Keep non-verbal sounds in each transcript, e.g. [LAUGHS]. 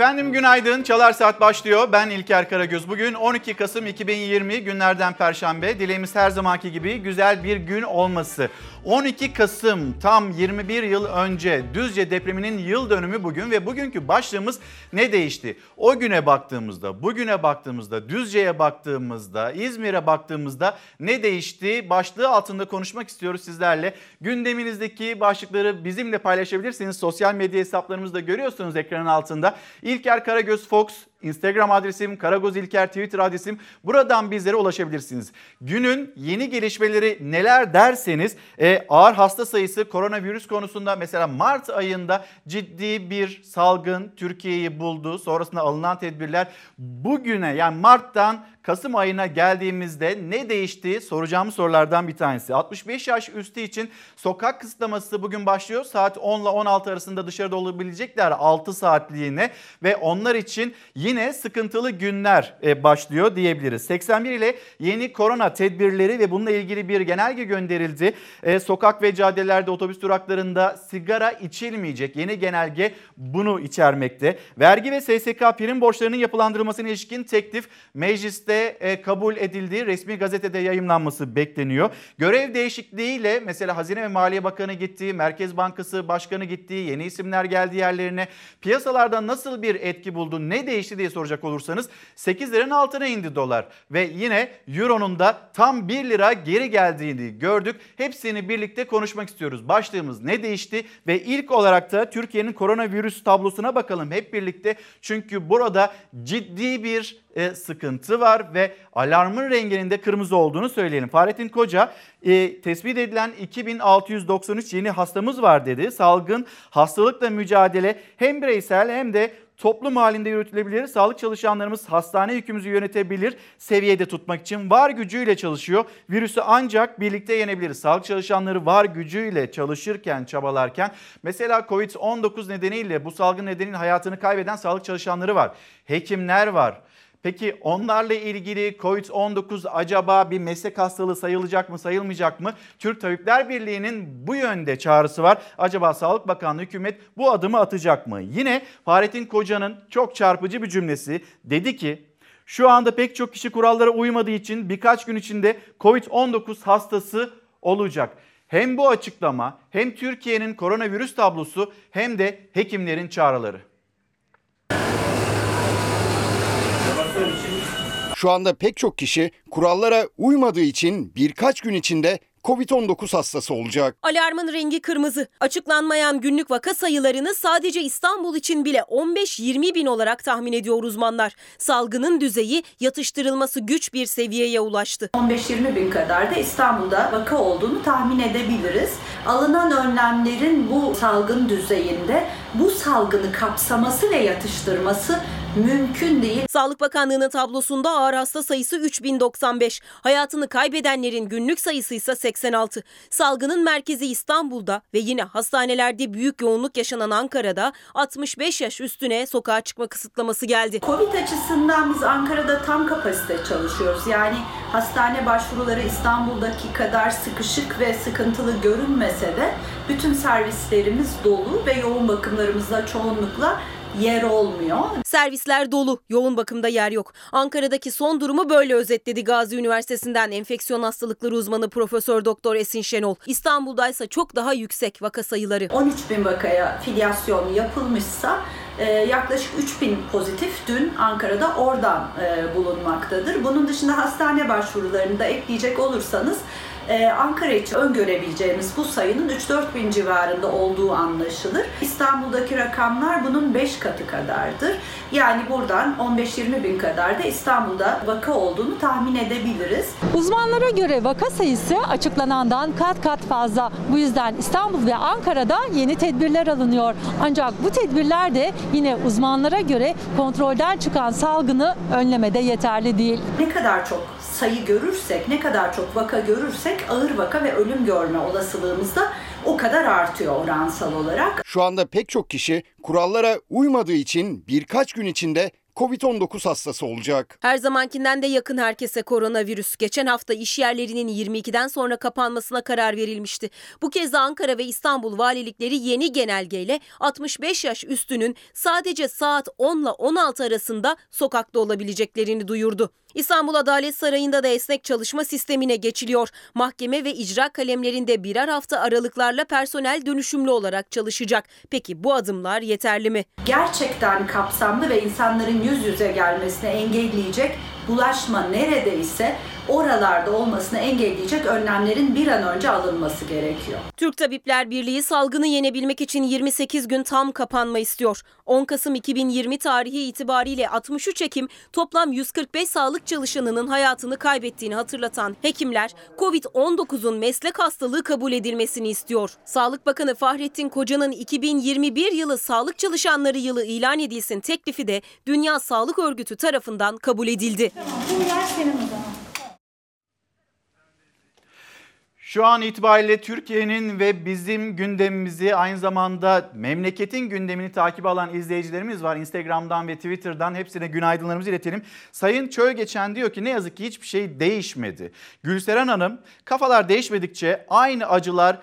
Efendim günaydın. Çalar Saat başlıyor. Ben İlker Karagöz. Bugün 12 Kasım 2020 günlerden Perşembe. Dileğimiz her zamanki gibi güzel bir gün olması. 12 Kasım tam 21 yıl önce Düzce depreminin yıl dönümü bugün ve bugünkü başlığımız ne değişti? O güne baktığımızda, bugüne baktığımızda, Düzce'ye baktığımızda, İzmir'e baktığımızda ne değişti? Başlığı altında konuşmak istiyoruz sizlerle. Gündeminizdeki başlıkları bizimle paylaşabilirsiniz. Sosyal medya hesaplarımızda görüyorsunuz ekranın altında. İlker Karagöz Fox Instagram adresim, Karagoz İlker Twitter adresim. Buradan bizlere ulaşabilirsiniz. Günün yeni gelişmeleri neler derseniz e, ağır hasta sayısı koronavirüs konusunda mesela Mart ayında ciddi bir salgın Türkiye'yi buldu. Sonrasında alınan tedbirler bugüne yani Mart'tan Kasım ayına geldiğimizde ne değişti soracağımız sorulardan bir tanesi. 65 yaş üstü için sokak kısıtlaması bugün başlıyor. Saat 10 ile 16 arasında dışarıda olabilecekler 6 saatliğine ve onlar için yine sıkıntılı günler e, başlıyor diyebiliriz. 81 ile yeni korona tedbirleri ve bununla ilgili bir genelge gönderildi. E, sokak ve caddelerde otobüs duraklarında sigara içilmeyecek. Yeni genelge bunu içermekte. Vergi ve SSK prim borçlarının yapılandırılmasına ilişkin teklif mecliste e, kabul edildiği resmi gazetede yayımlanması bekleniyor. Görev değişikliğiyle mesela Hazine ve Maliye Bakanı gitti, Merkez Bankası Başkanı gitti, yeni isimler geldi yerlerine. Piyasalarda nasıl bir etki buldu, ne değişti diye soracak olursanız 8 liranın altına indi dolar. Ve yine Euro'nun da tam 1 lira geri geldiğini gördük. Hepsini birlikte konuşmak istiyoruz. Başlığımız ne değişti ve ilk olarak da Türkiye'nin koronavirüs tablosuna bakalım hep birlikte. Çünkü burada ciddi bir e, sıkıntı var ve alarmın renginin de kırmızı olduğunu söyleyelim. Fahrettin Koca e, tespit edilen 2693 yeni hastamız var dedi. Salgın hastalıkla mücadele hem bireysel hem de toplum halinde yürütülebilir. Sağlık çalışanlarımız hastane yükümüzü yönetebilir seviyede tutmak için var gücüyle çalışıyor. Virüsü ancak birlikte yenebiliriz. Sağlık çalışanları var gücüyle çalışırken, çabalarken mesela Covid-19 nedeniyle bu salgın nedeniyle hayatını kaybeden sağlık çalışanları var. Hekimler var Peki onlarla ilgili COVID-19 acaba bir meslek hastalığı sayılacak mı sayılmayacak mı? Türk Tabipler Birliği'nin bu yönde çağrısı var. Acaba Sağlık Bakanlığı hükümet bu adımı atacak mı? Yine Fahrettin Koca'nın çok çarpıcı bir cümlesi dedi ki şu anda pek çok kişi kurallara uymadığı için birkaç gün içinde COVID-19 hastası olacak. Hem bu açıklama hem Türkiye'nin koronavirüs tablosu hem de hekimlerin çağrıları. Şu anda pek çok kişi kurallara uymadığı için birkaç gün içinde Covid-19 hastası olacak. Alarmın rengi kırmızı. Açıklanmayan günlük vaka sayılarını sadece İstanbul için bile 15-20 bin olarak tahmin ediyor uzmanlar. Salgının düzeyi yatıştırılması güç bir seviyeye ulaştı. 15-20 bin kadar da İstanbul'da vaka olduğunu tahmin edebiliriz. Alınan önlemlerin bu salgın düzeyinde bu salgını kapsaması ve yatıştırması mümkün değil. Sağlık Bakanlığı'nın tablosunda ağır hasta sayısı 3095. Hayatını kaybedenlerin günlük sayısı ise 86. Salgının merkezi İstanbul'da ve yine hastanelerde büyük yoğunluk yaşanan Ankara'da 65 yaş üstüne sokağa çıkma kısıtlaması geldi. Covid açısından biz Ankara'da tam kapasite çalışıyoruz. Yani hastane başvuruları İstanbul'daki kadar sıkışık ve sıkıntılı görünmese de bütün servislerimiz dolu ve yoğun bakımlarımızda çoğunlukla yer olmuyor. Servisler dolu, yoğun bakımda yer yok. Ankara'daki son durumu böyle özetledi Gazi Üniversitesi'nden enfeksiyon hastalıkları uzmanı Profesör Doktor Esin Şenol. İstanbul'da ise çok daha yüksek vaka sayıları. 13 bin vakaya filyasyon yapılmışsa e, yaklaşık 3 bin pozitif dün Ankara'da oradan e, bulunmaktadır. Bunun dışında hastane başvurularını da ekleyecek olursanız ee, Ankara için öngörebileceğimiz bu sayının 3-4 bin civarında olduğu anlaşılır. İstanbul'daki rakamlar bunun 5 katı kadardır. Yani buradan 15-20 bin kadar da İstanbul'da vaka olduğunu tahmin edebiliriz. Uzmanlara göre vaka sayısı açıklanandan kat kat fazla. Bu yüzden İstanbul ve Ankara'da yeni tedbirler alınıyor. Ancak bu tedbirler de yine uzmanlara göre kontrolden çıkan salgını önlemede yeterli değil. Ne kadar çok sayı görürsek, ne kadar çok vaka görürsek ağır vaka ve ölüm görme olasılığımız da o kadar artıyor oransal olarak. Şu anda pek çok kişi kurallara uymadığı için birkaç gün içinde Covid-19 hastası olacak. Her zamankinden de yakın herkese koronavirüs. Geçen hafta iş yerlerinin 22'den sonra kapanmasına karar verilmişti. Bu kez de Ankara ve İstanbul valilikleri yeni genelgeyle 65 yaş üstünün sadece saat 10 ile 16 arasında sokakta olabileceklerini duyurdu. İstanbul Adalet Sarayı'nda da esnek çalışma sistemine geçiliyor. Mahkeme ve icra kalemlerinde birer hafta aralıklarla personel dönüşümlü olarak çalışacak. Peki bu adımlar yeterli mi? Gerçekten kapsamlı ve insanların yüz yüze gelmesini engelleyecek bulaşma neredeyse oralarda olmasını engelleyecek önlemlerin bir an önce alınması gerekiyor. Türk Tabipler Birliği salgını yenebilmek için 28 gün tam kapanma istiyor. 10 Kasım 2020 tarihi itibariyle 63 Ekim toplam 145 sağlık çalışanının hayatını kaybettiğini hatırlatan hekimler Covid-19'un meslek hastalığı kabul edilmesini istiyor. Sağlık Bakanı Fahrettin Koca'nın 2021 yılı sağlık çalışanları yılı ilan edilsin teklifi de Dünya Sağlık Örgütü tarafından kabul edildi. Şu an itibariyle Türkiye'nin ve bizim gündemimizi aynı zamanda memleketin gündemini takip alan izleyicilerimiz var. Instagram'dan ve Twitter'dan hepsine günaydınlarımızı iletelim. Sayın Çöl geçen diyor ki ne yazık ki hiçbir şey değişmedi. Gülseren Hanım kafalar değişmedikçe aynı acılar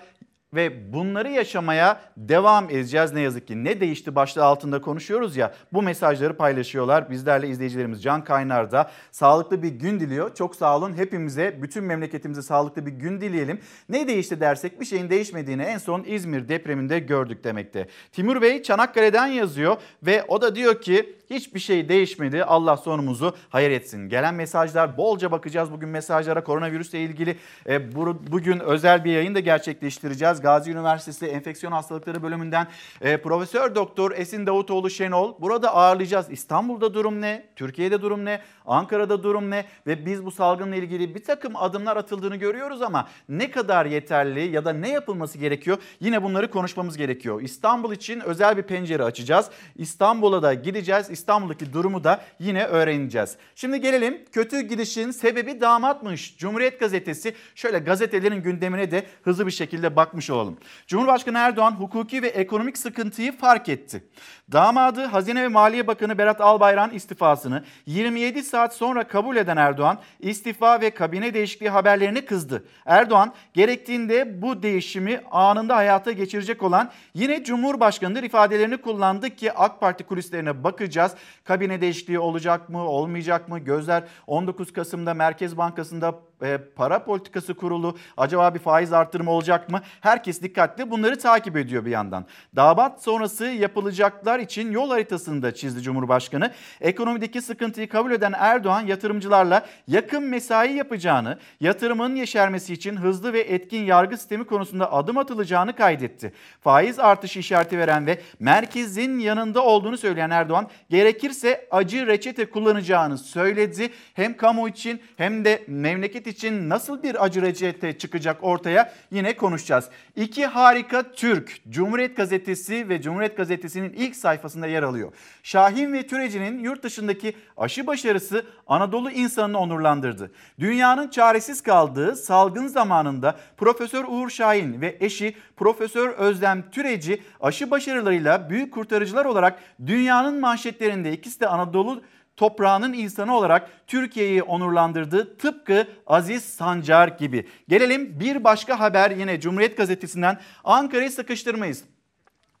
ve bunları yaşamaya devam edeceğiz ne yazık ki. Ne değişti başlığı altında konuşuyoruz ya bu mesajları paylaşıyorlar. Bizlerle izleyicilerimiz Can Kaynar da sağlıklı bir gün diliyor. Çok sağ olun hepimize bütün memleketimize sağlıklı bir gün dileyelim. Ne değişti dersek bir şeyin değişmediğini en son İzmir depreminde gördük demekte. Timur Bey Çanakkale'den yazıyor ve o da diyor ki hiçbir şey değişmedi. Allah sonumuzu hayır etsin. Gelen mesajlar bolca bakacağız bugün mesajlara koronavirüsle ilgili. E, bu, bugün özel bir yayın da gerçekleştireceğiz. Gazi Üniversitesi Enfeksiyon Hastalıkları bölümünden e, Profesör Doktor Esin Davutoğlu Şenol burada ağırlayacağız. İstanbul'da durum ne? Türkiye'de durum ne? Ankara'da durum ne? Ve biz bu salgınla ilgili bir takım adımlar atıldığını görüyoruz ama ne kadar yeterli ya da ne yapılması gerekiyor? Yine bunları konuşmamız gerekiyor. İstanbul için özel bir pencere açacağız. İstanbul'a da gideceğiz. İstanbul'daki durumu da yine öğreneceğiz. Şimdi gelelim kötü gidişin sebebi damatmış. Cumhuriyet Gazetesi şöyle gazetelerin gündemine de hızlı bir şekilde bakmış olalım. Cumhurbaşkanı Erdoğan hukuki ve ekonomik sıkıntıyı fark etti. Damadı Hazine ve Maliye Bakanı Berat Albayrak'ın istifasını 27 saat sonra kabul eden Erdoğan istifa ve kabine değişikliği haberlerine kızdı. Erdoğan gerektiğinde bu değişimi anında hayata geçirecek olan yine Cumhurbaşkanıdır ifadelerini kullandı ki AK Parti kulislerine bakacağız. Kabine değişikliği olacak mı olmayacak mı? Gözler 19 Kasım'da Merkez Bankası'nda e, para politikası kurulu acaba bir faiz artırımı olacak mı? Herkes dikkatli bunları takip ediyor bir yandan. Davat sonrası yapılacaklar için yol haritasını da çizdi Cumhurbaşkanı. Ekonomideki sıkıntıyı kabul eden Erdoğan yatırımcılarla yakın mesai yapacağını, yatırımın yeşermesi için hızlı ve etkin yargı sistemi konusunda adım atılacağını kaydetti. Faiz artışı işareti veren ve merkezin yanında olduğunu söyleyen Erdoğan gerekirse acı reçete kullanacağını söyledi. Hem kamu için hem de memleket için nasıl bir acı reçete çıkacak ortaya yine konuşacağız. İki harika Türk Cumhuriyet Gazetesi ve Cumhuriyet Gazetesi'nin ilk sayfasında yer alıyor. Şahin ve Türeci'nin yurt dışındaki aşı başarısı Anadolu insanını onurlandırdı. Dünyanın çaresiz kaldığı salgın zamanında Profesör Uğur Şahin ve eşi Profesör Özlem Türeci aşı başarılarıyla büyük kurtarıcılar olarak dünyanın manşetlerinde ikisi de Anadolu toprağının insanı olarak Türkiye'yi onurlandırdı. Tıpkı Aziz Sancar gibi. Gelelim bir başka haber yine Cumhuriyet Gazetesi'nden Ankara'yı sıkıştırmayız.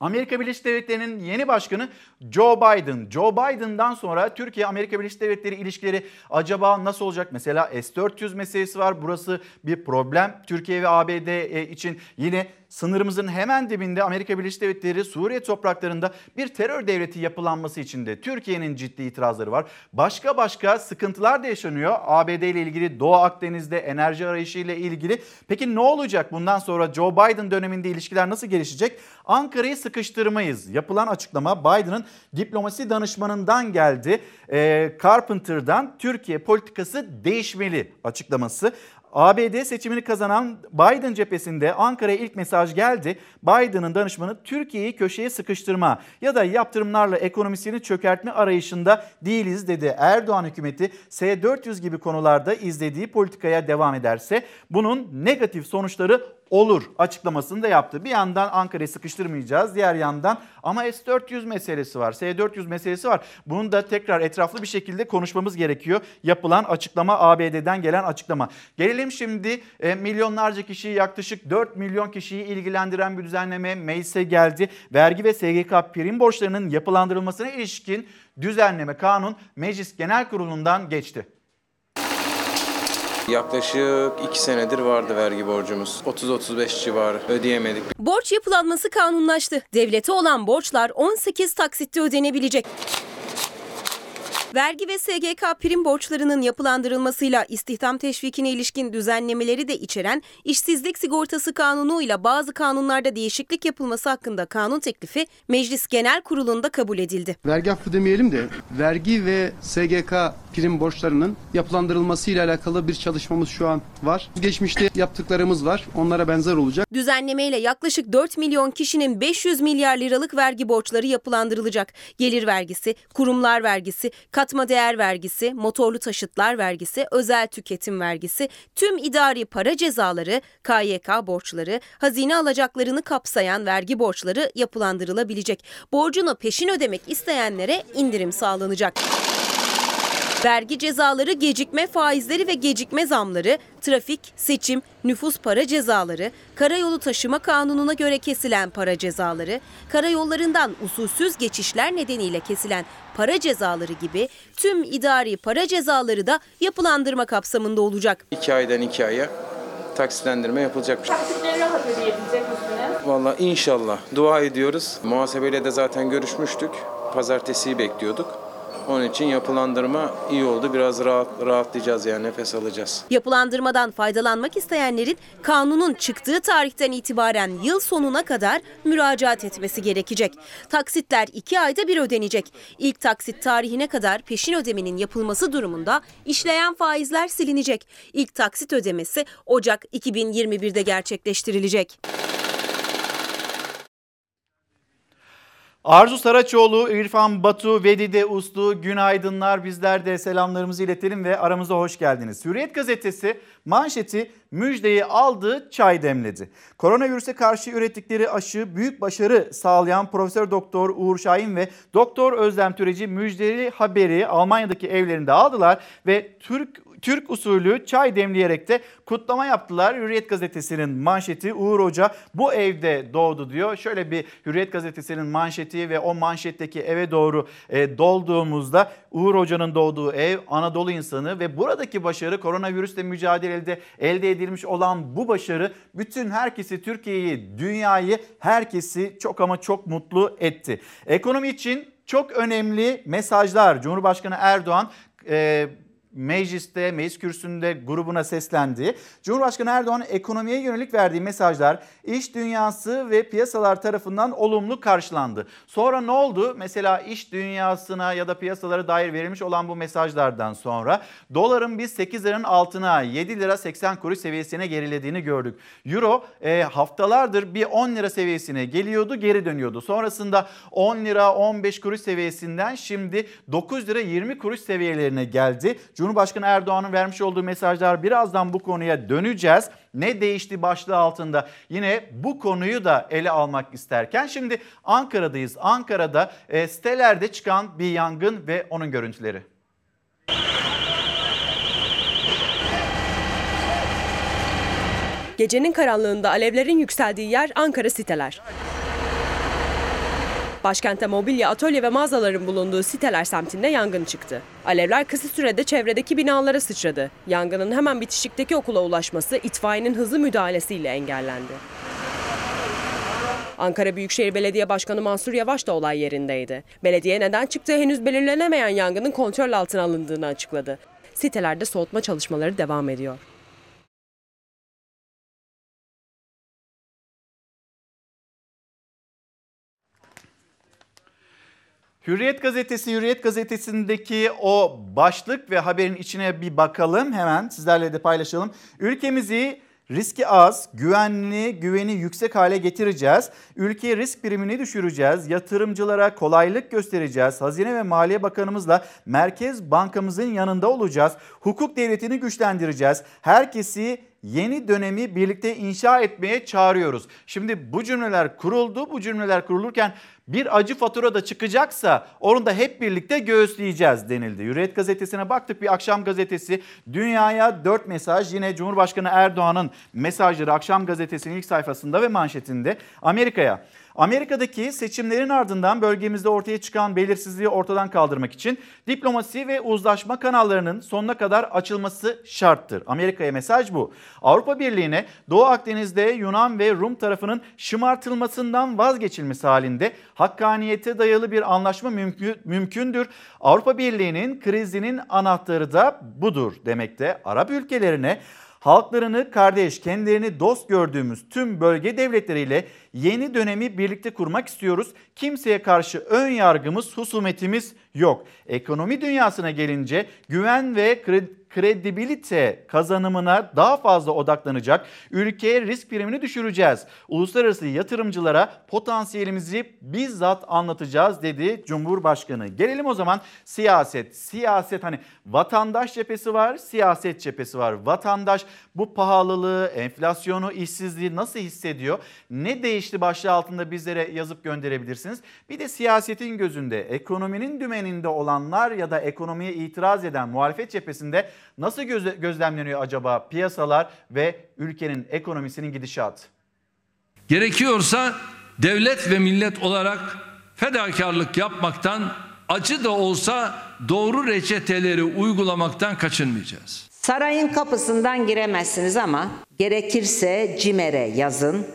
Amerika Birleşik Devletleri'nin yeni başkanı Joe Biden. Joe Biden'dan sonra Türkiye Amerika Birleşik Devletleri ilişkileri acaba nasıl olacak? Mesela S-400 meselesi var. Burası bir problem Türkiye ve ABD için. Yine sınırımızın hemen dibinde Amerika Birleşik Devletleri Suriye topraklarında bir terör devleti yapılanması için de Türkiye'nin ciddi itirazları var. Başka başka sıkıntılar da yaşanıyor. ABD ile ilgili Doğu Akdeniz'de enerji arayışı ile ilgili. Peki ne olacak bundan sonra Joe Biden döneminde ilişkiler nasıl gelişecek? Ankara'yı sıkıştırmayız. Yapılan açıklama Biden'ın diplomasi danışmanından geldi. E, Carpenter'dan Türkiye politikası değişmeli açıklaması. ABD seçimini kazanan Biden cephesinde Ankara'ya ilk mesaj geldi. Biden'ın danışmanı Türkiye'yi köşeye sıkıştırma ya da yaptırımlarla ekonomisini çökertme arayışında değiliz dedi. Erdoğan hükümeti S-400 gibi konularda izlediği politikaya devam ederse bunun negatif sonuçları olur açıklamasını da yaptı. Bir yandan Ankara'yı sıkıştırmayacağız. Diğer yandan ama S-400 meselesi var. S-400 meselesi var. Bunu da tekrar etraflı bir şekilde konuşmamız gerekiyor. Yapılan açıklama ABD'den gelen açıklama. Gelelim şimdi e, milyonlarca kişiyi yaklaşık 4 milyon kişiyi ilgilendiren bir düzenleme meclise geldi. Vergi ve SGK prim borçlarının yapılandırılmasına ilişkin düzenleme kanun Meclis Genel Kurulu'ndan geçti. Yaklaşık 2 senedir vardı vergi borcumuz. 30-35 civarı ödeyemedik. Borç yapılanması kanunlaştı. Devlete olan borçlar 18 taksitte ödenebilecek. Vergi ve SGK prim borçlarının yapılandırılmasıyla istihdam teşvikine ilişkin düzenlemeleri de içeren işsizlik sigortası kanunu ile bazı kanunlarda değişiklik yapılması hakkında kanun teklifi Meclis Genel Kurulu'nda kabul edildi. Vergi affı demeyelim de vergi ve SGK prim borçlarının yapılandırılması ile alakalı bir çalışmamız şu an var. Geçmişte yaptıklarımız var. Onlara benzer olacak. Düzenlemeyle yaklaşık 4 milyon kişinin 500 milyar liralık vergi borçları yapılandırılacak. Gelir vergisi, kurumlar vergisi, katma değer vergisi, motorlu taşıtlar vergisi, özel tüketim vergisi, tüm idari para cezaları, KYK borçları, hazine alacaklarını kapsayan vergi borçları yapılandırılabilecek. Borcunu peşin ödemek isteyenlere indirim sağlanacak. Vergi cezaları, gecikme faizleri ve gecikme zamları, trafik, seçim, nüfus para cezaları, karayolu taşıma kanununa göre kesilen para cezaları, karayollarından usulsüz geçişler nedeniyle kesilen para cezaları gibi tüm idari para cezaları da yapılandırma kapsamında olacak. 2 aydan 2 aya taksitlendirme yapılacakmış. Taksitleri rahat ödeyebilecek misiniz? Valla inşallah dua ediyoruz. Muhasebeyle de zaten görüşmüştük. Pazartesiyi bekliyorduk. Onun için yapılandırma iyi oldu. Biraz rahat, rahatlayacağız yani nefes alacağız. Yapılandırmadan faydalanmak isteyenlerin kanunun çıktığı tarihten itibaren yıl sonuna kadar müracaat etmesi gerekecek. Taksitler 2 ayda bir ödenecek. İlk taksit tarihine kadar peşin ödemenin yapılması durumunda işleyen faizler silinecek. İlk taksit ödemesi Ocak 2021'de gerçekleştirilecek. Arzu Saraçoğlu, İrfan Batu, Vedide Uslu, günaydınlar. Bizler de selamlarımızı iletelim ve aramıza hoş geldiniz. Hürriyet gazetesi manşeti müjdeyi aldı, çay demledi. Koronavirüse karşı ürettikleri aşı büyük başarı sağlayan Profesör Doktor Uğur Şahin ve Doktor Özlem Türeci müjdeli haberi Almanya'daki evlerinde aldılar ve Türk Türk usulü çay demleyerek de kutlama yaptılar. Hürriyet gazetesinin manşeti Uğur Hoca bu evde doğdu diyor. Şöyle bir Hürriyet gazetesinin manşeti ve o manşetteki eve doğru e, dolduğumuzda Uğur Hoca'nın doğduğu ev Anadolu insanı ve buradaki başarı koronavirüsle mücadelede elde edilmiş olan bu başarı bütün herkesi Türkiye'yi, dünyayı, herkesi çok ama çok mutlu etti. Ekonomi için çok önemli mesajlar Cumhurbaşkanı Erdoğan e, mecliste, meclis kürsüsünde grubuna seslendi. Cumhurbaşkanı Erdoğan ekonomiye yönelik verdiği mesajlar iş dünyası ve piyasalar tarafından olumlu karşılandı. Sonra ne oldu? Mesela iş dünyasına ya da piyasalara dair verilmiş olan bu mesajlardan sonra doların biz 8 liranın altına 7 lira 80 kuruş seviyesine gerilediğini gördük. Euro e, haftalardır bir 10 lira seviyesine geliyordu geri dönüyordu. Sonrasında 10 lira 15 kuruş seviyesinden şimdi 9 lira 20 kuruş seviyelerine geldi. Cumhurbaşkanı Erdoğan'ın vermiş olduğu mesajlar birazdan bu konuya döneceğiz. Ne değişti başlığı altında yine bu konuyu da ele almak isterken şimdi Ankara'dayız. Ankara'da e, sitelerde çıkan bir yangın ve onun görüntüleri. Gecenin karanlığında alevlerin yükseldiği yer Ankara siteler. Başkentte mobilya, atölye ve mağazaların bulunduğu siteler semtinde yangın çıktı. Alevler kısa sürede çevredeki binalara sıçradı. Yangının hemen bitişikteki okula ulaşması itfaiyenin hızlı müdahalesiyle engellendi. Ankara Büyükşehir Belediye Başkanı Mansur Yavaş da olay yerindeydi. Belediye neden çıktığı henüz belirlenemeyen yangının kontrol altına alındığını açıkladı. Sitelerde soğutma çalışmaları devam ediyor. Hürriyet gazetesi, Hürriyet gazetesindeki o başlık ve haberin içine bir bakalım. Hemen sizlerle de paylaşalım. Ülkemizi riski az, güvenli, güveni yüksek hale getireceğiz. Ülkeye risk primini düşüreceğiz. Yatırımcılara kolaylık göstereceğiz. Hazine ve Maliye Bakanımızla Merkez Bankamızın yanında olacağız. Hukuk devletini güçlendireceğiz. Herkesi yeni dönemi birlikte inşa etmeye çağırıyoruz. Şimdi bu cümleler kuruldu. Bu cümleler kurulurken bir acı fatura da çıkacaksa onu da hep birlikte göğüsleyeceğiz denildi. Hürriyet gazetesine baktık bir akşam gazetesi dünyaya dört mesaj yine Cumhurbaşkanı Erdoğan'ın mesajları akşam gazetesinin ilk sayfasında ve manşetinde Amerika'ya. Amerika'daki seçimlerin ardından bölgemizde ortaya çıkan belirsizliği ortadan kaldırmak için diplomasi ve uzlaşma kanallarının sonuna kadar açılması şarttır. Amerika'ya mesaj bu. Avrupa Birliği'ne Doğu Akdeniz'de Yunan ve Rum tarafının şımartılmasından vazgeçilmesi halinde hakkaniyete dayalı bir anlaşma mümkün, mümkündür. Avrupa Birliği'nin krizinin anahtarı da budur demekte. Arap ülkelerine halklarını kardeş, kendilerini dost gördüğümüz tüm bölge devletleriyle yeni dönemi birlikte kurmak istiyoruz. Kimseye karşı ön yargımız, husumetimiz yok. Ekonomi dünyasına gelince güven ve kredibilite kazanımına daha fazla odaklanacak. Ülkeye risk primini düşüreceğiz. Uluslararası yatırımcılara potansiyelimizi bizzat anlatacağız dedi Cumhurbaşkanı. Gelelim o zaman siyaset. Siyaset hani vatandaş cephesi var, siyaset cephesi var. Vatandaş bu pahalılığı, enflasyonu, işsizliği nasıl hissediyor? Ne değişti başlığı altında bizlere yazıp gönderebilirsiniz. Bir de siyasetin gözünde, ekonominin dümeninde olanlar ya da ekonomiye itiraz eden muhalefet cephesinde nasıl göz, gözlemleniyor acaba piyasalar ve ülkenin ekonomisinin gidişatı? Gerekiyorsa devlet ve millet olarak fedakarlık yapmaktan acı da olsa doğru reçeteleri uygulamaktan kaçınmayacağız. Sarayın kapısından giremezsiniz ama gerekirse CİMER'e yazın.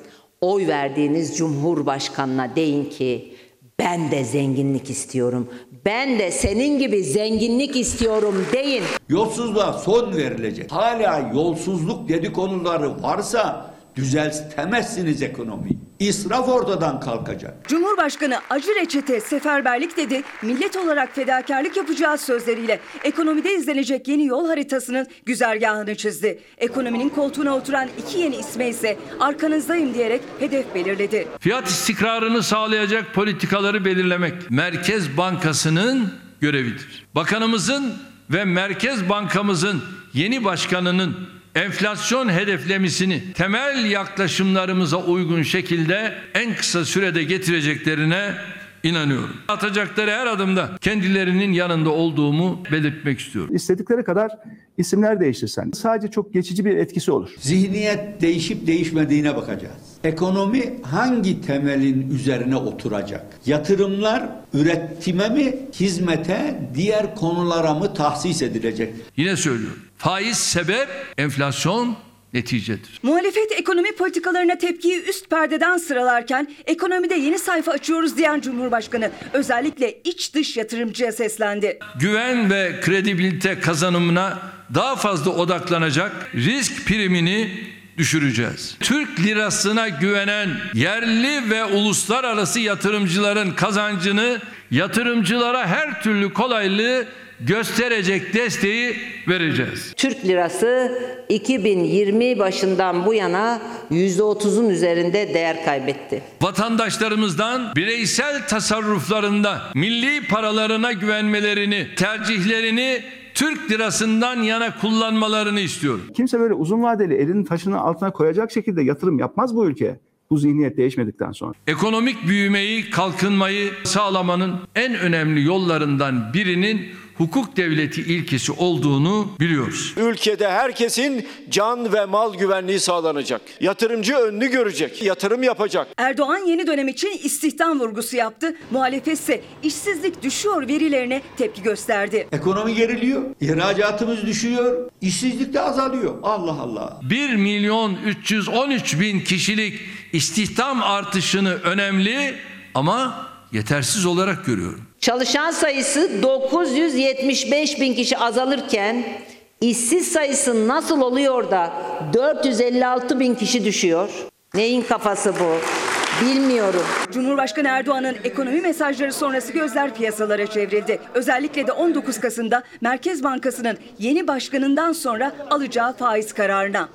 Oy verdiğiniz Cumhurbaşkanına deyin ki ben de zenginlik istiyorum. Ben de senin gibi zenginlik istiyorum deyin. Yolsuzluğa son verilecek. Hala yolsuzluk dedikoduları varsa düzeltemezsiniz ekonomiyi. İsraf ortadan kalkacak. Cumhurbaşkanı acı reçete seferberlik dedi. Millet olarak fedakarlık yapacağız sözleriyle ekonomide izlenecek yeni yol haritasının güzergahını çizdi. Ekonominin koltuğuna oturan iki yeni isme ise arkanızdayım diyerek hedef belirledi. Fiyat istikrarını sağlayacak politikaları belirlemek Merkez Bankası'nın görevidir. Bakanımızın ve Merkez Bankamızın yeni başkanının enflasyon hedeflemisini temel yaklaşımlarımıza uygun şekilde en kısa sürede getireceklerine inanıyorum. Atacakları her adımda kendilerinin yanında olduğumu belirtmek istiyorum. İstedikleri kadar isimler değiştirsen sadece çok geçici bir etkisi olur. Zihniyet değişip değişmediğine bakacağız. Ekonomi hangi temelin üzerine oturacak? Yatırımlar üretime mi, hizmete, diğer konulara mı tahsis edilecek? Yine söylüyorum. Faiz sebep, enflasyon neticedir. Muhalefet ekonomi politikalarına tepkiyi üst perdeden sıralarken ekonomide yeni sayfa açıyoruz diyen Cumhurbaşkanı özellikle iç dış yatırımcıya seslendi. Güven ve kredibilite kazanımına daha fazla odaklanacak risk primini düşüreceğiz. Türk lirasına güvenen yerli ve uluslararası yatırımcıların kazancını yatırımcılara her türlü kolaylığı gösterecek desteği vereceğiz. Türk lirası 2020 başından bu yana %30'un üzerinde değer kaybetti. Vatandaşlarımızdan bireysel tasarruflarında milli paralarına güvenmelerini, tercihlerini Türk lirasından yana kullanmalarını istiyorum. Kimse böyle uzun vadeli elinin taşının altına koyacak şekilde yatırım yapmaz bu ülkeye bu zihniyet değişmedikten sonra. Ekonomik büyümeyi, kalkınmayı sağlamanın en önemli yollarından birinin hukuk devleti ilkesi olduğunu biliyoruz. Ülkede herkesin can ve mal güvenliği sağlanacak. Yatırımcı önünü görecek, yatırım yapacak. Erdoğan yeni dönem için istihdam vurgusu yaptı. Muhalefet ise işsizlik düşüyor verilerine tepki gösterdi. Ekonomi geriliyor, ihracatımız düşüyor, işsizlik de azalıyor. Allah Allah. 1 milyon 313 bin kişilik istihdam artışını önemli ama yetersiz olarak görüyorum. Çalışan sayısı 975 bin kişi azalırken işsiz sayısı nasıl oluyor da 456 bin kişi düşüyor? Neyin kafası bu? Bilmiyorum. Cumhurbaşkanı Erdoğan'ın ekonomi mesajları sonrası gözler piyasalara çevrildi. Özellikle de 19 Kasım'da Merkez Bankası'nın yeni başkanından sonra alacağı faiz kararına.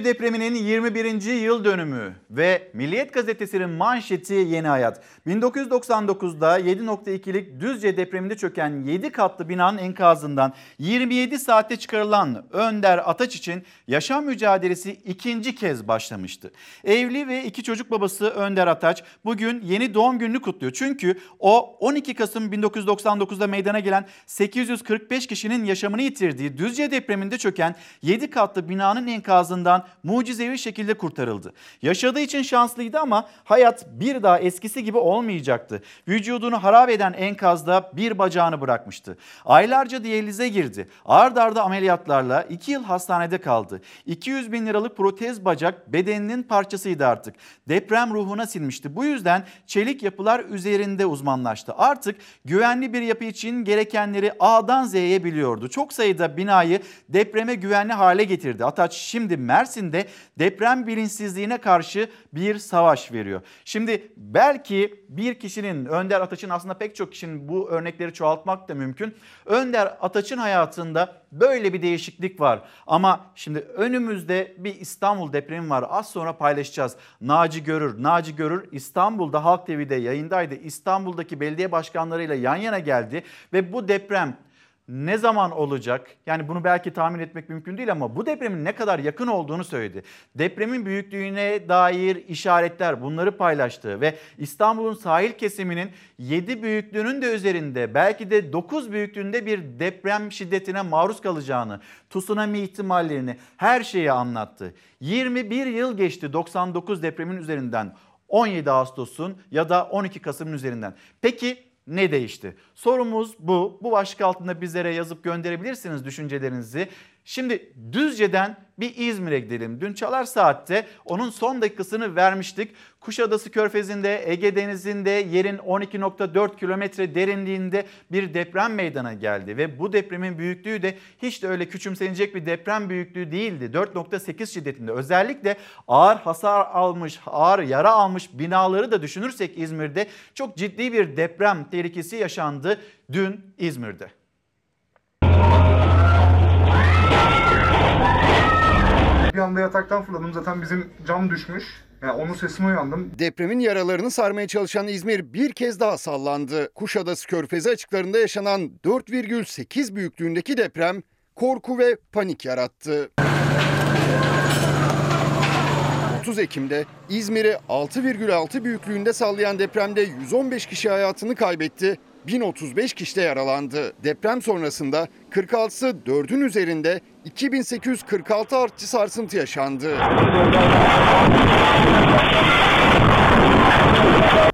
Düzce depreminin 21. yıl dönümü ve Milliyet gazetesinin manşeti yeni hayat. 1999'da 7.2'lik Düzce depreminde çöken 7 katlı binanın enkazından 27 saatte çıkarılan Önder Ataç için yaşam mücadelesi ikinci kez başlamıştı. Evli ve iki çocuk babası Önder Ataç bugün yeni doğum gününü kutluyor. Çünkü o 12 Kasım 1999'da meydana gelen 845 kişinin yaşamını yitirdiği Düzce depreminde çöken 7 katlı binanın enkazından mucizevi şekilde kurtarıldı. Yaşadığı için şanslıydı ama hayat bir daha eskisi gibi olmayacaktı. Vücudunu harap eden enkazda bir bacağını bırakmıştı. Aylarca diyalize girdi. Ard arda ameliyatlarla 2 yıl hastanede kaldı. 200 bin liralık protez bacak bedeninin parçasıydı artık. Deprem ruhuna silmişti. Bu yüzden çelik yapılar üzerinde uzmanlaştı. Artık güvenli bir yapı için gerekenleri A'dan Z'ye biliyordu. Çok sayıda binayı depreme güvenli hale getirdi. Ataç şimdi Mersin'de deprem bilinçsizliğine karşı bir savaş veriyor. Şimdi belki bir kişinin Önder Ataç'ın aslında pek çok kişinin bu örnekleri çoğaltmak da mümkün. Önder Ataç'ın hayatında böyle bir değişiklik var. Ama şimdi önümüzde bir İstanbul depremi var. Az sonra paylaşacağız. Naci Görür, Naci Görür İstanbul'da Halk TV'de yayındaydı. İstanbul'daki belediye başkanlarıyla yan yana geldi ve bu deprem ne zaman olacak? Yani bunu belki tahmin etmek mümkün değil ama bu depremin ne kadar yakın olduğunu söyledi. Depremin büyüklüğüne dair işaretler bunları paylaştı ve İstanbul'un sahil kesiminin 7 büyüklüğünün de üzerinde belki de 9 büyüklüğünde bir deprem şiddetine maruz kalacağını, tsunami ihtimallerini her şeyi anlattı. 21 yıl geçti 99 depremin üzerinden 17 Ağustos'un ya da 12 Kasım'ın üzerinden. Peki ne değişti? Sorumuz bu. Bu başlık altında bizlere yazıp gönderebilirsiniz düşüncelerinizi. Şimdi Düzce'den bir İzmir'e gidelim. Dün Çalar Saat'te onun son dakikasını vermiştik. Kuşadası Körfezi'nde, Ege Denizi'nde yerin 12.4 kilometre derinliğinde bir deprem meydana geldi. Ve bu depremin büyüklüğü de hiç de öyle küçümsenecek bir deprem büyüklüğü değildi. 4.8 şiddetinde. Özellikle ağır hasar almış, ağır yara almış binaları da düşünürsek İzmir'de çok ciddi bir deprem tehlikesi yaşandı dün İzmir'de. Bir anda yataktan fırladım. Zaten bizim cam düşmüş. Yani onun sesine uyandım. Depremin yaralarını sarmaya çalışan İzmir bir kez daha sallandı. Kuşadası Körfezi açıklarında yaşanan 4,8 büyüklüğündeki deprem korku ve panik yarattı. 30 Ekim'de İzmir'i 6,6 büyüklüğünde sallayan depremde 115 kişi hayatını kaybetti. 1035 kişi de yaralandı. Deprem sonrasında 46'sı 4'ün üzerinde 2846 artçı sarsıntı yaşandı.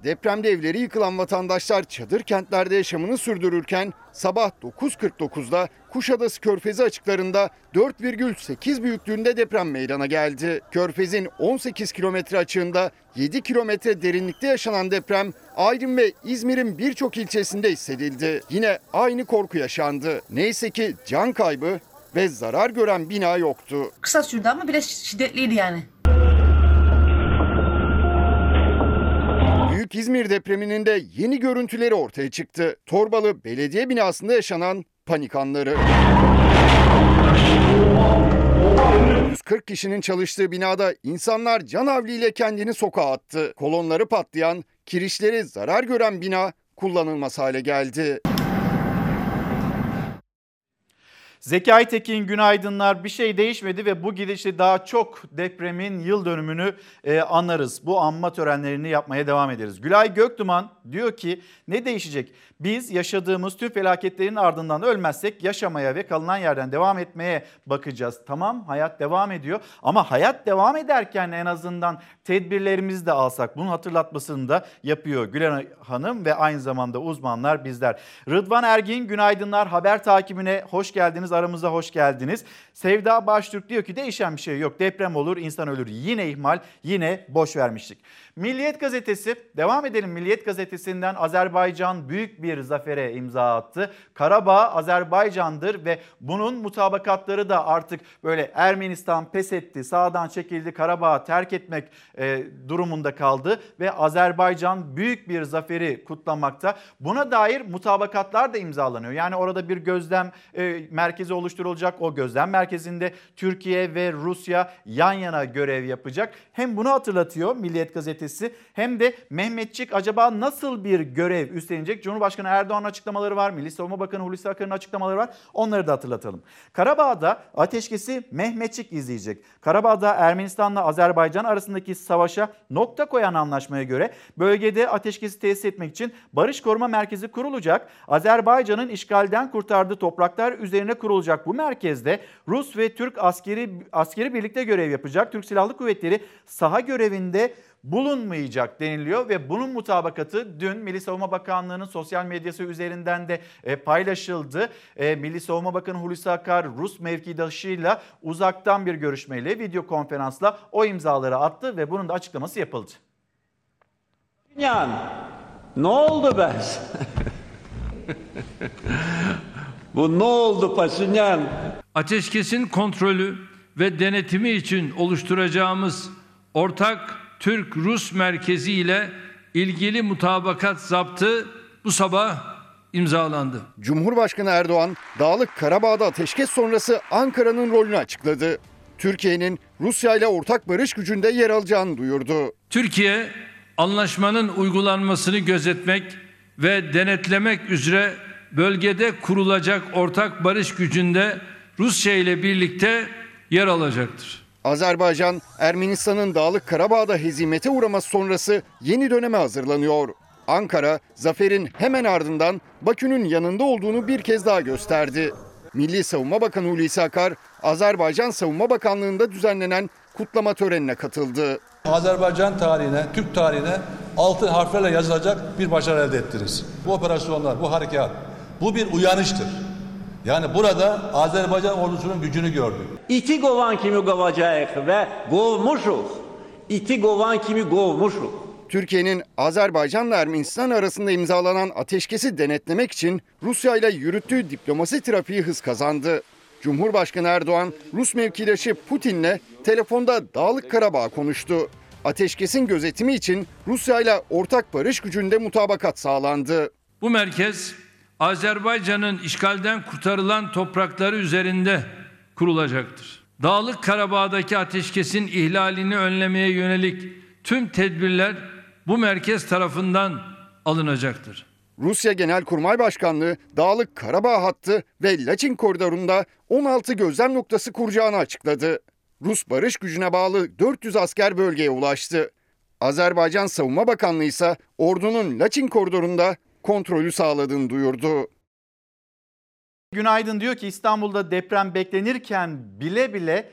Depremde evleri yıkılan vatandaşlar çadır kentlerde yaşamını sürdürürken sabah 9.49'da Kuşadası Körfezi açıklarında 4,8 büyüklüğünde deprem meydana geldi. Körfez'in 18 kilometre açığında 7 kilometre derinlikte yaşanan deprem Aydın ve İzmir'in birçok ilçesinde hissedildi. Yine aynı korku yaşandı. Neyse ki can kaybı ve zarar gören bina yoktu. Kısa sürdü ama biraz şiddetliydi yani. Büyük İzmir depreminin de yeni görüntüleri ortaya çıktı. Torbalı belediye binasında yaşanan panik anları. 140 kişinin çalıştığı binada insanlar can havliyle kendini sokağa attı. Kolonları patlayan, kirişleri zarar gören bina kullanılmaz hale geldi. Zekai Tekin günaydınlar. Bir şey değişmedi ve bu gidişle daha çok depremin yıl dönümünü e, anlarız. Bu anma törenlerini yapmaya devam ederiz. Gülay Göktuman diyor ki ne değişecek? Biz yaşadığımız tüm felaketlerin ardından ölmezsek yaşamaya ve kalınan yerden devam etmeye bakacağız. Tamam hayat devam ediyor ama hayat devam ederken en azından tedbirlerimizi de alsak bunun hatırlatmasını da yapıyor Gülen Hanım ve aynı zamanda uzmanlar bizler. Rıdvan Ergin günaydınlar haber takibine hoş geldiniz aramıza hoş geldiniz. Sevda Baştürk diyor ki değişen bir şey yok deprem olur insan ölür yine ihmal yine boş vermiştik. Milliyet gazetesi devam edelim Milliyet gazetesinden Azerbaycan büyük bir zafere imza attı. Karabağ Azerbaycan'dır ve bunun mutabakatları da artık böyle Ermenistan pes etti, sağdan çekildi, Karabağ'ı terk etmek e, durumunda kaldı ve Azerbaycan büyük bir zaferi kutlamakta. Buna dair mutabakatlar da imzalanıyor. Yani orada bir gözlem e, merkezi oluşturulacak. O gözlem merkezinde Türkiye ve Rusya yan yana görev yapacak. Hem bunu hatırlatıyor Milliyet gazetesi hem de Mehmetçik acaba nasıl bir görev üstlenecek? Cumhurbaşkanı Erdoğan'ın açıklamaları var. Milli Savunma Bakanı Hulusi Akar'ın açıklamaları var. Onları da hatırlatalım. Karabağ'da ateşkesi Mehmetçik izleyecek. Karabağ'da Ermenistan'la Azerbaycan arasındaki savaşa nokta koyan anlaşmaya göre bölgede ateşkesi tesis etmek için Barış Koruma Merkezi kurulacak. Azerbaycan'ın işgalden kurtardığı topraklar üzerine kurulacak bu merkezde Rus ve Türk askeri askeri birlikte görev yapacak. Türk Silahlı Kuvvetleri saha görevinde bulunmayacak deniliyor ve bunun mutabakatı dün Milli Savunma Bakanlığı'nın sosyal medyası üzerinden de e, paylaşıldı. E, Milli Savunma Bakanı Hulusi Akar Rus mevkidaşıyla uzaktan bir görüşmeyle video konferansla o imzaları attı ve bunun da açıklaması yapıldı. Yan, ne oldu be? [LAUGHS] Bu ne oldu Paşinyan? Ateşkesin kontrolü ve denetimi için oluşturacağımız ortak Türk-Rus merkezi ile ilgili mutabakat zaptı bu sabah imzalandı. Cumhurbaşkanı Erdoğan, Dağlık Karabağ'da ateşkes sonrası Ankara'nın rolünü açıkladı. Türkiye'nin Rusya ile ortak barış gücünde yer alacağını duyurdu. Türkiye anlaşmanın uygulanmasını gözetmek ve denetlemek üzere bölgede kurulacak ortak barış gücünde Rusya ile birlikte yer alacaktır. Azerbaycan, Ermenistan'ın Dağlık Karabağ'da hezimete uğraması sonrası yeni döneme hazırlanıyor. Ankara, zaferin hemen ardından Bakü'nün yanında olduğunu bir kez daha gösterdi. Milli Savunma Bakanı Hulusi Akar, Azerbaycan Savunma Bakanlığı'nda düzenlenen kutlama törenine katıldı. Azerbaycan tarihine, Türk tarihine altın harflerle yazılacak bir başarı elde ettiniz. Bu operasyonlar, bu harekat, bu bir uyanıştır. Yani burada Azerbaycan ordusunun gücünü gördük. İti qovan kimi qovacağıq ve qovmuşuq. İti qovan kimi qovmuşuq. Türkiye'nin Azerbaycan'la Ermenistan arasında imzalanan ateşkesi denetlemek için Rusya ile yürüttüğü diplomasi trafiği hız kazandı. Cumhurbaşkanı Erdoğan, Rus mevkidaşı Putin'le telefonda Dağlık Karabağ konuştu. Ateşkesin gözetimi için Rusya ile ortak barış gücünde mutabakat sağlandı. Bu merkez Azerbaycan'ın işgalden kurtarılan toprakları üzerinde kurulacaktır. Dağlık Karabağ'daki ateşkesin ihlalini önlemeye yönelik tüm tedbirler bu merkez tarafından alınacaktır. Rusya Genelkurmay Başkanlığı Dağlık Karabağ hattı ve Laçin koridorunda 16 gözlem noktası kuracağını açıkladı. Rus barış gücüne bağlı 400 asker bölgeye ulaştı. Azerbaycan Savunma Bakanlığı ise ordunun Laçin koridorunda kontrolü sağladığını duyurdu. Günaydın diyor ki İstanbul'da deprem beklenirken bile bile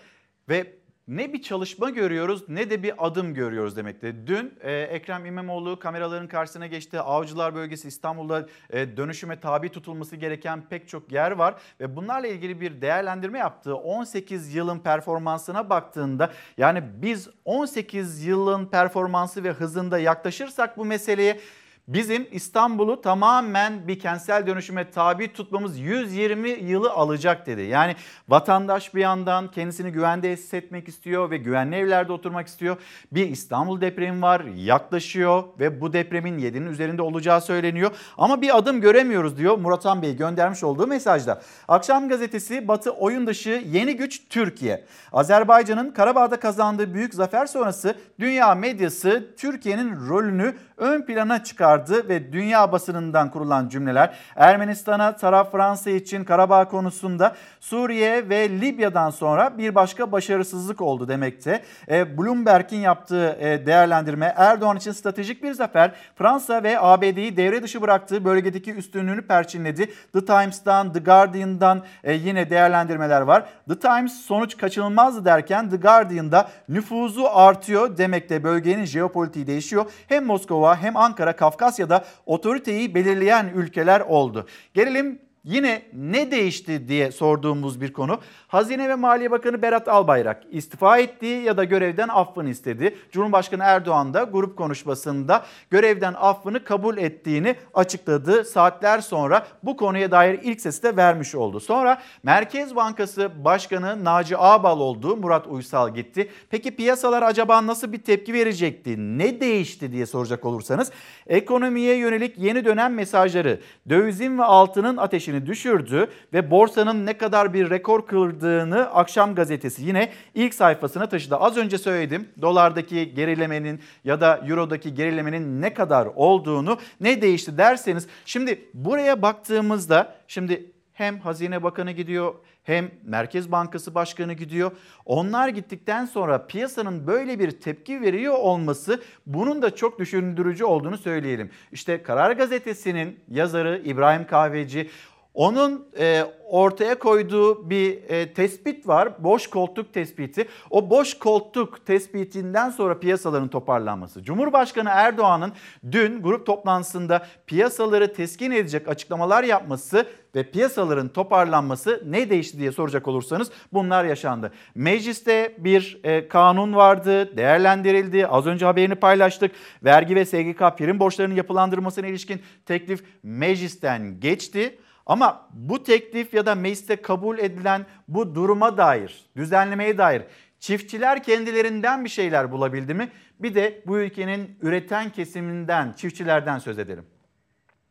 ve ne bir çalışma görüyoruz ne de bir adım görüyoruz demekte. Dün e, Ekrem İmamoğlu kameraların karşısına geçti. Avcılar bölgesi İstanbul'da e, dönüşüme tabi tutulması gereken pek çok yer var. Ve bunlarla ilgili bir değerlendirme yaptı. 18 yılın performansına baktığında yani biz 18 yılın performansı ve hızında yaklaşırsak bu meseleye Bizim İstanbul'u tamamen bir kentsel dönüşüme tabi tutmamız 120 yılı alacak dedi. Yani vatandaş bir yandan kendisini güvende hissetmek istiyor ve güvenli evlerde oturmak istiyor. Bir İstanbul depremi var yaklaşıyor ve bu depremin 7'nin üzerinde olacağı söyleniyor. Ama bir adım göremiyoruz diyor Murat Bey göndermiş olduğu mesajda. Akşam gazetesi Batı oyun dışı yeni güç Türkiye. Azerbaycan'ın Karabağ'da kazandığı büyük zafer sonrası dünya medyası Türkiye'nin rolünü ön plana çıkardı ve dünya basınından kurulan cümleler Ermenistan'a taraf Fransa için Karabağ konusunda Suriye ve Libya'dan sonra bir başka başarısızlık oldu demekte. E, Bloomberg'in yaptığı e, değerlendirme Erdoğan için stratejik bir zafer Fransa ve ABD'yi devre dışı bıraktığı bölgedeki üstünlüğünü perçinledi. The Times'tan, The Guardian'dan e, yine değerlendirmeler var. The Times sonuç kaçınılmazdı derken The Guardian'da nüfuzu artıyor demekte bölgenin jeopolitiği değişiyor. Hem Moskova hem Ankara Kafkasya'da otoriteyi belirleyen ülkeler oldu. Gelelim Yine ne değişti diye sorduğumuz bir konu. Hazine ve Maliye Bakanı Berat Albayrak istifa etti ya da görevden affını istedi. Cumhurbaşkanı Erdoğan da grup konuşmasında görevden affını kabul ettiğini açıkladı. Saatler sonra bu konuya dair ilk sesi de vermiş oldu. Sonra Merkez Bankası Başkanı Naci Ağbal oldu. Murat Uysal gitti. Peki piyasalar acaba nasıl bir tepki verecekti? Ne değişti diye soracak olursanız ekonomiye yönelik yeni dönem mesajları, dövizin ve altının ateşini endeksini düşürdü ve borsanın ne kadar bir rekor kırdığını akşam gazetesi yine ilk sayfasına taşıdı. Az önce söyledim dolardaki gerilemenin ya da eurodaki gerilemenin ne kadar olduğunu ne değişti derseniz şimdi buraya baktığımızda şimdi hem Hazine Bakanı gidiyor hem Merkez Bankası Başkanı gidiyor. Onlar gittikten sonra piyasanın böyle bir tepki veriyor olması bunun da çok düşündürücü olduğunu söyleyelim. İşte Karar Gazetesi'nin yazarı İbrahim Kahveci onun e, ortaya koyduğu bir e, tespit var. Boş koltuk tespiti. O boş koltuk tespitinden sonra piyasaların toparlanması. Cumhurbaşkanı Erdoğan'ın dün grup toplantısında piyasaları teskin edecek açıklamalar yapması ve piyasaların toparlanması ne değişti diye soracak olursanız bunlar yaşandı. Mecliste bir e, kanun vardı, değerlendirildi. Az önce haberini paylaştık. Vergi ve SGK prim borçlarının yapılandırmasına ilişkin teklif meclisten geçti. Ama bu teklif ya da mecliste kabul edilen bu duruma dair, düzenlemeye dair çiftçiler kendilerinden bir şeyler bulabildi mi? Bir de bu ülkenin üreten kesiminden, çiftçilerden söz edelim.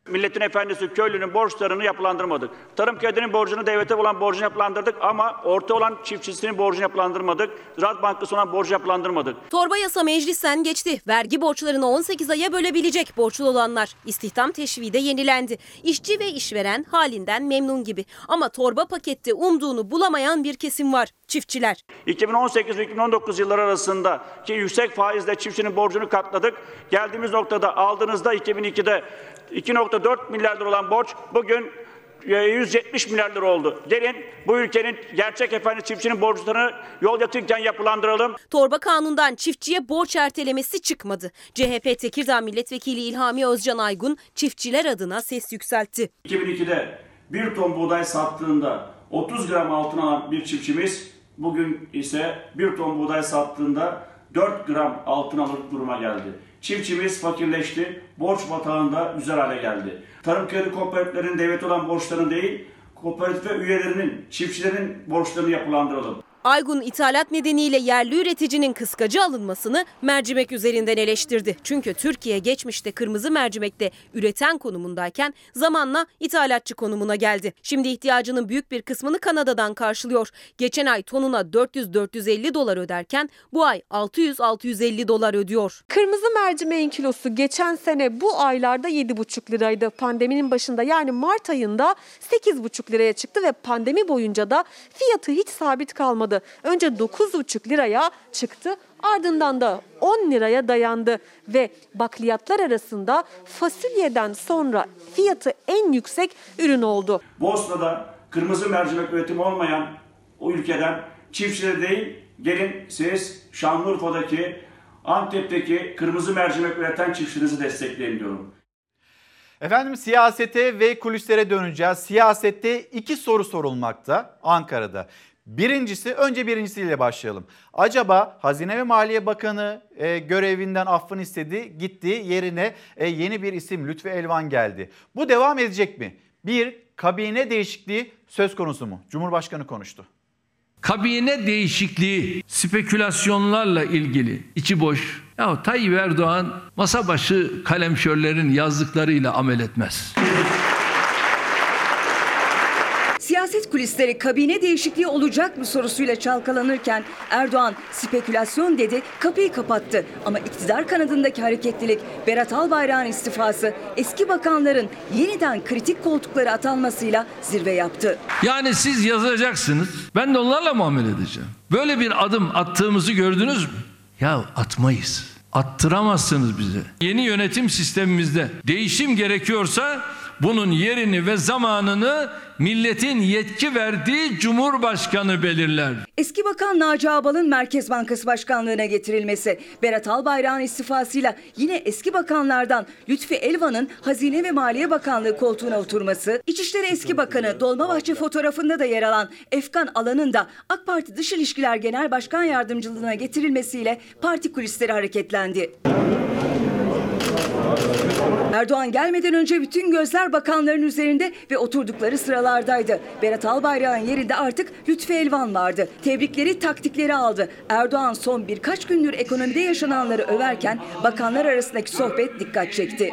Milletin efendisi köylünün borçlarını yapılandırmadık. Tarım kredinin borcunu devlete olan borcunu yapılandırdık ama orta olan çiftçisinin borcunu yapılandırmadık. Ziraat Bankası olan borcu yapılandırmadık. Torba yasa meclisten geçti. Vergi borçlarını 18 aya bölebilecek borçlu olanlar. İstihdam teşviği de yenilendi. İşçi ve işveren halinden memnun gibi. Ama torba pakette umduğunu bulamayan bir kesim var. Çiftçiler. 2018 ve 2019 yılları arasında ki yüksek faizle çiftçinin borcunu katladık. Geldiğimiz noktada aldığınızda 2002'de 2.4 milyar lira olan borç bugün 170 milyar lira oldu. Gelin bu ülkenin gerçek efendi çiftçinin borçlarını yol yatırırken yapılandıralım. Torba kanundan çiftçiye borç ertelemesi çıkmadı. CHP Tekirdağ Milletvekili İlhami Özcan Aygun çiftçiler adına ses yükseltti. 2002'de bir ton buğday sattığında 30 gram altın alan bir çiftçimiz bugün ise bir ton buğday sattığında 4 gram altın alır duruma geldi. Çiftçimiz fakirleşti, borç batağında üzer hale geldi. Tarım kredi kooperatiflerinin devlet olan borçlarını değil, kooperatife üyelerinin, çiftçilerin borçlarını yapılandıralım. Aygun ithalat nedeniyle yerli üreticinin kıskacı alınmasını mercimek üzerinden eleştirdi. Çünkü Türkiye geçmişte kırmızı mercimekte üreten konumundayken zamanla ithalatçı konumuna geldi. Şimdi ihtiyacının büyük bir kısmını Kanada'dan karşılıyor. Geçen ay tonuna 400-450 dolar öderken bu ay 600-650 dolar ödüyor. Kırmızı mercimeğin kilosu geçen sene bu aylarda 7,5 liraydı. Pandeminin başında yani Mart ayında 8,5 liraya çıktı ve pandemi boyunca da fiyatı hiç sabit kalmadı. Önce 9,5 liraya çıktı ardından da 10 liraya dayandı ve bakliyatlar arasında fasulyeden sonra fiyatı en yüksek ürün oldu. Bosna'da kırmızı mercimek üretimi olmayan o ülkeden çiftçileri değil gelin siz Şanlıurfa'daki Antep'teki kırmızı mercimek üreten çiftçinizi destekleyin diyorum. Efendim siyasete ve kulislere döneceğiz. Siyasette iki soru sorulmakta Ankara'da. Birincisi önce birincisiyle başlayalım. Acaba Hazine ve Maliye Bakanı e, görevinden affını istedi, gitti yerine e, yeni bir isim Lütfi Elvan geldi. Bu devam edecek mi? Bir kabine değişikliği söz konusu mu? Cumhurbaşkanı konuştu. Kabine değişikliği spekülasyonlarla ilgili içi boş. Ya Tayyip Erdoğan masa başı kalemşörlerin yazdıklarıyla amel etmez. Siyaset kulisleri kabine değişikliği olacak mı sorusuyla çalkalanırken Erdoğan spekülasyon dedi, kapıyı kapattı. Ama iktidar kanadındaki hareketlilik, Berat Albayrak'ın istifası, eski bakanların yeniden kritik koltuklara atanmasıyla zirve yaptı. Yani siz yazacaksınız, ben de onlarla muamele edeceğim. Böyle bir adım attığımızı gördünüz mü? Ya atmayız. Attıramazsınız bize. Yeni yönetim sistemimizde değişim gerekiyorsa bunun yerini ve zamanını milletin yetki verdiği Cumhurbaşkanı belirler. Eski Bakan Naci Ağbal'ın Merkez Bankası Başkanlığı'na getirilmesi, Berat Albayrak'ın istifasıyla yine eski bakanlardan Lütfi Elvan'ın Hazine ve Maliye Bakanlığı koltuğuna oturması, İçişleri Eski Bakanı Dolmabahçe fotoğrafında da yer alan Efkan Alan'ın da AK Parti Dış İlişkiler Genel Başkan Yardımcılığına getirilmesiyle parti kulisleri hareketlendi. Erdoğan gelmeden önce bütün gözler bakanların üzerinde ve oturdukları sıralardaydı. Berat Albayrak'ın yerinde artık Lütfi Elvan vardı. Tebrikleri, taktikleri aldı. Erdoğan son birkaç gündür ekonomide yaşananları överken bakanlar arasındaki sohbet dikkat çekti.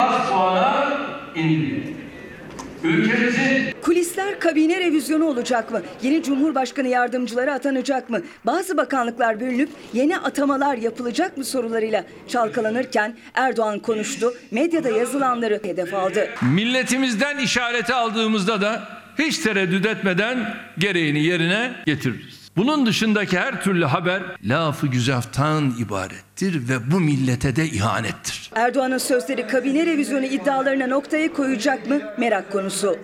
Ülkemizin Kulis Kulisler kabine revizyonu olacak mı? Yeni Cumhurbaşkanı yardımcıları atanacak mı? Bazı bakanlıklar bölünüp yeni atamalar yapılacak mı sorularıyla çalkalanırken Erdoğan konuştu. Medyada yazılanları hedef aldı. Milletimizden işareti aldığımızda da hiç tereddüt etmeden gereğini yerine getiririz. Bunun dışındaki her türlü haber lafı güzaftan ibarettir ve bu millete de ihanettir. Erdoğan'ın sözleri kabine revizyonu iddialarına noktayı koyacak mı? Merak konusu.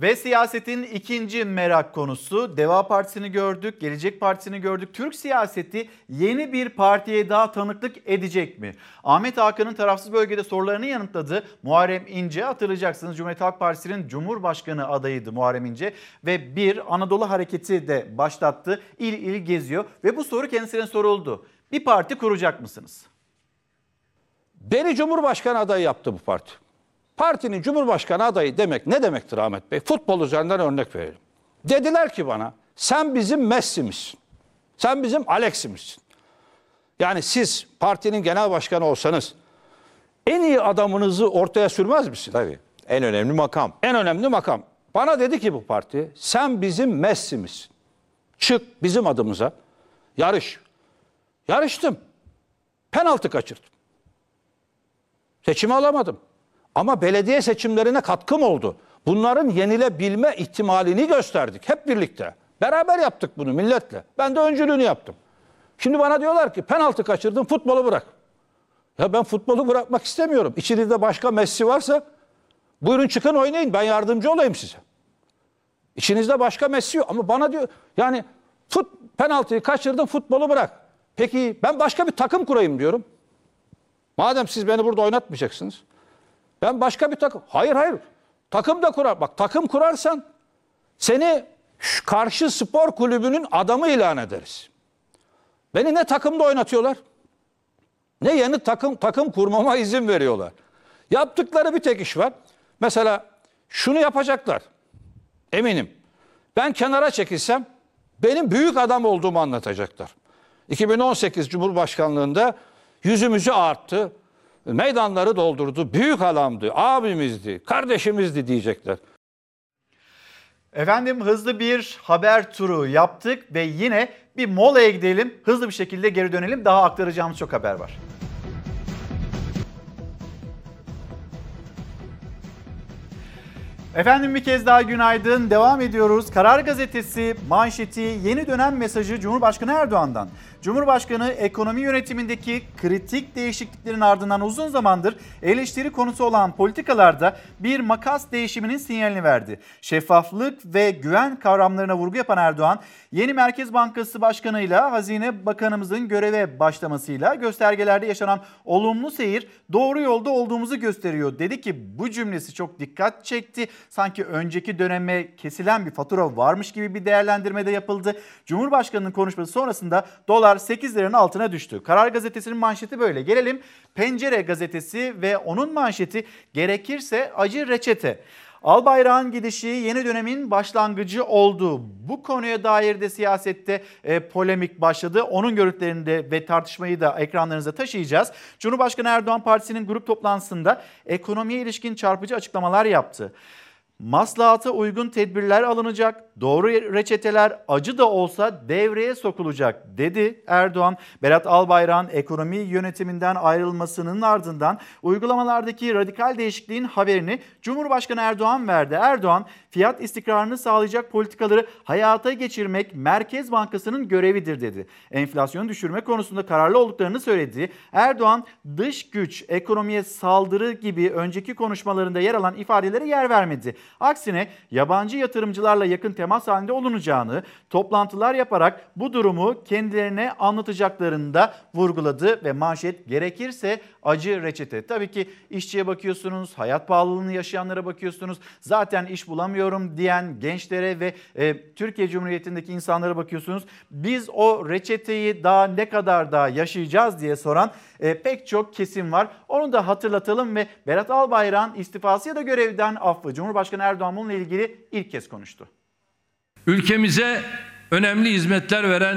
Ve siyasetin ikinci merak konusu Deva Partisi'ni gördük, Gelecek Partisi'ni gördük. Türk siyaseti yeni bir partiye daha tanıklık edecek mi? Ahmet Hakan'ın tarafsız bölgede sorularını yanıtladı. Muharrem İnce hatırlayacaksınız Cumhuriyet Halk Partisi'nin Cumhurbaşkanı adayıydı Muharrem İnce. Ve bir Anadolu Hareketi de başlattı. İl il geziyor ve bu soru kendisine soruldu. Bir parti kuracak mısınız? Beni Cumhurbaşkanı adayı yaptı bu parti. Partinin Cumhurbaşkanı adayı demek ne demektir Ahmet Bey? Futbol üzerinden örnek verelim. Dediler ki bana sen bizim Messi'misin. Sen bizim Alex'imizsin. Yani siz partinin genel başkanı olsanız en iyi adamınızı ortaya sürmez misin? Tabii. En önemli makam. En önemli makam. Bana dedi ki bu parti sen bizim Messi'misin. Çık bizim adımıza yarış. Yarıştım. Penaltı kaçırdım. Seçimi alamadım. Ama belediye seçimlerine katkım oldu. Bunların yenilebilme ihtimalini gösterdik hep birlikte. Beraber yaptık bunu milletle. Ben de öncülüğünü yaptım. Şimdi bana diyorlar ki penaltı kaçırdın futbolu bırak. Ya ben futbolu bırakmak istemiyorum. İçinizde başka Messi varsa buyurun çıkın oynayın ben yardımcı olayım size. İçinizde başka Messi yok ama bana diyor yani fut, penaltıyı kaçırdın futbolu bırak. Peki ben başka bir takım kurayım diyorum. Madem siz beni burada oynatmayacaksınız. Ben başka bir takım. Hayır hayır. Takım da kurar. Bak takım kurarsan seni karşı spor kulübünün adamı ilan ederiz. Beni ne takımda oynatıyorlar ne yeni takım takım kurmama [LAUGHS] izin veriyorlar. Yaptıkları bir tek iş var. Mesela şunu yapacaklar. Eminim. Ben kenara çekilsem benim büyük adam olduğumu anlatacaklar. 2018 Cumhurbaşkanlığında yüzümüzü arttı meydanları doldurdu. Büyük adamdı, abimizdi, kardeşimizdi diyecekler. Efendim hızlı bir haber turu yaptık ve yine bir molaya gidelim. Hızlı bir şekilde geri dönelim. Daha aktaracağımız çok haber var. Efendim bir kez daha günaydın. Devam ediyoruz. Karar Gazetesi manşeti yeni dönem mesajı Cumhurbaşkanı Erdoğan'dan. Cumhurbaşkanı ekonomi yönetimindeki kritik değişikliklerin ardından uzun zamandır eleştiri konusu olan politikalarda bir makas değişiminin sinyalini verdi. Şeffaflık ve güven kavramlarına vurgu yapan Erdoğan, yeni Merkez Bankası Başkanı'yla Hazine Bakanımızın göreve başlamasıyla göstergelerde yaşanan olumlu seyir doğru yolda olduğumuzu gösteriyor. Dedi ki bu cümlesi çok dikkat çekti. Sanki önceki döneme kesilen bir fatura varmış gibi bir değerlendirme de yapıldı. Cumhurbaşkanının konuşması sonrasında dolar 8 liranın altına düştü. Karar Gazetesi'nin manşeti böyle. Gelelim Pencere Gazetesi ve onun manşeti gerekirse acı reçete. Albayrak'ın gidişi yeni dönemin başlangıcı oldu. Bu konuya dair de siyasette e, polemik başladı. Onun görüntülerini ve tartışmayı da ekranlarınıza taşıyacağız. Cumhurbaşkanı Erdoğan Partisi'nin grup toplantısında ekonomiye ilişkin çarpıcı açıklamalar yaptı. Maslahata uygun tedbirler alınacak, doğru reçeteler acı da olsa devreye sokulacak dedi Erdoğan. Berat Albayrak'ın ekonomi yönetiminden ayrılmasının ardından uygulamalardaki radikal değişikliğin haberini Cumhurbaşkanı Erdoğan verdi. Erdoğan fiyat istikrarını sağlayacak politikaları hayata geçirmek Merkez Bankası'nın görevidir dedi. Enflasyonu düşürme konusunda kararlı olduklarını söyledi. Erdoğan dış güç, ekonomiye saldırı gibi önceki konuşmalarında yer alan ifadelere yer vermedi. Aksine yabancı yatırımcılarla yakın temas halinde olunacağını, toplantılar yaparak bu durumu kendilerine anlatacaklarını da vurguladı ve manşet gerekirse acı reçete. Tabii ki işçiye bakıyorsunuz, hayat pahalılığını yaşayanlara bakıyorsunuz. Zaten iş bulamıyorum diyen gençlere ve e, Türkiye Cumhuriyeti'ndeki insanlara bakıyorsunuz. Biz o reçeteyi daha ne kadar daha yaşayacağız diye soran e, pek çok kesim var. Onu da hatırlatalım ve Berat Albayrak'ın istifası ya da görevden affı Cumhurbaşkanı Erdoğan bununla ilgili ilk kez konuştu. Ülkemize önemli hizmetler veren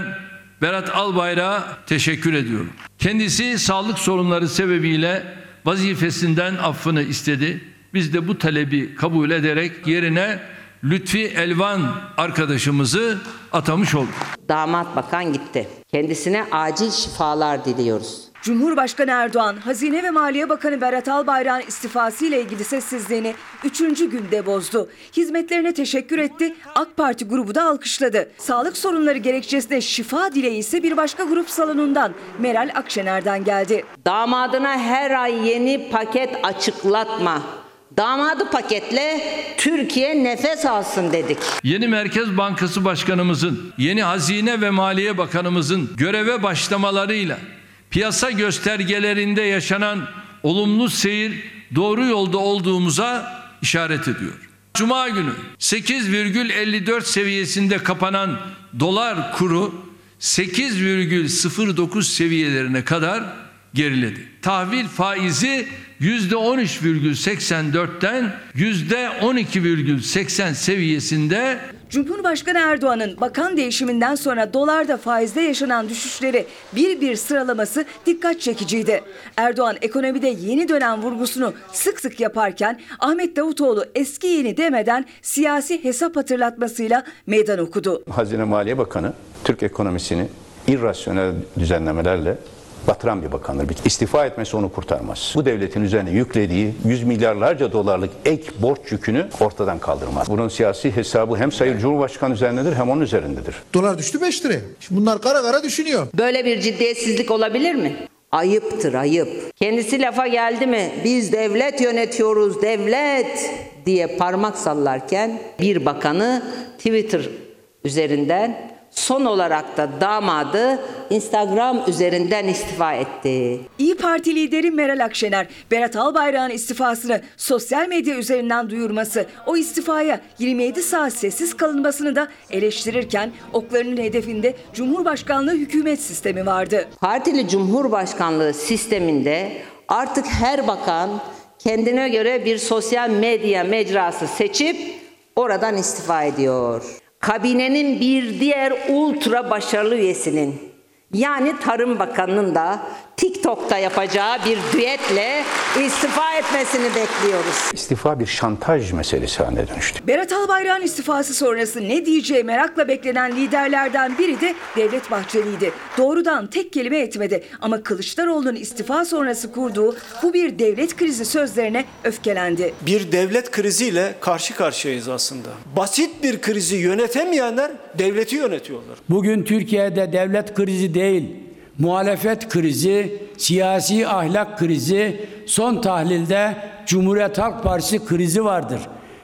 Berat Albayrak'a teşekkür ediyorum. Kendisi sağlık sorunları sebebiyle vazifesinden affını istedi. Biz de bu talebi kabul ederek yerine Lütfi Elvan arkadaşımızı atamış olduk. Damat bakan gitti. Kendisine acil şifalar diliyoruz. Cumhurbaşkanı Erdoğan, Hazine ve Maliye Bakanı Berat Albayrak'ın istifası ile ilgili sessizliğini 3. günde bozdu. Hizmetlerine teşekkür etti, AK Parti grubu da alkışladı. Sağlık sorunları gerekçesinde şifa dileği ise bir başka grup salonundan Meral Akşener'den geldi. Damadına her ay yeni paket açıklatma. Damadı paketle Türkiye nefes alsın dedik. Yeni Merkez Bankası Başkanımızın, yeni Hazine ve Maliye Bakanımızın göreve başlamalarıyla piyasa göstergelerinde yaşanan olumlu seyir doğru yolda olduğumuza işaret ediyor. Cuma günü 8,54 seviyesinde kapanan dolar kuru 8,09 seviyelerine kadar geriledi. Tahvil faizi %13,84'ten %12,80 seviyesinde Cumhurbaşkanı Erdoğan'ın bakan değişiminden sonra dolarda faizde yaşanan düşüşleri bir bir sıralaması dikkat çekiciydi. Erdoğan ekonomide yeni dönem vurgusunu sık sık yaparken Ahmet Davutoğlu eski yeni demeden siyasi hesap hatırlatmasıyla meydan okudu. Hazine Maliye Bakanı Türk ekonomisini irrasyonel düzenlemelerle batıran bir bakandır. İstifa etmesi onu kurtarmaz. Bu devletin üzerine yüklediği yüz milyarlarca dolarlık ek borç yükünü ortadan kaldırmaz. Bunun siyasi hesabı hem Sayın Cumhurbaşkanı üzerindedir hem onun üzerindedir. Dolar düştü 5 liraya. Şimdi bunlar kara kara düşünüyor. Böyle bir ciddiyetsizlik olabilir mi? Ayıptır ayıp. Kendisi lafa geldi mi biz devlet yönetiyoruz devlet diye parmak sallarken bir bakanı Twitter üzerinden son olarak da damadı Instagram üzerinden istifa etti. İyi Parti lideri Meral Akşener, Berat Albayrak'ın istifasını sosyal medya üzerinden duyurması, o istifaya 27 saat sessiz kalınmasını da eleştirirken oklarının hedefinde Cumhurbaşkanlığı hükümet sistemi vardı. Partili Cumhurbaşkanlığı sisteminde artık her bakan kendine göre bir sosyal medya mecrası seçip oradan istifa ediyor. Kabinenin bir diğer ultra başarılı üyesinin yani Tarım Bakanı'nın da TikTok'ta yapacağı bir düetle istifa etmesini bekliyoruz. İstifa bir şantaj meselesi haline dönüştü. Berat Albayrak'ın istifası sonrası ne diyeceği merakla beklenen liderlerden biri de Devlet Bahçeli'ydi. Doğrudan tek kelime etmedi ama Kılıçdaroğlu'nun istifa sonrası kurduğu bu bir devlet krizi sözlerine öfkelendi. Bir devlet kriziyle karşı karşıyayız aslında. Basit bir krizi yönetemeyenler devleti yönetiyorlar. Bugün Türkiye'de devlet krizi değil, muhalefet krizi, siyasi ahlak krizi, son tahlilde Cumhuriyet Halk Partisi krizi vardır.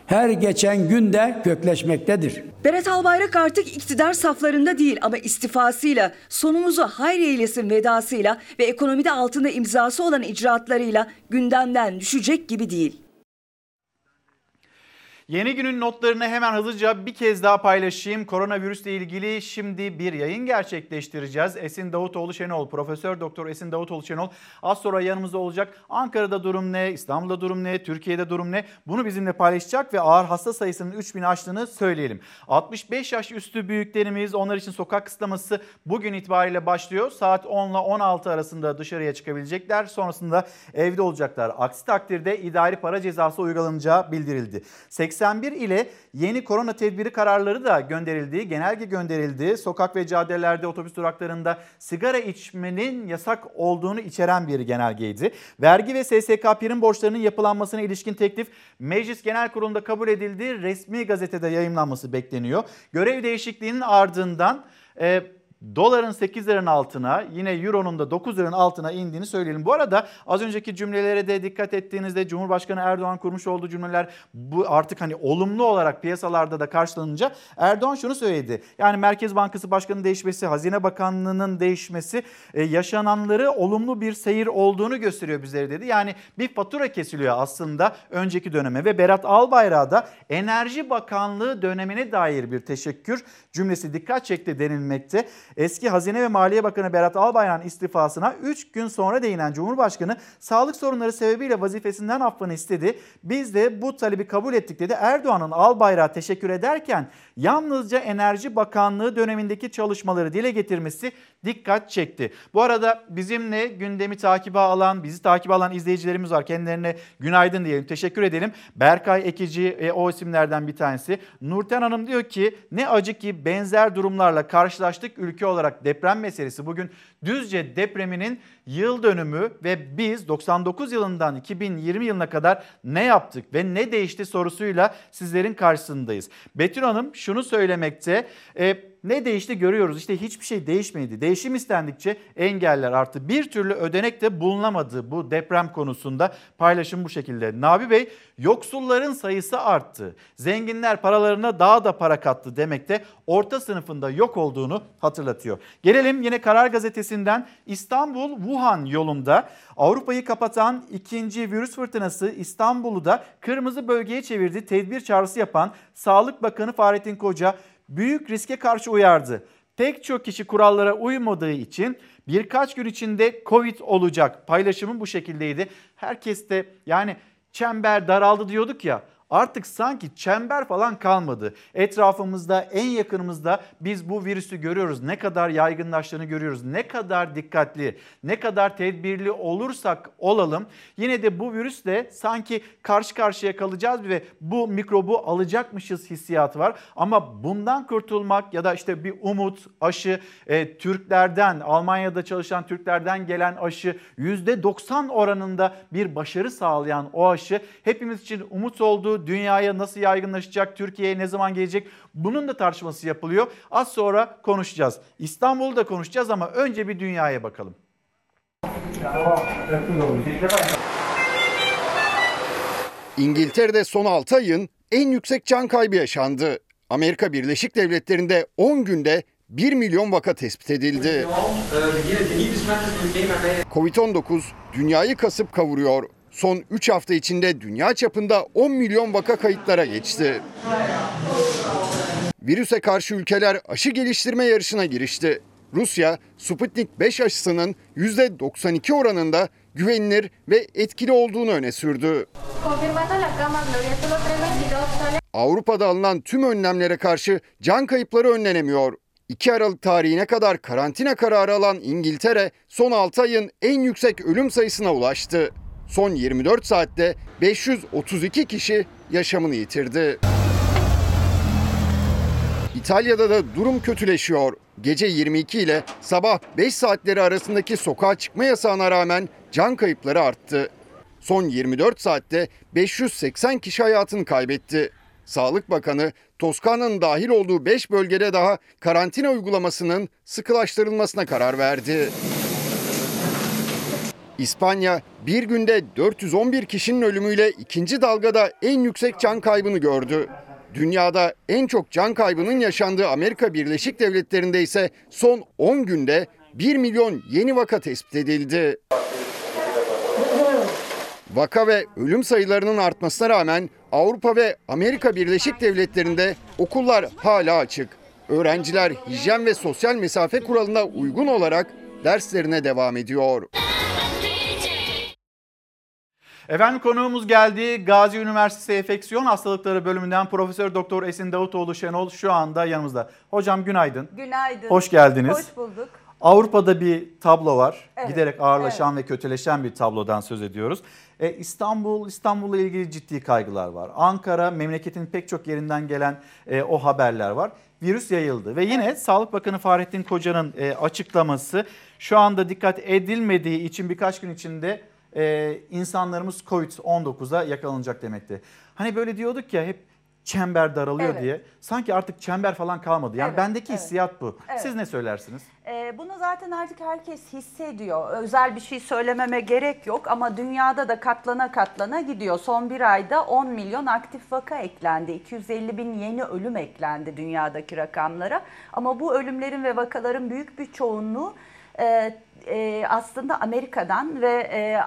Her geçen gün de kökleşmektedir. Berat Albayrak artık iktidar saflarında değil ama istifasıyla, sonumuzu hayır eylesin vedasıyla ve ekonomide altında imzası olan icraatlarıyla gündemden düşecek gibi değil. Yeni günün notlarını hemen hızlıca bir kez daha paylaşayım. Koronavirüsle ilgili şimdi bir yayın gerçekleştireceğiz. Esin Davutoğlu Şenol, Profesör Doktor Esin Davutoğlu Şenol az sonra yanımızda olacak. Ankara'da durum ne, İstanbul'da durum ne, Türkiye'de durum ne? Bunu bizimle paylaşacak ve ağır hasta sayısının 3000 aştığını söyleyelim. 65 yaş üstü büyüklerimiz onlar için sokak kısıtlaması bugün itibariyle başlıyor. Saat 10 ile 16 arasında dışarıya çıkabilecekler. Sonrasında evde olacaklar. Aksi takdirde idari para cezası uygulanacağı bildirildi. 81 ile yeni korona tedbiri kararları da gönderildi. Genelge gönderildi. Sokak ve caddelerde, otobüs duraklarında sigara içmenin yasak olduğunu içeren bir genelgeydi. Vergi ve SSK prim borçlarının yapılanmasına ilişkin teklif Meclis Genel Kurulu'nda kabul edildi. Resmi gazetede yayımlanması bekleniyor. Görev değişikliğinin ardından... E, Doların 8 liranın altına yine euronun da 9 liranın altına indiğini söyleyelim. Bu arada az önceki cümlelere de dikkat ettiğinizde Cumhurbaşkanı Erdoğan kurmuş olduğu cümleler bu artık hani olumlu olarak piyasalarda da karşılanınca Erdoğan şunu söyledi. Yani Merkez Bankası Başkanı'nın değişmesi, Hazine Bakanlığı'nın değişmesi e, yaşananları olumlu bir seyir olduğunu gösteriyor bizlere dedi. Yani bir fatura kesiliyor aslında önceki döneme ve Berat Albayrak'a da Enerji Bakanlığı dönemine dair bir teşekkür cümlesi dikkat çekti denilmekte. Eski Hazine ve Maliye Bakanı Berat Albayrak'ın istifasına 3 gün sonra değinen Cumhurbaşkanı sağlık sorunları sebebiyle vazifesinden affını istedi. Biz de bu talebi kabul ettik dedi. Erdoğan'ın Albayrak'a teşekkür ederken yalnızca Enerji Bakanlığı dönemindeki çalışmaları dile getirmesi dikkat çekti. Bu arada bizimle gündemi takibe alan, bizi takip alan izleyicilerimiz var. Kendilerine günaydın diyelim, teşekkür edelim. Berkay Ekici o isimlerden bir tanesi. Nurten Hanım diyor ki ne acı ki benzer durumlarla karşılaştık ülke olarak deprem meselesi. Bugün Düzce depreminin yıl dönümü ve biz 99 yılından 2020 yılına kadar ne yaptık ve ne değişti sorusuyla sizlerin karşısındayız. Betül Hanım şunu söylemekte. E, ne değişti görüyoruz. İşte hiçbir şey değişmedi. Değişim istendikçe engeller arttı. Bir türlü ödenek de bulunamadı bu deprem konusunda. Paylaşım bu şekilde. Nabi Bey yoksulların sayısı arttı. Zenginler paralarına daha da para kattı demekte orta sınıfında yok olduğunu hatırlatıyor. Gelelim yine Karar Gazetesi'nden İstanbul Wuhan yolunda Avrupa'yı kapatan ikinci virüs fırtınası İstanbul'u da kırmızı bölgeye çevirdi. Tedbir çağrısı yapan Sağlık Bakanı Fahrettin Koca büyük riske karşı uyardı. Pek çok kişi kurallara uymadığı için birkaç gün içinde Covid olacak. Paylaşımın bu şekildeydi. Herkes de yani çember daraldı diyorduk ya. Artık sanki çember falan kalmadı. Etrafımızda, en yakınımızda biz bu virüsü görüyoruz. Ne kadar yaygınlaştığını görüyoruz. Ne kadar dikkatli, ne kadar tedbirli olursak olalım yine de bu virüsle sanki karşı karşıya kalacağız ve bu mikrobu alacakmışız hissiyatı var. Ama bundan kurtulmak ya da işte bir umut, aşı e, Türklerden, Almanya'da çalışan Türklerden gelen aşı %90 oranında bir başarı sağlayan o aşı hepimiz için umut Dünyaya nasıl yaygınlaşacak, Türkiye'ye ne zaman gelecek bunun da tartışması yapılıyor. Az sonra konuşacağız. İstanbul'u da konuşacağız ama önce bir dünyaya bakalım. İngiltere'de son 6 ayın en yüksek can kaybı yaşandı. Amerika Birleşik Devletleri'nde 10 günde 1 milyon vaka tespit edildi. Covid-19 dünyayı kasıp kavuruyor. Son 3 hafta içinde dünya çapında 10 milyon vaka kayıtlara geçti. Virüse karşı ülkeler aşı geliştirme yarışına girişti. Rusya, Sputnik 5 aşısının %92 oranında güvenilir ve etkili olduğunu öne sürdü. Avrupa'da alınan tüm önlemlere karşı can kayıpları önlenemiyor. 2 Aralık tarihine kadar karantina kararı alan İngiltere son 6 ayın en yüksek ölüm sayısına ulaştı. Son 24 saatte 532 kişi yaşamını yitirdi. İtalya'da da durum kötüleşiyor. Gece 22 ile sabah 5 saatleri arasındaki sokağa çıkma yasağına rağmen can kayıpları arttı. Son 24 saatte 580 kişi hayatını kaybetti. Sağlık Bakanı Toskana'nın dahil olduğu 5 bölgede daha karantina uygulamasının sıkılaştırılmasına karar verdi. İspanya bir günde 411 kişinin ölümüyle ikinci dalgada en yüksek can kaybını gördü. Dünyada en çok can kaybının yaşandığı Amerika Birleşik Devletleri'nde ise son 10 günde 1 milyon yeni vaka tespit edildi. Vaka ve ölüm sayılarının artmasına rağmen Avrupa ve Amerika Birleşik Devletleri'nde okullar hala açık. Öğrenciler hijyen ve sosyal mesafe kuralına uygun olarak derslerine devam ediyor. Efendim konuğumuz geldi. Gazi Üniversitesi Enfeksiyon Hastalıkları bölümünden Profesör Doktor Esin Davutoğlu Şenol şu anda yanımızda. Hocam günaydın. Günaydın. Hoş geldiniz. Hoş bulduk. Avrupa'da bir tablo var. Evet, Giderek ağırlaşan ve kötüleşen bir tablodan söz ediyoruz. E, İstanbul, İstanbul'la ilgili ciddi kaygılar var. Ankara, memleketin pek çok yerinden gelen e, o haberler var. Virüs yayıldı ve yine Sağlık Bakanı Fahrettin Koca'nın e, açıklaması şu anda dikkat edilmediği için birkaç gün içinde e, insanlarımız Covid-19'a yakalanacak demekti. Hani böyle diyorduk ya hep çember daralıyor Evet. diye. Sanki artık çember falan kalmadı. Yani Evet, bendeki evet. hissiyat bu. Evet. Siz ne söylersiniz? Ee, bunu zaten artık herkes hissediyor. Özel bir şey söylememe gerek yok ama dünyada da katlana katlana gidiyor. Son bir ayda 10 milyon aktif vaka eklendi. 250 bin yeni ölüm eklendi dünyadaki rakamlara. Ama bu ölümlerin ve vakaların büyük bir çoğunluğu e, e, aslında Amerika'dan ve e,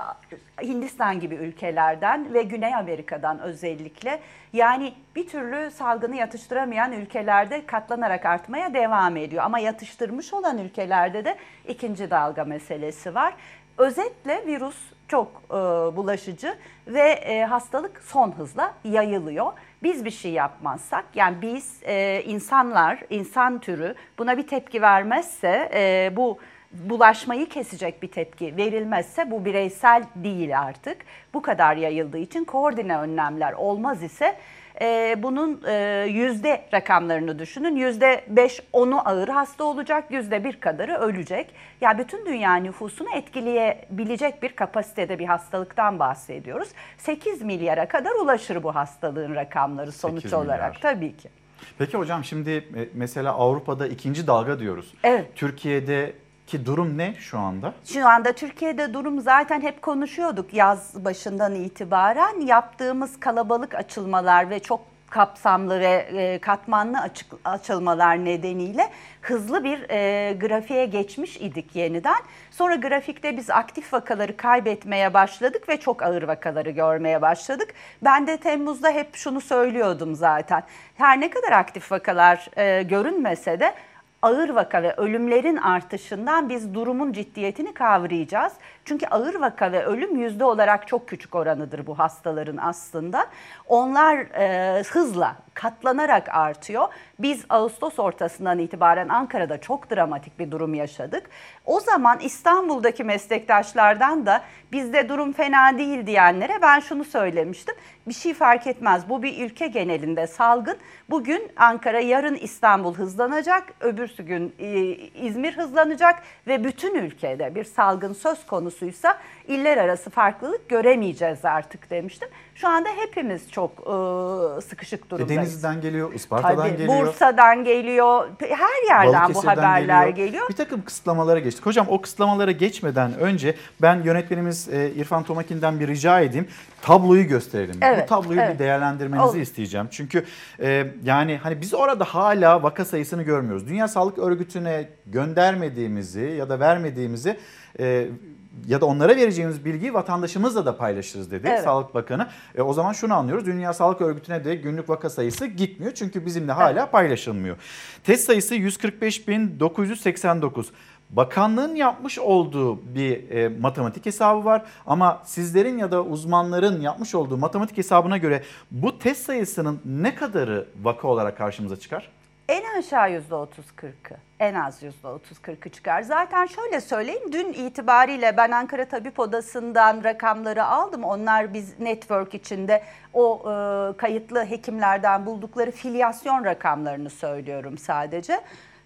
Hindistan gibi ülkelerden ve Güney Amerika'dan özellikle. Yani bir türlü salgını yatıştıramayan ülkelerde katlanarak artmaya devam ediyor. Ama yatıştırmış olan ülkelerde de ikinci dalga meselesi var. Özetle virüs çok e, bulaşıcı ve e, hastalık son hızla yayılıyor. Biz bir şey yapmazsak yani biz e, insanlar, insan türü buna bir tepki vermezse e, bu bulaşmayı kesecek bir tepki verilmezse bu bireysel değil artık. Bu kadar yayıldığı için koordine önlemler olmaz ise e, bunun e, yüzde rakamlarını düşünün. Yüzde beş onu ağır hasta olacak, yüzde bir kadarı ölecek. Yani bütün dünya nüfusunu etkileyebilecek bir kapasitede bir hastalıktan bahsediyoruz. 8 milyara kadar ulaşır bu hastalığın rakamları sonuç 8 olarak tabii ki. Peki hocam şimdi e, mesela Avrupa'da ikinci dalga diyoruz. Evet. Türkiye'deki durum ne şu anda? Şu anda Türkiye'de durum zaten hep konuşuyorduk yaz başından itibaren. Yaptığımız kalabalık açılmalar ve çok kapsamlı ve e, katmanlı açık, açılmalar nedeniyle hızlı bir e, grafiğe geçmiş idik yeniden. Sonra grafikte biz aktif vakaları kaybetmeye başladık ve çok ağır vakaları görmeye başladık. Ben de Temmuz'da hep şunu söylüyordum zaten. Her ne kadar aktif vakalar e, görünmese de ağır vaka ve ölümlerin artışından biz durumun ciddiyetini kavrayacağız. Çünkü ağır vaka ve ölüm yüzde olarak çok küçük oranıdır bu hastaların aslında. Onlar e, hızla katlanarak artıyor. Biz Ağustos ortasından itibaren Ankara'da çok dramatik bir durum yaşadık. O zaman İstanbul'daki meslektaşlardan da bizde durum fena değil diyenlere ben şunu söylemiştim. Bir şey fark etmez. Bu bir ülke genelinde salgın. Bugün Ankara, yarın İstanbul hızlanacak, öbürsü gün e, İzmir hızlanacak ve bütün ülkede bir salgın söz konusuysa iller arası farklılık göremeyeceğiz artık demiştim. Şu anda hepimiz çok e, sıkışık E, durumdayız. Denizli'den geliyor, Isparta'dan Tabii, geliyor. Bursa'dan geliyor, her yerden bu haberler geliyor. Bir takım kısıtlamalara geçtik. Hocam o kısıtlamalara geçmeden önce ben yönetmenimiz e, İrfan Tomakin'den bir rica edeyim. Tabloyu gösterelim. Evet, Bu tabloyu evet. bir değerlendirmenizi Olur. isteyeceğim. Çünkü e, yani hani biz orada hala vaka sayısını görmüyoruz. Dünya Sağlık Örgütü'ne göndermediğimizi ya da vermediğimizi e, ya da onlara vereceğimiz bilgiyi vatandaşımızla da paylaşırız dedi Evet. Sağlık Bakanı. E, o zaman şunu anlıyoruz. Dünya Sağlık Örgütü'ne de günlük vaka sayısı gitmiyor. Çünkü bizimle hala paylaşılmıyor. Test sayısı 145.989. Bakanlığın yapmış olduğu bir e, matematik hesabı var ama sizlerin ya da uzmanların yapmış olduğu matematik hesabına göre bu test sayısının ne kadarı vaka olarak karşımıza çıkar? En aşağı yüzde 30-40'ı, en az yüzde 30-40'ı çıkar. Zaten şöyle söyleyeyim, dün itibariyle ben Ankara Tabip Odası'ndan rakamları aldım. Onlar biz network içinde o e, kayıtlı hekimlerden buldukları filyasyon rakamlarını söylüyorum sadece.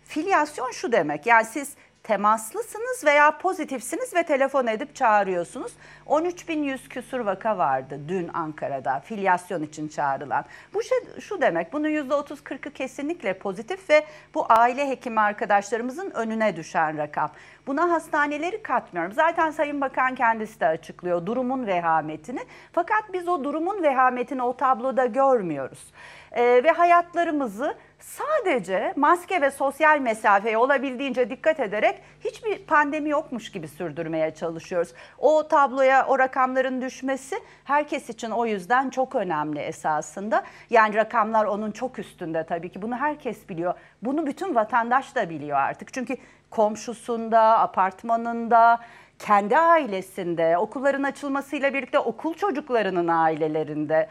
Filyasyon şu demek, yani siz temaslısınız veya pozitifsiniz ve telefon edip çağırıyorsunuz. 13.100 küsur vaka vardı dün Ankara'da filyasyon için çağrılan. Bu şey, şu demek bunun %30-40'ı kesinlikle pozitif ve bu aile hekimi arkadaşlarımızın önüne düşen rakam. Buna hastaneleri katmıyorum. Zaten Sayın Bakan kendisi de açıklıyor durumun vehametini. Fakat biz o durumun vehametini o tabloda görmüyoruz. Ee, ve hayatlarımızı sadece maske ve sosyal mesafeye olabildiğince dikkat ederek hiçbir pandemi yokmuş gibi sürdürmeye çalışıyoruz. O tabloya o rakamların düşmesi herkes için o yüzden çok önemli esasında. Yani rakamlar onun çok üstünde tabii ki bunu herkes biliyor. Bunu bütün vatandaş da biliyor artık. Çünkü komşusunda, apartmanında, kendi ailesinde, okulların açılmasıyla birlikte okul çocuklarının ailelerinde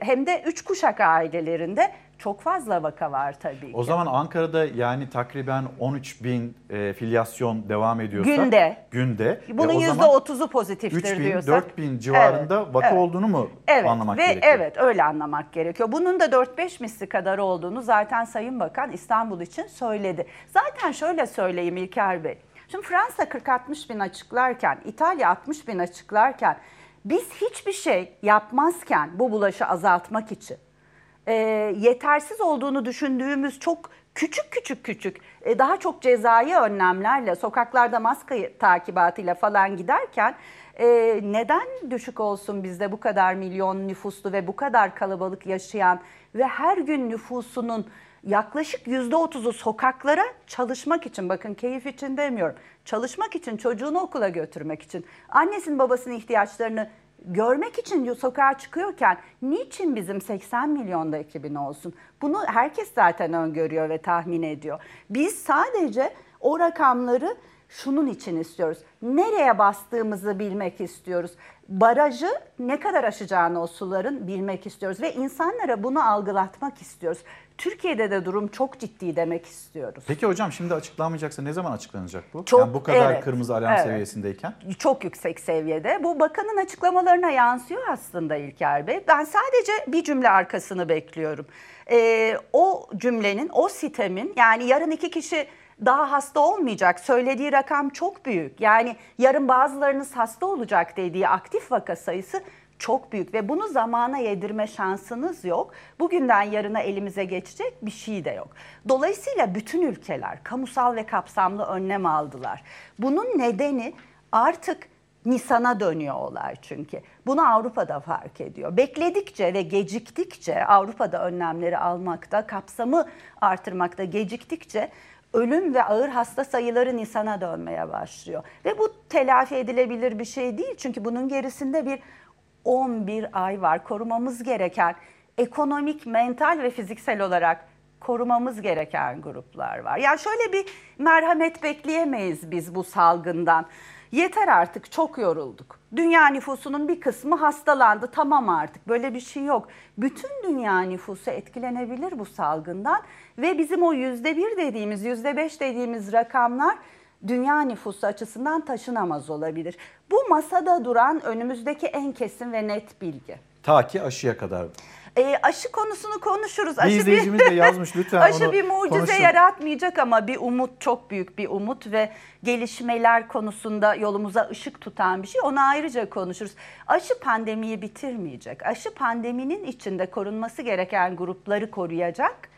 hem de üç kuşak ailelerinde çok fazla vaka var tabii ki. O zaman Ankara'da yani takriben 13 bin e, filyasyon devam ediyorsa Günde. günde Bunun e, o yüzde zaman otuzu pozitiftir 3 bin, diyorsak. 4 bin civarında Evet, vaka evet. olduğunu mu Evet anlamak ve gerekiyor? evet öyle anlamak gerekiyor. Bunun da 4-5 misli kadar olduğunu zaten Sayın Bakan İstanbul için söyledi. Zaten şöyle söyleyeyim İlker Bey. Şimdi Fransa 40-60 bin açıklarken, İtalya 60 bin açıklarken biz hiçbir şey yapmazken bu bulaşı azaltmak için e, yetersiz olduğunu düşündüğümüz çok küçük küçük küçük e, daha çok cezai önlemlerle sokaklarda maske takibatıyla falan giderken e, neden düşük olsun bizde bu kadar milyon nüfuslu ve bu kadar kalabalık yaşayan ve her gün nüfusunun yaklaşık yüzde otuzu sokaklara çalışmak için bakın keyif için demiyorum çalışmak için çocuğunu okula götürmek için annesinin babasının ihtiyaçlarını görmek için sokağa çıkıyorken niçin bizim 80 milyonda 2000 olsun? Bunu herkes zaten öngörüyor ve tahmin ediyor. Biz sadece o rakamları şunun için istiyoruz. Nereye bastığımızı bilmek istiyoruz. Barajı ne kadar aşacağını o suların bilmek istiyoruz ve insanlara bunu algılatmak istiyoruz. Türkiye'de de durum çok ciddi demek istiyoruz. Peki hocam şimdi açıklanmayacaksa ne zaman açıklanacak bu? Çok- yani bu kadar evet, kırmızı alarm evet. seviyesindeyken. çok yüksek seviyede. Bu bakanın açıklamalarına yansıyor aslında İlker Bey. Ben sadece bir cümle arkasını bekliyorum. Ee, o cümlenin, o sitemin yani yarın iki kişi daha hasta olmayacak. Söylediği rakam çok büyük. Yani yarın bazılarınız hasta olacak dediği aktif vaka sayısı çok büyük ve bunu zamana yedirme şansınız yok. Bugünden yarına elimize geçecek bir şey de yok. Dolayısıyla bütün ülkeler kamusal ve kapsamlı önlem aldılar. Bunun nedeni artık Nisan'a dönüyor olay çünkü. Bunu Avrupa'da fark ediyor. Bekledikçe ve geciktikçe Avrupa'da önlemleri almakta, kapsamı artırmakta geciktikçe ölüm ve ağır hasta sayıları Nisan'a dönmeye başlıyor. Ve bu telafi edilebilir bir şey değil. Çünkü bunun gerisinde bir 11 ay var. Korumamız gereken ekonomik, mental ve fiziksel olarak korumamız gereken gruplar var. Yani şöyle bir merhamet bekleyemeyiz biz bu salgından. Yeter artık çok yorulduk. Dünya nüfusunun bir kısmı hastalandı. Tamam artık böyle bir şey yok. Bütün dünya nüfusu etkilenebilir bu salgından ve bizim o yüzde bir dediğimiz, yüzde beş dediğimiz rakamlar dünya nüfusu açısından taşınamaz olabilir. Bu masada duran önümüzdeki en kesin ve net bilgi. Ta ki aşıya kadar. E, aşı konusunu konuşuruz. Bir izleyicimiz de yazmış, [LAUGHS] lütfen Aşı bir mucize konuşun. yaratmayacak ama bir umut çok büyük bir umut ve gelişmeler konusunda yolumuza ışık tutan bir şey. Onu ayrıca konuşuruz. Aşı pandemiyi bitirmeyecek. Aşı pandeminin içinde korunması gereken grupları koruyacak.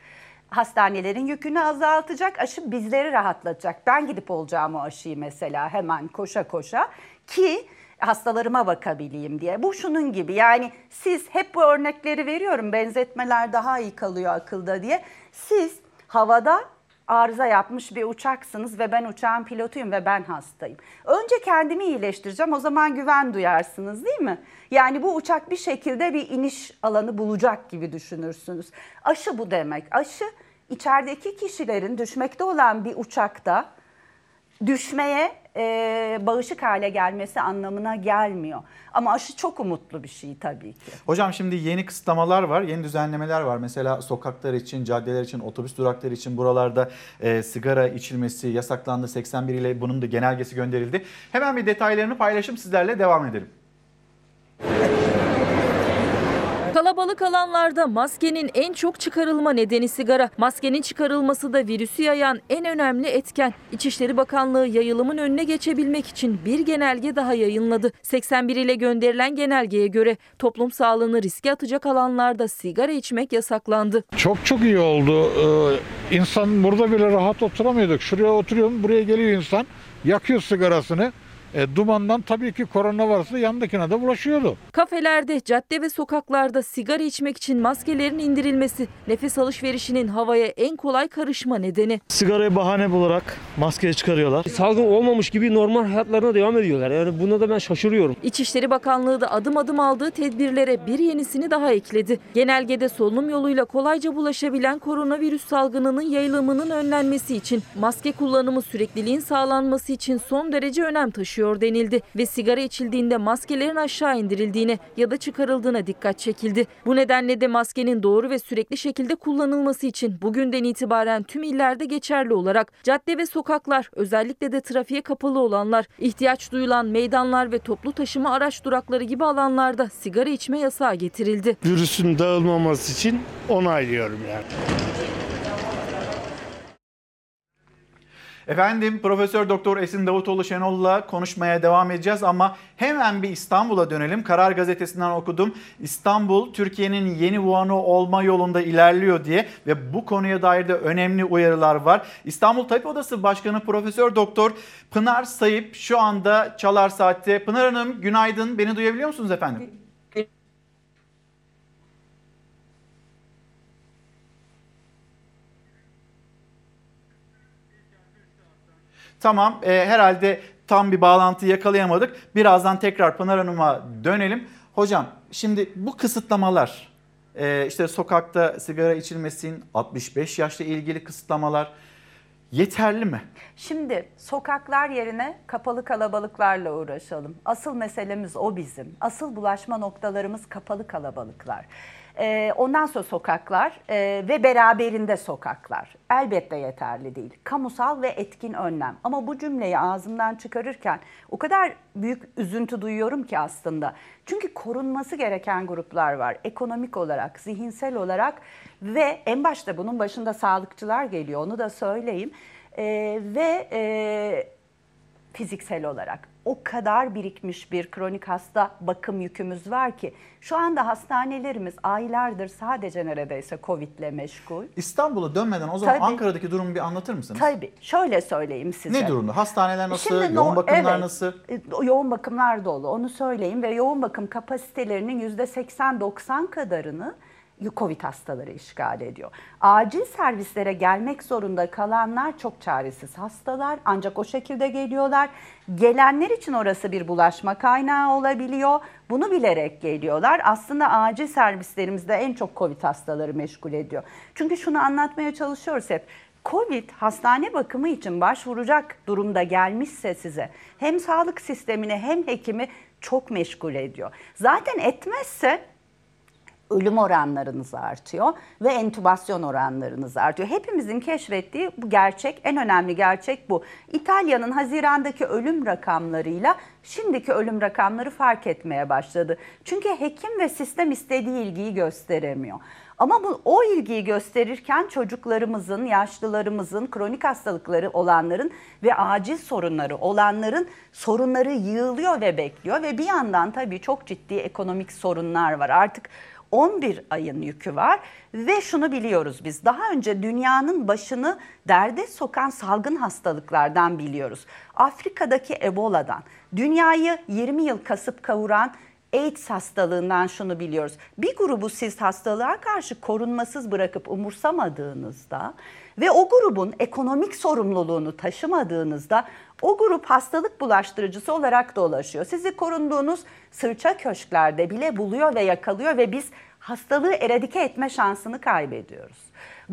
Hastanelerin yükünü azaltacak. Aşı bizleri rahatlatacak. Ben gidip olacağım o aşıyı mesela hemen koşa koşa ki hastalarıma bakabileyim diye. Bu şunun gibi yani siz hep bu örnekleri veriyorum benzetmeler daha iyi kalıyor akılda diye. Siz havada arıza yapmış bir uçaksınız ve ben uçağın pilotuyum ve ben hastayım. Önce kendimi iyileştireceğim o zaman güven duyarsınız değil mi? Yani bu uçak bir şekilde bir iniş alanı bulacak gibi düşünürsünüz. Aşı bu demek. Aşı içerideki kişilerin düşmekte olan bir uçakta düşmeye e, bağışık hale gelmesi anlamına gelmiyor. Ama aşı çok umutlu bir şey tabii ki. Hocam şimdi yeni kısıtlamalar var, yeni düzenlemeler var. Mesela sokaklar için, caddeler için, otobüs durakları için buralarda e, sigara içilmesi yasaklandı. 81 ile bunun da genelgesi gönderildi. Hemen bir detaylarını paylaşıp sizlerle devam edelim. Kalabalık alanlarda maskenin en çok çıkarılma nedeni sigara. Maskenin çıkarılması da virüsü yayan en önemli etken. İçişleri Bakanlığı yayılımın önüne geçebilmek için bir genelge daha yayınladı. 81 ile gönderilen genelgeye göre toplum sağlığını riske atacak alanlarda sigara içmek yasaklandı. Çok çok iyi oldu. Ee, insan burada bile rahat oturamıyorduk. Şuraya oturuyorum, buraya geliyor insan, yakıyor sigarasını. E, dumandan tabii ki korona varsa yandakine de bulaşıyordu. Kafelerde, cadde ve sokaklarda sigara içmek için maskelerin indirilmesi nefes alışverişinin havaya en kolay karışma nedeni. Sigarayı bahane bularak maskeye çıkarıyorlar. Salgın olmamış gibi normal hayatlarına devam ediyorlar. Yani buna da ben şaşırıyorum. İçişleri Bakanlığı da adım adım aldığı tedbirlere bir yenisini daha ekledi. Genelgede solunum yoluyla kolayca bulaşabilen koronavirüs salgınının yayılımının önlenmesi için maske kullanımı sürekliliğin sağlanması için son derece önem taşıyor denildi ve sigara içildiğinde maskelerin aşağı indirildiğine ya da çıkarıldığına dikkat çekildi. Bu nedenle de maskenin doğru ve sürekli şekilde kullanılması için bugünden itibaren tüm illerde geçerli olarak cadde ve sokaklar özellikle de trafiğe kapalı olanlar, ihtiyaç duyulan meydanlar ve toplu taşıma araç durakları gibi alanlarda sigara içme yasağı getirildi. Virüsün dağılmaması için onaylıyorum yani. Efendim Profesör Doktor Esin Davutoğlu Şenol'la konuşmaya devam edeceğiz ama hemen bir İstanbul'a dönelim. Karar Gazetesi'nden okudum. İstanbul Türkiye'nin yeni Wuhan'ı olma yolunda ilerliyor diye ve bu konuya dair de önemli uyarılar var. İstanbul Tabip Odası Başkanı Profesör Doktor Pınar Sayıp şu anda Çalar Saat'te. Pınar Hanım günaydın. Beni duyabiliyor musunuz efendim? Tamam e, herhalde tam bir bağlantı yakalayamadık. Birazdan tekrar Pınar Hanım'a dönelim. Hocam şimdi bu kısıtlamalar e, işte sokakta sigara içilmesin 65 yaşla ilgili kısıtlamalar yeterli mi? Şimdi sokaklar yerine kapalı kalabalıklarla uğraşalım. Asıl meselemiz o bizim. Asıl bulaşma noktalarımız kapalı kalabalıklar. Ee, ondan sonra sokaklar e, ve beraberinde sokaklar. Elbette yeterli değil. Kamusal ve etkin önlem. Ama bu cümleyi ağzımdan çıkarırken o kadar büyük üzüntü duyuyorum ki aslında. Çünkü korunması gereken gruplar var. Ekonomik olarak, zihinsel olarak ve en başta bunun başında sağlıkçılar geliyor. Onu da söyleyeyim. Ee, ve e, fiziksel olarak o kadar birikmiş bir kronik hasta bakım yükümüz var ki şu anda hastanelerimiz aylardır sadece neredeyse Covid'le meşgul. İstanbul'a dönmeden o zaman Tabii. Ankara'daki durumu bir anlatır mısınız? Tabii. Şöyle söyleyeyim size. Ne durumda? Hastaneler nasıl? Şimdi yoğun no- bakımlar evet, nasıl? e, Yoğun bakımlar dolu. Onu söyleyeyim ve yoğun bakım kapasitelerinin %80-90 kadarını Covid hastaları işgal ediyor. Acil servislere gelmek zorunda kalanlar çok çaresiz hastalar ancak o şekilde geliyorlar. Gelenler için orası bir bulaşma kaynağı olabiliyor. Bunu bilerek geliyorlar. Aslında acil servislerimizde en çok Covid hastaları meşgul ediyor. Çünkü şunu anlatmaya çalışıyoruz hep. Covid hastane bakımı için başvuracak durumda gelmişse size hem sağlık sistemini hem hekimi çok meşgul ediyor. Zaten etmezse ölüm oranlarınız artıyor ve entübasyon oranlarınız artıyor. Hepimizin keşfettiği bu gerçek, en önemli gerçek bu. İtalya'nın Haziran'daki ölüm rakamlarıyla şimdiki ölüm rakamları fark etmeye başladı. Çünkü hekim ve sistem istediği ilgiyi gösteremiyor. Ama bu o ilgiyi gösterirken çocuklarımızın, yaşlılarımızın, kronik hastalıkları olanların ve acil sorunları olanların sorunları yığılıyor ve bekliyor ve bir yandan tabii çok ciddi ekonomik sorunlar var. Artık 11 ayın yükü var ve şunu biliyoruz biz daha önce dünyanın başını derde sokan salgın hastalıklardan biliyoruz. Afrika'daki Ebola'dan, dünyayı 20 yıl kasıp kavuran AIDS hastalığından şunu biliyoruz. Bir grubu siz hastalığa karşı korunmasız bırakıp umursamadığınızda ve o grubun ekonomik sorumluluğunu taşımadığınızda o grup hastalık bulaştırıcısı olarak dolaşıyor. Sizi korunduğunuz sırça köşklerde bile buluyor ve yakalıyor ve biz hastalığı eradike etme şansını kaybediyoruz.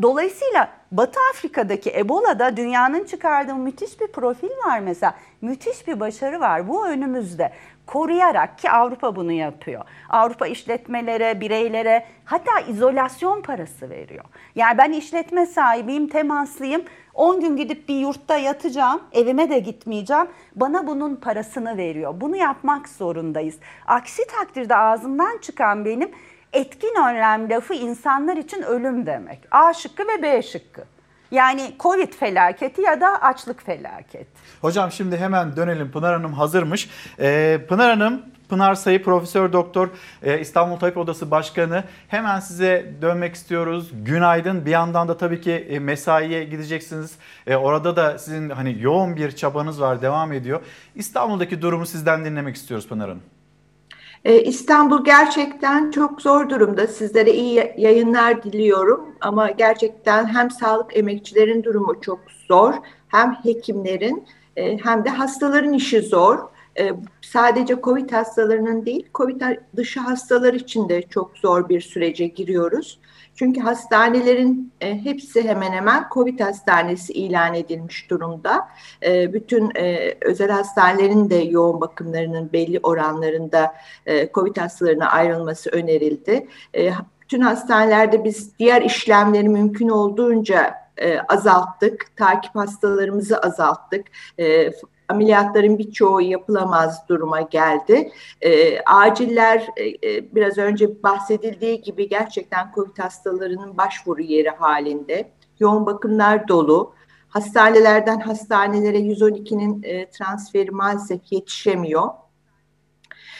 Dolayısıyla Batı Afrika'daki Ebola'da dünyanın çıkardığı müthiş bir profil var mesela. Müthiş bir başarı var. Bu önümüzde koruyarak ki Avrupa bunu yapıyor. Avrupa işletmelere, bireylere hatta izolasyon parası veriyor. Yani ben işletme sahibiyim, temaslıyım. 10 gün gidip bir yurtta yatacağım, evime de gitmeyeceğim. Bana bunun parasını veriyor. Bunu yapmak zorundayız. Aksi takdirde ağzımdan çıkan benim etkin önlem lafı insanlar için ölüm demek. A şıkkı ve B şıkkı. Yani Covid felaketi ya da açlık felaketi. Hocam şimdi hemen dönelim. Pınar Hanım hazırmış. Ee, Pınar Hanım, Pınar Sayı Profesör Doktor e, İstanbul Tabip Odası Başkanı. Hemen size dönmek istiyoruz. Günaydın. Bir yandan da tabii ki e, mesaiye gideceksiniz. E, orada da sizin hani yoğun bir çabanız var, devam ediyor. İstanbul'daki durumu sizden dinlemek istiyoruz Pınar Hanım. Ee, İstanbul gerçekten çok zor durumda. Sizlere iyi yayınlar diliyorum. Ama gerçekten hem sağlık emekçilerin durumu çok zor, hem hekimlerin e, hem de hastaların işi zor. E, sadece COVID hastalarının değil, COVID dışı hastalar için de çok zor bir sürece giriyoruz. Çünkü hastanelerin e, hepsi hemen hemen COVID hastanesi ilan edilmiş durumda. E, bütün e, özel hastanelerin de yoğun bakımlarının belli oranlarında e, COVID hastalarına ayrılması önerildi. E, bütün hastanelerde biz diğer işlemleri mümkün olduğunca e, azalttık. Takip hastalarımızı azalttık. E, ameliyatların birçoğu yapılamaz duruma geldi. E, aciller e, biraz önce bahsedildiği gibi gerçekten COVID hastalarının başvuru yeri halinde. Yoğun bakımlar dolu. Hastanelerden hastanelere 112'nin e, transferi maalesef yetişemiyor.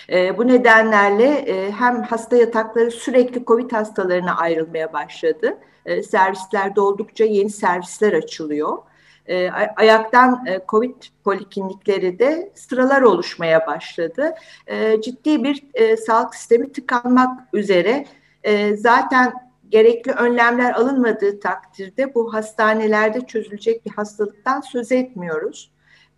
E, bu nedenlerle e, hem hasta yatakları sürekli COVID hastalarına ayrılmaya başladı. E, servisler doldukça yeni servisler açılıyor. E, ayaktan e, COVID poliklinikleri de sıralar oluşmaya başladı. E, ciddi bir e, sağlık sistemi tıkanmak üzere. E, zaten gerekli önlemler alınmadığı takdirde bu hastanelerde çözülecek bir hastalıktan söz etmiyoruz.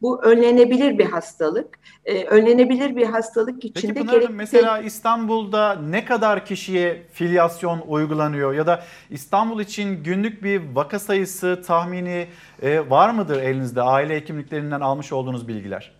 Bu önlenebilir bir hastalık. Ee, önlenebilir bir hastalık içinde Peki gerekli- mesela İstanbul'da ne kadar kişiye filyasyon uygulanıyor ya da İstanbul için günlük bir vaka sayısı tahmini e, var mıdır elinizde aile hekimliklerinden almış olduğunuz bilgiler?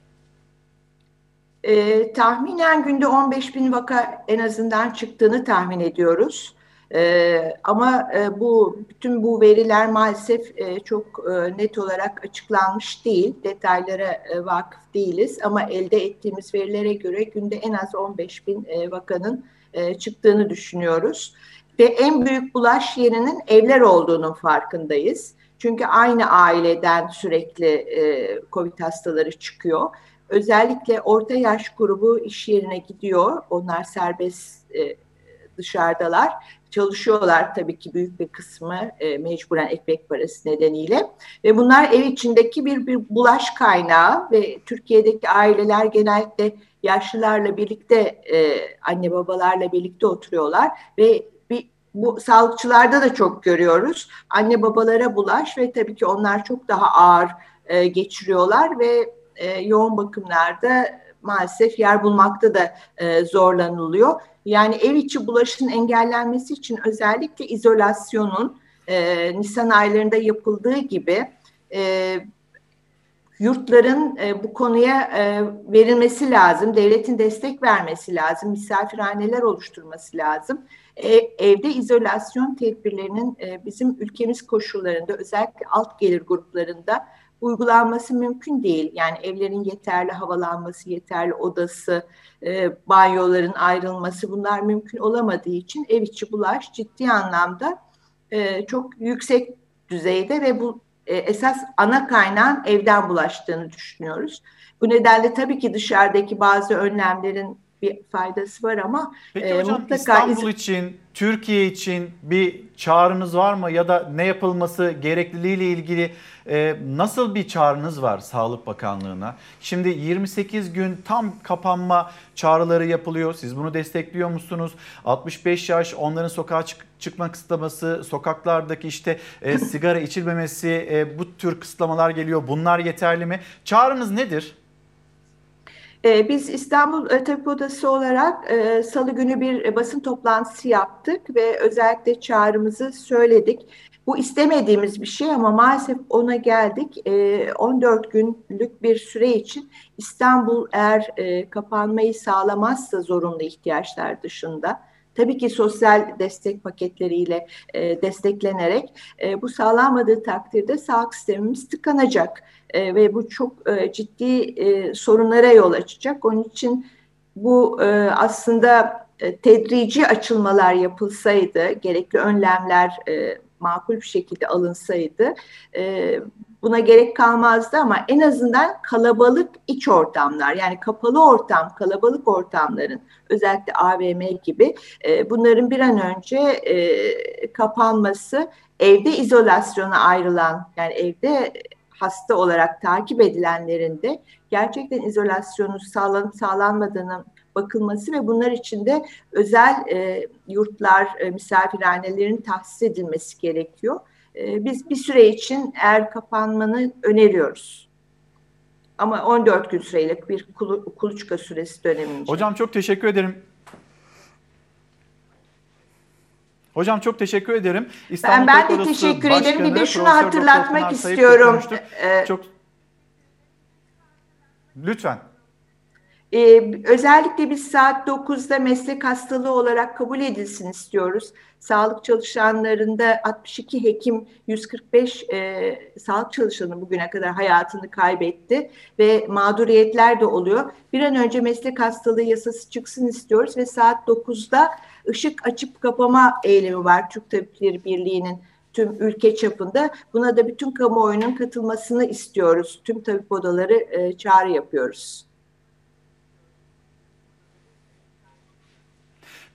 Ee, tahminen günde 15 bin vaka en azından çıktığını tahmin ediyoruz. Ee, ama e, bu bütün bu veriler maalesef e, çok e, net olarak açıklanmış değil. Detaylara e, vakıf değiliz ama elde ettiğimiz verilere göre günde en az 15 bin e, vakanın e, çıktığını düşünüyoruz. Ve en büyük bulaş yerinin evler olduğunun farkındayız. Çünkü aynı aileden sürekli e, COVID hastaları çıkıyor. Özellikle orta yaş grubu iş yerine gidiyor. Onlar serbest e, dışarıdalar. Çalışıyorlar tabii ki büyük bir kısmı e, mecburen ekmek parası nedeniyle. Ve bunlar ev içindeki bir, bir bulaş kaynağı ve Türkiye'deki aileler genellikle yaşlılarla birlikte, e, anne babalarla birlikte oturuyorlar ve bir bu sağlıkçılarda da çok görüyoruz. Anne babalara bulaş ve tabii ki onlar çok daha ağır e, geçiriyorlar ve e, yoğun bakımlarda maalesef yer bulmakta da e, zorlanılıyor. Yani ev içi bulaşın engellenmesi için özellikle izolasyonun e, Nisan aylarında yapıldığı gibi e, yurtların e, bu konuya e, verilmesi lazım, devletin destek vermesi lazım, misafirhaneler oluşturması lazım. E, evde izolasyon tedbirlerinin e, bizim ülkemiz koşullarında özellikle alt gelir gruplarında uygulanması mümkün değil. Yani evlerin yeterli havalanması, yeterli odası, e, banyoların ayrılması bunlar mümkün olamadığı için ev içi bulaş ciddi anlamda e, çok yüksek düzeyde ve bu e, esas ana kaynağın evden bulaştığını düşünüyoruz. Bu nedenle tabii ki dışarıdaki bazı önlemlerin bir faydası var ama Peki e, hocam mutlaka İstanbul için, Türkiye için bir çağrınız var mı ya da ne yapılması gerekliliği ile ilgili e, nasıl bir çağrınız var Sağlık Bakanlığı'na? Şimdi 28 gün tam kapanma çağrıları yapılıyor. Siz bunu destekliyor musunuz? 65 yaş onların sokağa çık- çıkma kısıtlaması, sokaklardaki işte e, [LAUGHS] sigara içilmemesi, e, bu tür kısıtlamalar geliyor. Bunlar yeterli mi? Çağrınız nedir? Ee, Biz İstanbul e, Tabip Odası olarak e, salı günü bir e, basın toplantısı yaptık ve özellikle çağrımızı söyledik. Bu istemediğimiz bir şey ama maalesef ona geldik. E, 14 günlük bir süre için İstanbul eğer e, kapanmayı sağlamazsa zorunlu ihtiyaçlar dışında tabii ki sosyal destek paketleriyle e, desteklenerek e, bu sağlanmadığı takdirde sağlık sistemimiz tıkanacak E, ve bu çok e, ciddi e, sorunlara yol açacak. Onun için bu aslında tedrici açılmalar yapılsaydı, gerekli önlemler makul bir şekilde alınsaydı buna gerek kalmazdı ama en azından kalabalık iç ortamlar yani kapalı ortam, kalabalık ortamların özellikle AVM gibi bunların bir an önce kapanması, evde izolasyona ayrılan yani evde hasta olarak takip edilenlerin de gerçekten izolasyonu sağlan, sağlanmadığının bakılması ve bunlar için de özel e, yurtlar, e, misafirhanelerin tahsis edilmesi gerekiyor. E, biz bir süre için eğer kapanmanı öneriyoruz. Ama 14 gün süreyle bir kulu, kuluçka süresi dönemince. Hocam çok teşekkür ederim. Hocam çok teşekkür ederim. Ben, ben de teşekkür ederim. Bir de Başkanı şunu Profesör hatırlatmak istiyorum. Ee, Çok Lütfen. Ee, özellikle biz saat 9'da meslek hastalığı olarak kabul edilsin istiyoruz. Sağlık çalışanlarında 62 hekim, 145 e, sağlık çalışanı bugüne kadar hayatını kaybetti ve mağduriyetler de oluyor. Bir an önce meslek hastalığı yasası çıksın istiyoruz ve saat 9'da ışık açıp kapama eylemi var Türk Tabipleri Birliği'nin tüm ülke çapında. Buna da bütün kamuoyunun katılmasını istiyoruz. Tüm tabip odaları e, çağrı yapıyoruz.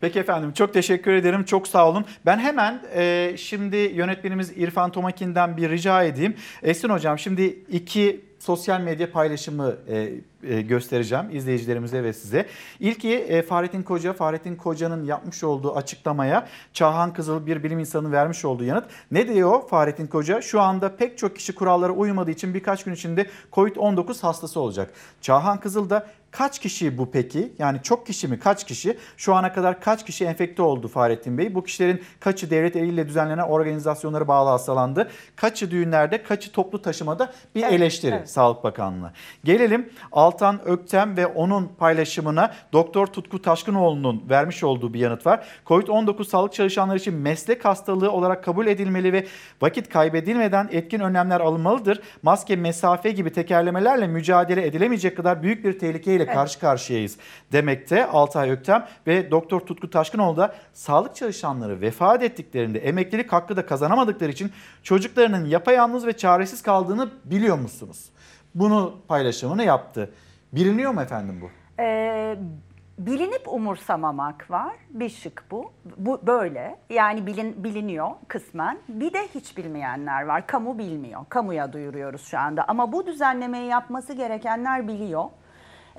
Peki efendim çok teşekkür ederim. Çok sağ olun. Ben hemen e, şimdi yönetmenimiz İrfan Tomakin'den bir rica edeyim. Esin Hocam şimdi iki sosyal medya paylaşımı e, göstereceğim izleyicilerimize ve size. İlki e, Fahrettin Koca. Fahrettin Koca'nın yapmış olduğu açıklamaya Çağhan Kızıl bir bilim insanı vermiş olduğu yanıt. Ne diyor Fahrettin Koca? Şu anda pek çok kişi kurallara uymadığı için birkaç gün içinde COVID-19 hastası olacak. Çağhan Kızıl da Kaç kişi bu peki? Yani çok kişi mi? Kaç kişi? Şu ana kadar kaç kişi enfekte oldu Fahrettin Bey? Bu kişilerin kaçı devlet eliyle düzenlenen organizasyonlara bağlı hastalandı? Kaçı düğünlerde, kaçı toplu taşımada bir Evet, eleştiri evet. Sağlık Bakanlığı. Gelelim Altan Öktem ve onun paylaşımına Doktor Tutku Taşkınoğlu'nun vermiş olduğu bir yanıt var. Covid-19 sağlık çalışanları için meslek hastalığı olarak kabul edilmeli ve vakit kaybedilmeden etkin önlemler alınmalıdır. Maske, mesafe gibi tekerlemelerle mücadele edilemeyecek kadar büyük bir tehlikeyle Evet. karşı karşıyayız demekte Altay Öktem ve Doktor Tutku Taşkınoğlu da sağlık çalışanları vefat ettiklerinde emeklilik hakkı da kazanamadıkları için çocuklarının yapayalnız ve çaresiz kaldığını biliyor musunuz? Bunu paylaşımını yaptı. Biliniyor mu efendim bu? Ee, bilinip umursamamak var. Bir şık bu. Bu böyle. Yani bilin, biliniyor kısmen. Bir de hiç bilmeyenler var. Kamu bilmiyor. Kamuya duyuruyoruz şu anda. Ama bu düzenlemeyi yapması gerekenler biliyor.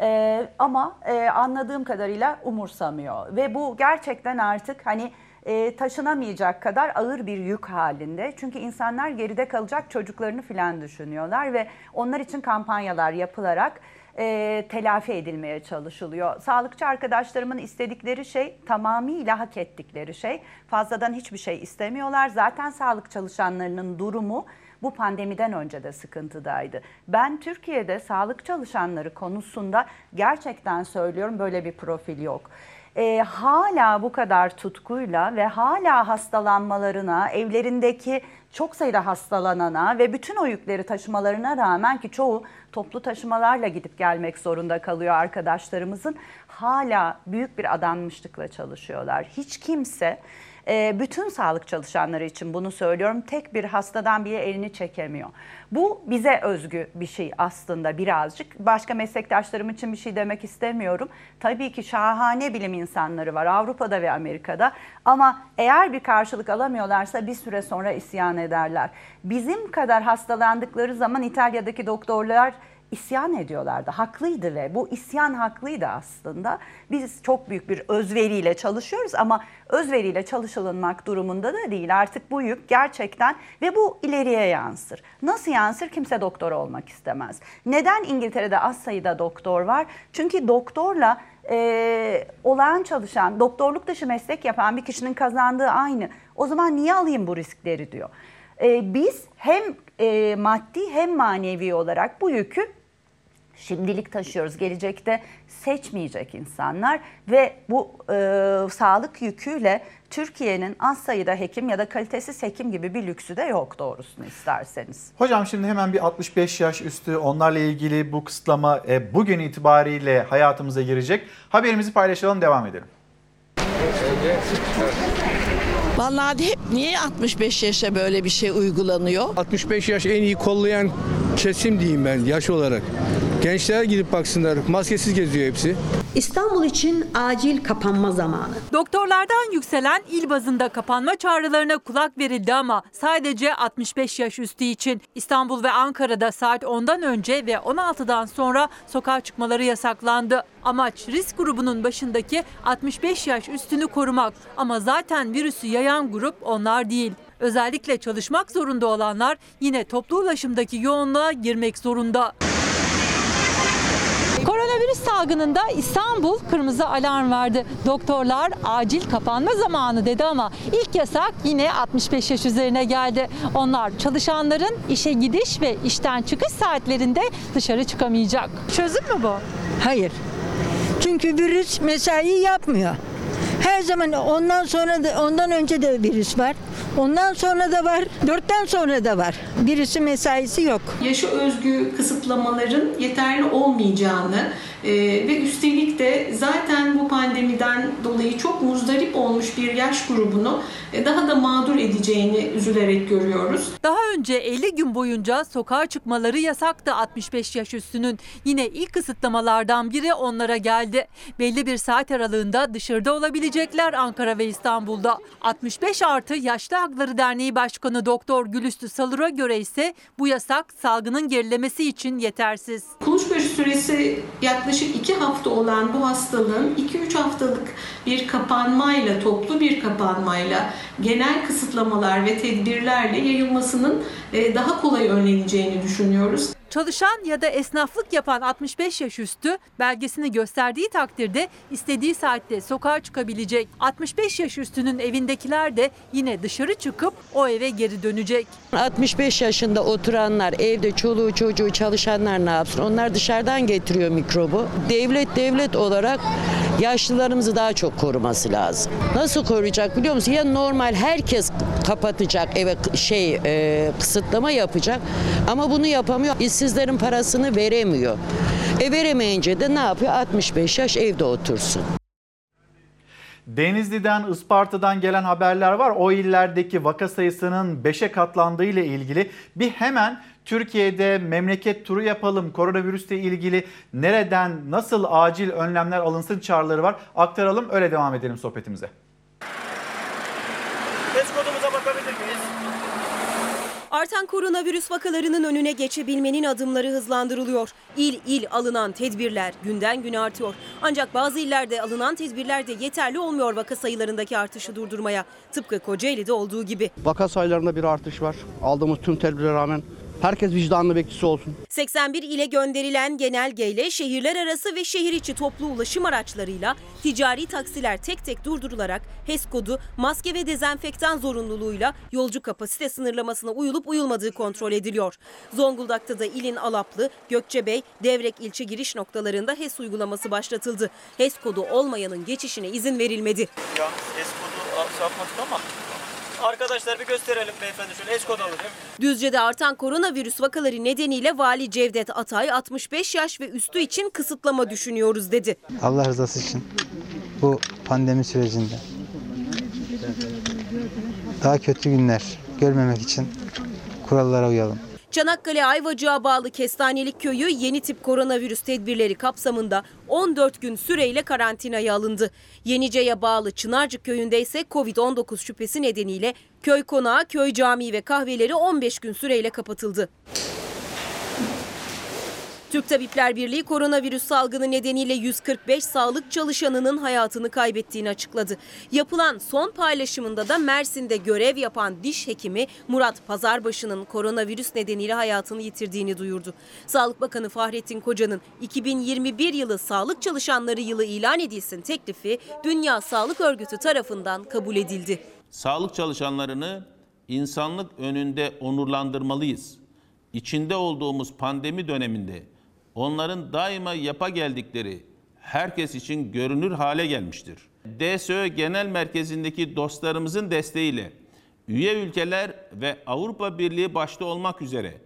Ee, ama e, anladığım kadarıyla umursamıyor. Ve bu gerçekten artık hani e, taşınamayacak kadar ağır bir yük halinde. Çünkü insanlar geride kalacak çocuklarını filan düşünüyorlar ve onlar için kampanyalar yapılarak e, telafi edilmeye çalışılıyor. Sağlıkçı arkadaşlarımın istedikleri şey tamamıyla hak ettikleri şey. Fazladan hiçbir şey istemiyorlar. Zaten sağlık çalışanlarının durumu bu pandemiden önce de sıkıntıdaydı. Ben Türkiye'de sağlık çalışanları konusunda gerçekten söylüyorum böyle bir profil yok. Ee, hala bu kadar tutkuyla ve hala hastalanmalarına, evlerindeki çok sayıda hastalanana ve bütün o yükleri taşımalarına rağmen ki çoğu toplu taşımalarla gidip gelmek zorunda kalıyor arkadaşlarımızın. Hala büyük bir adanmışlıkla çalışıyorlar. Hiç kimse e, bütün sağlık çalışanları için bunu söylüyorum. Tek bir hastadan bile elini çekemiyor. Bu bize özgü bir şey aslında birazcık. Başka meslektaşlarım için bir şey demek istemiyorum. Tabii ki şahane bilim insanları var Avrupa'da ve Amerika'da. Ama eğer bir karşılık alamıyorlarsa bir süre sonra isyan ederler. Bizim kadar hastalandıkları zaman İtalya'daki doktorlar isyan ediyorlardı. Haklıydı ve bu isyan haklıydı aslında. Biz çok büyük bir özveriyle çalışıyoruz ama özveriyle çalışılmak durumunda da değil. Artık bu yük gerçekten ve bu ileriye yansır. Nasıl yansır? Kimse doktor olmak istemez. Neden İngiltere'de az sayıda doktor var? Çünkü doktorla e, olağan çalışan, doktorluk dışı meslek yapan bir kişinin kazandığı aynı. O zaman niye alayım bu riskleri diyor. E, biz hem e, maddi hem manevi olarak bu yükü şimdilik taşıyoruz. Gelecekte seçmeyecek insanlar ve bu e, sağlık yüküyle Türkiye'nin az sayıda hekim ya da kalitesiz hekim gibi bir lüksü de yok doğrusunu isterseniz. Hocam şimdi hemen bir 65 yaş üstü onlarla ilgili bu kısıtlama e, bugün itibariyle hayatımıza girecek. Haberimizi paylaşalım devam edelim. Vallahi hep niye 65 yaşa böyle bir şey uygulanıyor? 65 yaş en iyi kollayan kesim diyeyim ben yaş olarak. Gençler gidip baksınlar. Maskesiz geziyor hepsi. İstanbul için acil kapanma zamanı. Doktorlardan yükselen il bazında kapanma çağrılarına kulak verildi ama sadece 65 yaş üstü için İstanbul ve Ankara'da saat 10'dan önce ve 16'dan sonra sokağa çıkmaları yasaklandı. Amaç risk grubunun başındaki 65 yaş üstünü korumak ama zaten virüsü yayan grup onlar değil. Özellikle çalışmak zorunda olanlar yine toplu ulaşımdaki yoğunluğa girmek zorunda. Salgınında İstanbul kırmızı alarm verdi. Doktorlar acil kapanma zamanı dedi ama ilk yasak yine 65 yaş üzerine geldi. Onlar çalışanların işe gidiş ve işten çıkış saatlerinde dışarı çıkamayacak. Çözüm mü bu? Hayır. Çünkü virüs mesai yapmıyor. Her zaman ondan sonra da ondan önce de virüs var. Ondan sonra da var. Dörtten sonra da var. Virüsün mesaisi yok. Yaşa özgü kısıtlamaların yeterli olmayacağını e, ve üstelik de zaten bu pandemiden dolayı çok muzdarip olmuş bir yaş grubunu e, daha da mağdur edeceğini üzülerek görüyoruz. Daha önce 50 gün boyunca sokağa çıkmaları yasaktı 65 yaş üstünün. Yine ilk kısıtlamalardan biri onlara geldi. Belli bir saat aralığında dışarıda olabilecek edilecekler Ankara ve İstanbul'da. 65 artı Yaşlı Hakları Derneği Başkanı Doktor Gülüstü Salur'a göre ise bu yasak salgının gerilemesi için yetersiz. Kuluçka süresi yaklaşık 2 hafta olan bu hastalığın 2-3 haftalık bir kapanmayla, toplu bir kapanmayla, genel kısıtlamalar ve tedbirlerle yayılmasının e, daha kolay önleneceğini düşünüyoruz. Çalışan ya da esnaflık yapan 65 yaş üstü belgesini gösterdiği takdirde istediği saatte sokağa çıkabilecek. 65 yaş üstünün evindekiler de yine dışarı çıkıp o eve geri dönecek. 65 yaşında oturanlar, evde çoluğu çocuğu çalışanlar ne yapsın? Onlar dışarıdan getiriyor mikrobu. Devlet devlet olarak yaşlılarımızı daha çok koruması lazım. Nasıl koruyacak biliyor musun? Ya normal herkes kapatacak eve şey e, kısıtlama yapacak ama bunu yapamıyor. İşsizlerin parasını veremiyor. E veremeyince de ne yapıyor? 65 yaş evde otursun. Denizli'den, Isparta'dan gelen haberler var. O illerdeki vaka sayısının 5'e katlandığı ile ilgili bir hemen Türkiye'de memleket turu yapalım. Koronavirüsle ilgili nereden nasıl acil önlemler alınsın çağrıları var. Aktaralım öyle devam edelim sohbetimize. Artan koronavirüs vakalarının önüne geçebilmenin adımları hızlandırılıyor. İl il alınan tedbirler günden güne artıyor. Ancak bazı illerde alınan tedbirler de yeterli olmuyor vaka sayılarındaki artışı durdurmaya. Tıpkı Kocaeli'de olduğu gibi. Vaka sayılarında bir artış var. Aldığımız tüm tedbirlere rağmen herkes vicdanlı bekçisi olsun. 81 ile gönderilen genelgeyle şehirler arası ve şehir içi toplu ulaşım araçlarıyla ticari taksiler tek tek durdurularak HES kodu, maske ve dezenfektan zorunluluğuyla yolcu kapasite sınırlamasına uyulup uyulmadığı kontrol ediliyor. Zonguldak'ta da ilin Alaplı, Gökçebey, Devrek ilçe giriş noktalarında HES uygulaması başlatıldı. HES kodu olmayanın geçişine izin verilmedi. Yalnız HES kodu sapmadık ama Arkadaşlar bir gösterelim beyefendi şöyle HES kodu alın. Düzce'de artan koronavirüs vakaları nedeniyle Vali Cevdet Atay 65 yaş ve üstü için kısıtlama düşünüyoruz dedi. Allah rızası için bu pandemi sürecinde daha kötü günler görmemek için kurallara uyalım. Çanakkale Ayvacık'a bağlı Kestanelik Köyü yeni tip koronavirüs tedbirleri kapsamında 14 gün süreyle karantinaya alındı. Yenice'ye bağlı Çınarcık Köyü'nde ise Covid-19 şüphesi nedeniyle köy konağı, köy camii ve kahveleri 15 gün süreyle kapatıldı. Türk Tabipler Birliği koronavirüs salgını nedeniyle 145 sağlık çalışanının hayatını kaybettiğini açıkladı. Yapılan son paylaşımında da Mersin'de görev yapan diş hekimi Murat Pazarbaşı'nın koronavirüs nedeniyle hayatını yitirdiğini duyurdu. Sağlık Bakanı Fahrettin Koca'nın 2021 yılı sağlık çalışanları yılı ilan edilsin teklifi Dünya Sağlık Örgütü tarafından kabul edildi. Sağlık çalışanlarını insanlık önünde onurlandırmalıyız. İçinde olduğumuz pandemi döneminde onların daima yapa geldikleri herkes için görünür hale gelmiştir. DSÖ Genel Merkezi'ndeki dostlarımızın desteğiyle üye ülkeler ve Avrupa Birliği başta olmak üzere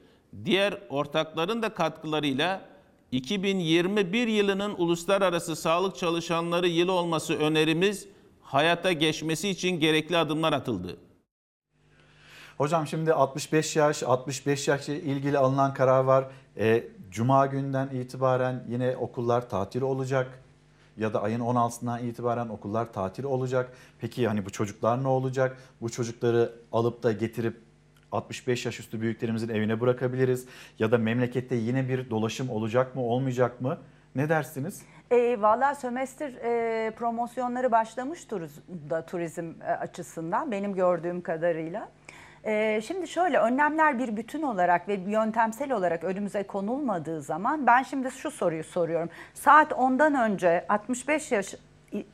diğer ortakların da katkılarıyla 2021 yılının uluslararası sağlık çalışanları yılı olması önerimiz hayata geçmesi için gerekli adımlar atıldı. Hocam şimdi 65 yaş, 65 yaş ile ilgili alınan karar var. E, Cuma günden itibaren yine okullar tatil olacak ya da ayın 16'sından itibaren okullar tatil olacak. Peki hani bu çocuklar ne olacak? Bu çocukları alıp da getirip 65 yaş üstü büyüklerimizin evine bırakabiliriz ya da memlekette yine bir dolaşım olacak mı olmayacak mı? Ne dersiniz? E, Valla sömestr e, promosyonları başlamış da turizm e, açısından benim gördüğüm kadarıyla. E, şimdi şöyle önlemler bir bütün olarak ve yöntemsel olarak önümüze konulmadığı zaman ben şimdi şu soruyu soruyorum. Saat 10'dan önce 65 yaş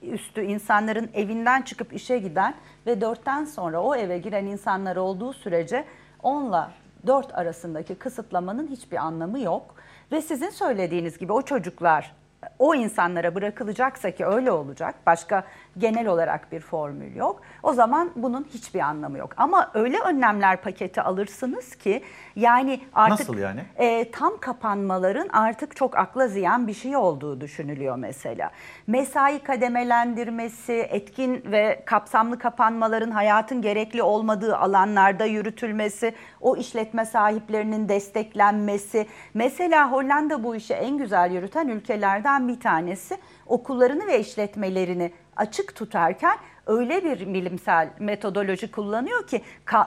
üstü insanların evinden çıkıp işe giden ve 4'ten sonra o eve giren insanlar olduğu sürece 10 ile 4 arasındaki kısıtlamanın hiçbir anlamı yok. Ve sizin söylediğiniz gibi o çocuklar o insanlara bırakılacaksa ki öyle olacak. Başka genel olarak bir formül yok. O zaman bunun hiçbir anlamı yok. Ama öyle önlemler paketi alırsınız ki yani artık Nasıl yani? E, tam kapanmaların artık çok akla ziyan bir şey olduğu düşünülüyor mesela. Mesai kademelendirmesi, etkin ve kapsamlı kapanmaların hayatın gerekli olmadığı alanlarda yürütülmesi, o işletme sahiplerinin desteklenmesi. Mesela Hollanda bu işi en güzel yürüten ülkelerden bir tanesi okullarını ve işletmelerini açık tutarken öyle bir bilimsel metodoloji kullanıyor ki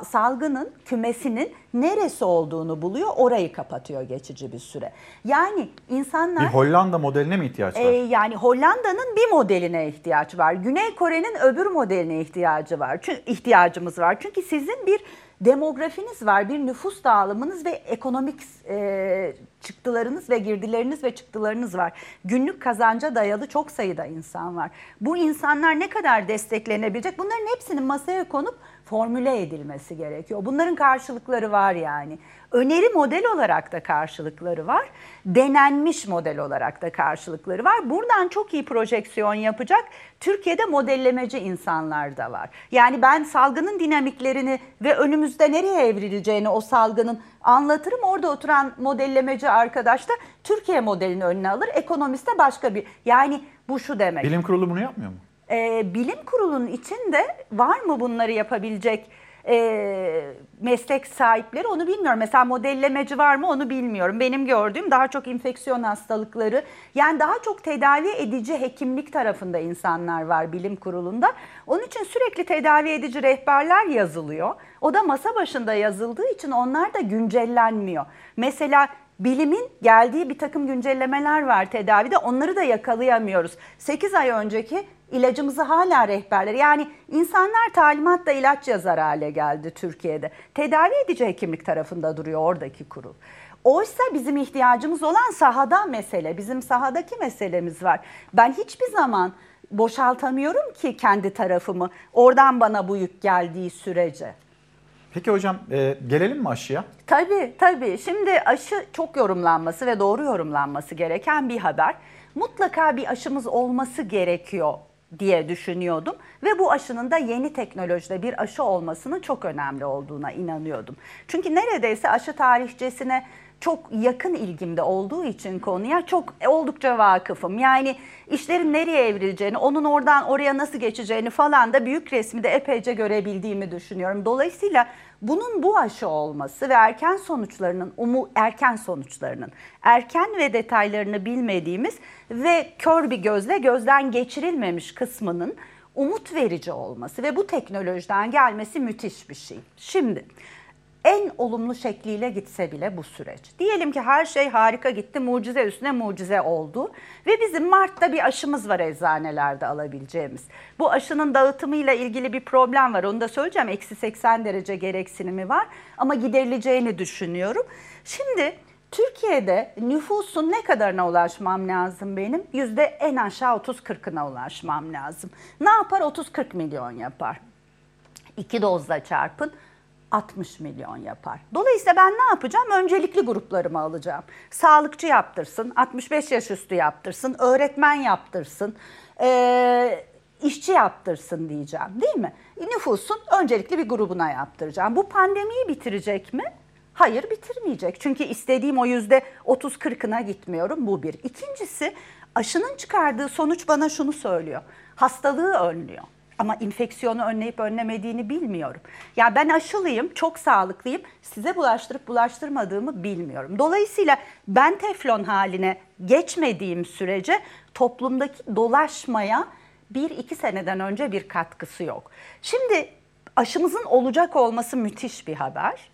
salgının kümesinin neresi olduğunu buluyor, orayı kapatıyor geçici bir süre. Yani insanlar Bir Hollanda modeline mi ihtiyaç var? ee, yani Hollanda'nın bir modeline ihtiyaç var. Güney Kore'nin öbür modeline ihtiyacı var. Çünkü ihtiyacımız var. Çünkü sizin bir demografiniz var, bir nüfus dağılımınız ve ekonomik e, çıktılarınız ve girdileriniz ve çıktılarınız var. Günlük kazanca dayalı çok sayıda insan var. Bu insanlar ne kadar desteklenebilecek? Bunların hepsinin masaya konup formüle edilmesi gerekiyor. Bunların karşılıkları var yani. Öneri model olarak da karşılıkları var. Denenmiş model olarak da karşılıkları var. Buradan çok iyi projeksiyon yapacak Türkiye'de modellemeci insanlar da var. Yani ben salgının dinamiklerini ve önümüzde nereye evrileceğini o salgının anlatırım. Orada oturan modellemeci arkadaş da Türkiye modelini önüne alır. Ekonomist de başka bir. Yani bu şu demek. Bilim kurulu bunu yapmıyor mu? Ee, bilim kurulunun içinde var mı bunları yapabilecek e, meslek sahipleri onu bilmiyorum. Mesela modellemeci var mı onu bilmiyorum. Benim gördüğüm daha çok infeksiyon hastalıkları yani daha çok tedavi edici hekimlik tarafında insanlar var bilim kurulunda. Onun için sürekli tedavi edici rehberler yazılıyor. O da masa başında yazıldığı için onlar da güncellenmiyor. Mesela bilimin geldiği bir takım güncellemeler var tedavide onları da yakalayamıyoruz. 8 ay önceki ilacımızı hala rehberler yani insanlar talimatla ilaç yazar hale geldi Türkiye'de. Tedavi edici hekimlik tarafında duruyor oradaki kurul. Oysa bizim ihtiyacımız olan sahada mesele, bizim sahadaki meselemiz var. Ben hiçbir zaman boşaltamıyorum ki kendi tarafımı oradan bana bu yük geldiği sürece. Peki hocam e, gelelim mi aşıya? Tabii tabii. Şimdi aşı çok yorumlanması ve doğru yorumlanması gereken bir haber. Mutlaka bir aşımız olması gerekiyor diye düşünüyordum ve bu aşının da yeni teknolojide bir aşı olmasının çok önemli olduğuna inanıyordum. Çünkü neredeyse aşı tarihçesine çok yakın ilgimde olduğu için konuya çok oldukça vakıfım. Yani işlerin nereye evrileceğini, onun oradan oraya nasıl geçeceğini falan da büyük resmi de epeyce görebildiğimi düşünüyorum. Dolayısıyla bunun bu aşı olması ve erken sonuçlarının, umu erken sonuçlarının, erken ve detaylarını bilmediğimiz ve kör bir gözle gözden geçirilmemiş kısmının umut verici olması ve bu teknolojiden gelmesi müthiş bir şey. Şimdi en olumlu şekliyle gitse bile bu süreç. Diyelim ki her şey harika gitti, mucize üstüne mucize oldu ve bizim Mart'ta bir aşımız var eczanelerde alabileceğimiz. Bu aşının dağıtımıyla ilgili bir problem var, onu da söyleyeceğim. Eksi 80 derece gereksinimi var ama giderileceğini düşünüyorum. Şimdi Türkiye'de nüfusun ne kadarına ulaşmam lazım benim? Yüzde en aşağı 30-40'ına ulaşmam lazım. Ne yapar? 30-40 milyon yapar. İki dozla çarpın 60 milyon yapar. Dolayısıyla ben ne yapacağım? Öncelikli gruplarımı alacağım. Sağlıkçı yaptırsın, 65 yaş üstü yaptırsın, öğretmen yaptırsın, e, işçi yaptırsın diyeceğim değil mi? Nüfusun öncelikli bir grubuna yaptıracağım. Bu pandemiyi bitirecek mi? Hayır bitirmeyecek. Çünkü istediğim o yüzde 30-40'ına gitmiyorum. Bu bir. İkincisi aşının çıkardığı sonuç bana şunu söylüyor. Hastalığı önlüyor. Ama infeksiyonu önleyip önlemediğini bilmiyorum. Ya ben aşılıyım, çok sağlıklıyım. Size bulaştırıp bulaştırmadığımı bilmiyorum. Dolayısıyla ben teflon haline geçmediğim sürece toplumdaki dolaşmaya bir iki seneden önce bir katkısı yok. Şimdi aşımızın olacak olması müthiş bir haber.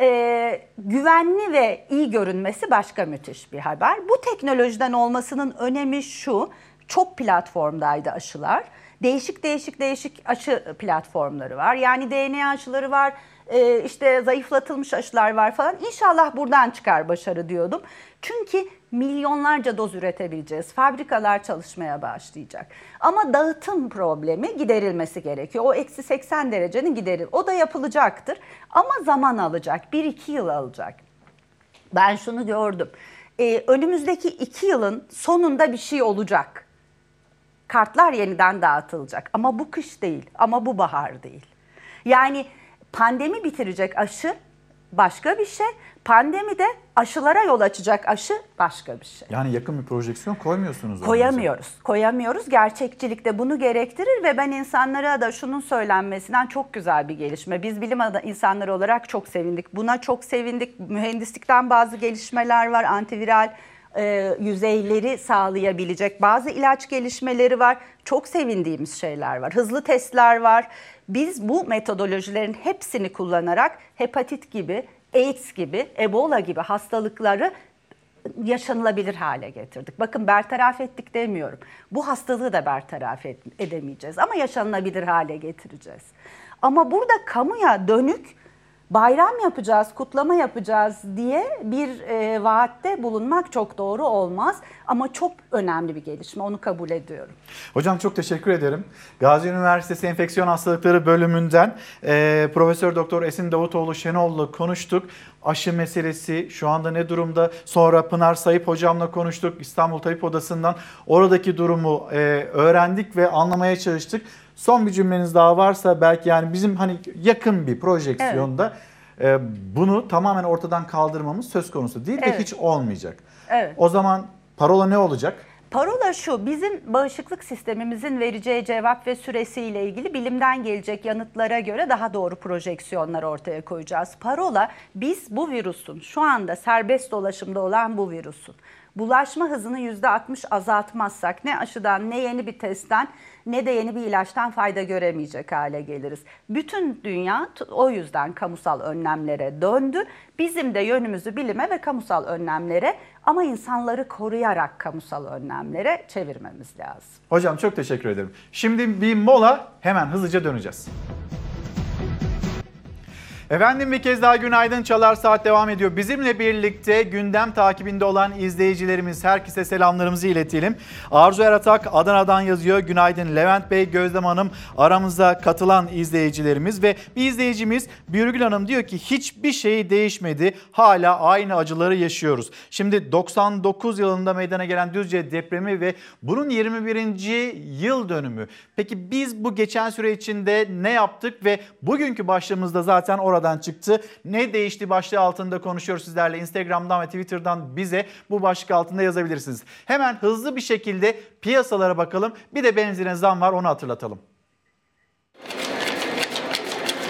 Ee, güvenli ve iyi görünmesi başka müthiş bir haber. Bu teknolojiden olmasının önemi şu, çok platformdaydı aşılar. Değişik değişik değişik aşı platformları var. Yani DNA aşıları var, e, işte zayıflatılmış aşılar var falan. İnşallah buradan çıkar başarı diyordum. Çünkü milyonlarca doz üretebileceğiz. Fabrikalar çalışmaya başlayacak. Ama dağıtım problemi giderilmesi gerekiyor. O eksi 80 derecenin gideril. O da yapılacaktır. Ama zaman alacak. 1-2 yıl alacak. Ben şunu gördüm. Ee, önümüzdeki 2 yılın sonunda bir şey olacak. Kartlar yeniden dağıtılacak. Ama bu kış değil. Ama bu bahar değil. Yani pandemi bitirecek aşı başka bir şey. Pandemi de aşılara yol açacak aşı başka bir şey. Yani yakın bir projeksiyon koymuyorsunuz. Koyamıyoruz. Koyamıyoruz. Gerçekçilik de bunu gerektirir ve ben insanlara da şunun söylenmesinden çok güzel bir gelişme. Biz bilim insanları olarak çok sevindik. Buna çok sevindik. Mühendislikten bazı gelişmeler var. Antiviral e, yüzeyleri sağlayabilecek bazı ilaç gelişmeleri var. Çok sevindiğimiz şeyler var. Hızlı testler var. Biz bu metodolojilerin hepsini kullanarak hepatit gibi, AIDS gibi, Ebola gibi hastalıkları yaşanılabilir hale getirdik. Bakın bertaraf ettik demiyorum. Bu hastalığı da bertaraf edemeyeceğiz ama yaşanılabilir hale getireceğiz. Ama burada kamuya dönük bayram yapacağız, kutlama yapacağız diye bir e, vaatte bulunmak çok doğru olmaz. Ama çok önemli bir gelişme, onu kabul ediyorum. Hocam çok teşekkür ederim. Gazi Üniversitesi Enfeksiyon Hastalıkları bölümünden e, Profesör Doktor Esin Davutoğlu Şenol'la konuştuk. Aşı meselesi şu anda ne durumda? Sonra Pınar Sayıp hocamla konuştuk İstanbul Tabip Odası'ndan. Oradaki durumu e, öğrendik ve anlamaya çalıştık. Son bir cümleniz daha varsa belki yani bizim hani yakın bir projeksiyonda e, bunu tamamen ortadan kaldırmamız söz konusu değil Evet. ve hiç olmayacak. Evet. O zaman parola ne olacak? Parola şu, bizim bağışıklık sistemimizin vereceği cevap ve süresiyle ilgili bilimden gelecek yanıtlara göre daha doğru projeksiyonlar ortaya koyacağız. Parola, biz bu virüsün, şu anda serbest dolaşımda olan bu virüsün, bulaşma hızını %60 azaltmazsak ne aşıdan ne yeni bir testten ne de yeni bir ilaçtan fayda göremeyecek hale geliriz. Bütün dünya o yüzden kamusal önlemlere döndü. Bizim de yönümüzü bilime ve kamusal önlemlere ama insanları koruyarak kamusal önlemlere çevirmemiz lazım. Hocam çok teşekkür ederim. Şimdi bir mola hemen hızlıca döneceğiz. Efendim bir kez daha günaydın. Çalar Saat devam ediyor. Bizimle birlikte gündem takibinde olan izleyicilerimiz herkese selamlarımızı iletelim. Arzu Eratak Adana'dan yazıyor. Günaydın Levent Bey, Gözlem Hanım aramıza katılan izleyicilerimiz ve bir izleyicimiz Birgül Hanım diyor ki hiçbir şey değişmedi. Hala aynı acıları yaşıyoruz. Şimdi 99 yılında meydana gelen Düzce depremi ve bunun 21. yıl dönümü. Peki biz bu geçen süre içinde ne yaptık ve bugünkü başlığımızda zaten oradan çıktı. Ne değişti başlığı altında konuşuyoruz sizlerle. Instagram'dan ve Twitter'dan bize bu başlık altında yazabilirsiniz. Hemen hızlı bir şekilde piyasalara bakalım. Bir de benzine zam var onu hatırlatalım.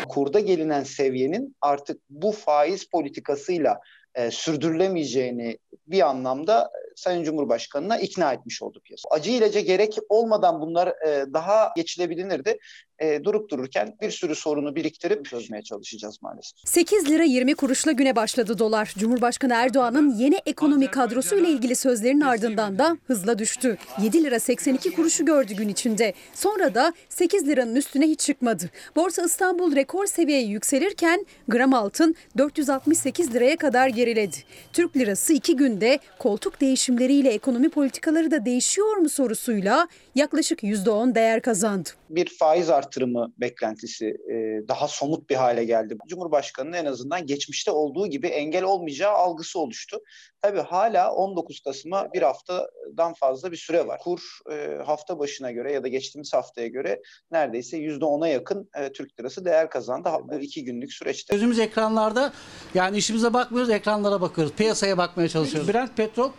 kurda gelinen seviyenin artık bu faiz politikasıyla e, sürdürülemeyeceğini bir anlamda e, Sayın Cumhurbaşkanı'na ikna etmiş oldu piyasa. Acı ilacı gerek olmadan bunlar e, daha geçilebilirdi. E, durup dururken bir sürü sorunu biriktirip çözmeye çalışacağız maalesef. 8 lira 20 kuruşla güne başladı dolar. Cumhurbaşkanı Erdoğan'ın yeni ekonomi kadrosu ile ilgili sözlerinin ardından da hızla düştü. 7 lira 82 kuruşu gördü gün içinde. Sonra da 8 liranın üstüne hiç çıkmadı. Borsa İstanbul rekor seviyeye yükselirken gram altın 468 liraya kadar geriledi. Türk lirası 2 günde koltuk değişimleriyle ekonomi politikaları da değişiyor mu sorusuyla yaklaşık %10 değer kazandı. bir faiz artırımı beklentisi e, daha somut bir hale geldi. Cumhurbaşkanı'nın en azından geçmişte olduğu gibi engel olmayacağı algısı oluştu. Tabii hala 19 Kasım'a bir haftadan fazla bir süre var. Kur e, hafta başına göre ya da geçtiğimiz haftaya göre neredeyse %10'a yakın e, Türk lirası değer kazandı bu iki günlük süreçte. Gözümüz ekranlarda yani işimize bakmıyoruz ekranlara bakıyoruz. Piyasaya bakmaya çalışıyoruz. Brent petrol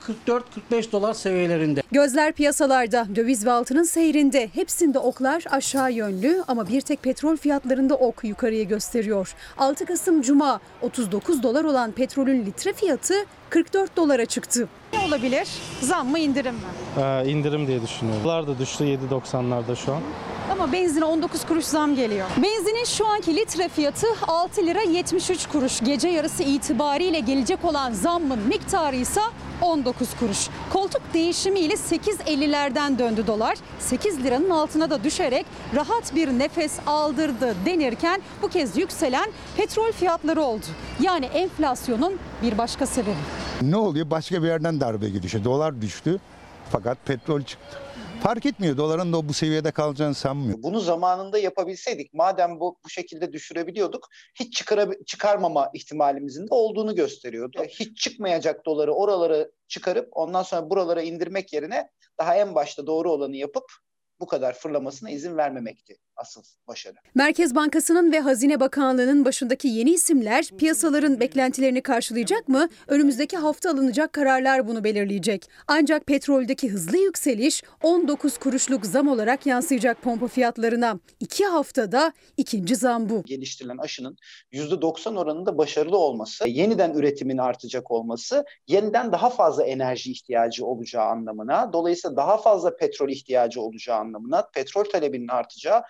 44-45 dolar seviyelerinde. Gözler piyasalarda, döviz ve altının seyrinde. Hepsinde oklar aşağı yönlü ama bir tek petrol fiyatlarında ok yukarıya gösteriyor. 6 Kasım Cuma 39 dolar olan petrolün litre fiyatı 44 dolara çıktı. Ne olabilir? Zam mı indirim mi? Ee, indirim diye düşünüyorum. Dolar da düştü 7.90'larda şu an. Ama benzine 19 kuruş zam geliyor. Benzinin şu anki litre fiyatı 6 lira 73 kuruş. Gece yarısı itibariyle gelecek olan zammın miktarı ise 19 kuruş. Koltuk değişimiyle 8.50'lerden döndü dolar. 8 liranın altına da düşerek rahat bir nefes aldırdı denirken bu kez yükselen petrol fiyatları oldu. Yani enflasyonun bir başka sebebi. Ne oluyor? Başka bir yerden darbe gidişi. Dolar düştü fakat petrol çıktı. Fark etmiyor. Doların da bu seviyede kalacağını sanmıyorum. Bunu zamanında yapabilseydik, madem bu bu şekilde düşürebiliyorduk, hiç çıkara, çıkarmama ihtimalimizin de olduğunu gösteriyordu. Hiç çıkmayacak doları oralara çıkarıp ondan sonra buralara indirmek yerine daha en başta doğru olanı yapıp bu kadar fırlamasına izin vermemekti asıl başarı. Merkez Bankası'nın ve Hazine Bakanlığı'nın başındaki yeni isimler piyasaların beklentilerini karşılayacak mı? Önümüzdeki hafta alınacak kararlar bunu belirleyecek. Ancak petroldeki hızlı yükseliş 19 kuruşluk zam olarak yansıyacak pompa fiyatlarına. İki haftada ikinci zam bu. Geliştirilen aşının %90 oranında başarılı olması, yeniden üretimin artacak olması, yeniden daha fazla enerji ihtiyacı olacağı anlamına, dolayısıyla daha fazla petrol ihtiyacı olacağı anlamına, petrol talebinin artacağı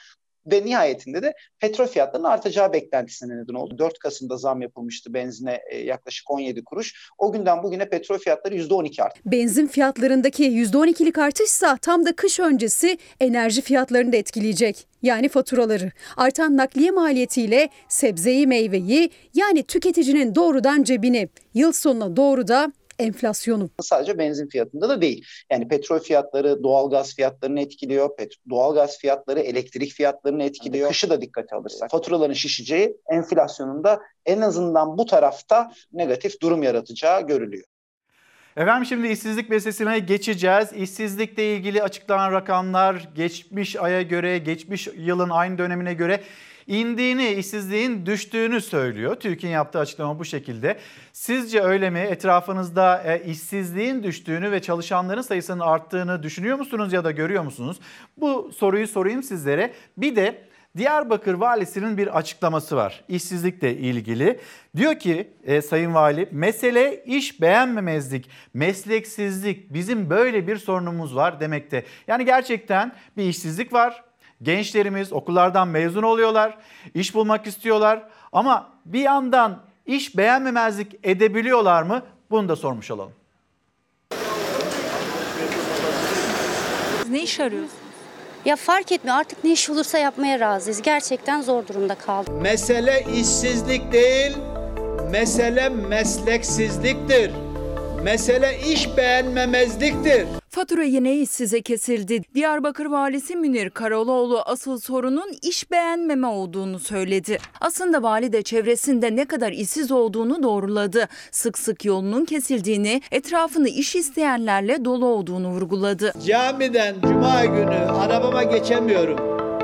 ve nihayetinde de petrol fiyatlarının artacağı beklentisine neden oldu. 4 Kasım'da zam yapılmıştı benzine e, yaklaşık 17 kuruş. O günden bugüne petrol fiyatları %12 arttı. Benzin fiyatlarındaki %12'lik artışsa tam da kış öncesi enerji fiyatlarını da etkileyecek. Yani faturaları. Artan nakliye maliyetiyle sebzeyi meyveyi yani tüketicinin doğrudan cebini yıl sonuna doğru da enflasyonu. Sadece benzin fiyatında da değil. Yani petrol fiyatları doğalgaz fiyatlarını etkiliyor. Pet- doğalgaz fiyatları elektrik fiyatlarını etkiliyor. Kışı da dikkate alırsak faturaların şişeceği enflasyonun da en azından bu tarafta negatif durum yaratacağı görülüyor. Efendim şimdi işsizlik meselesine geçeceğiz. İşsizlikle ilgili açıklanan rakamlar geçmiş aya göre, geçmiş yılın aynı dönemine göre indiğini, işsizliğin düştüğünü söylüyor. TÜİK'in yaptığı açıklama bu şekilde. Sizce öyle mi? Etrafınızda e, işsizliğin düştüğünü ve çalışanların sayısının arttığını düşünüyor musunuz ya da görüyor musunuz? Bu soruyu sorayım sizlere. Bir de Diyarbakır Valisi'nin bir açıklaması var işsizlikle ilgili. Diyor ki e, Sayın Vali mesele iş beğenmemezlik, mesleksizlik bizim böyle bir sorunumuz var demekte. Yani gerçekten bir işsizlik var. Gençlerimiz okullardan mezun oluyorlar, iş bulmak istiyorlar ama bir yandan iş beğenmemezlik edebiliyorlar mı? Bunu da sormuş olalım. Ne iş arıyorsunuz? Ya fark etmiyor artık ne iş olursa yapmaya razıyız. Gerçekten zor durumda kaldık. Mesele işsizlik değil, mesele mesleksizliktir. Mesele iş beğenmemezliktir. Fatura yine işsize kesildi. Diyarbakır Valisi Münir Karaloğlu asıl sorunun iş beğenmeme olduğunu söyledi. Aslında vali de çevresinde ne kadar işsiz olduğunu doğruladı. Sık sık yolunun kesildiğini, etrafını iş isteyenlerle dolu olduğunu vurguladı. Camiden cuma günü arabama geçemiyorum.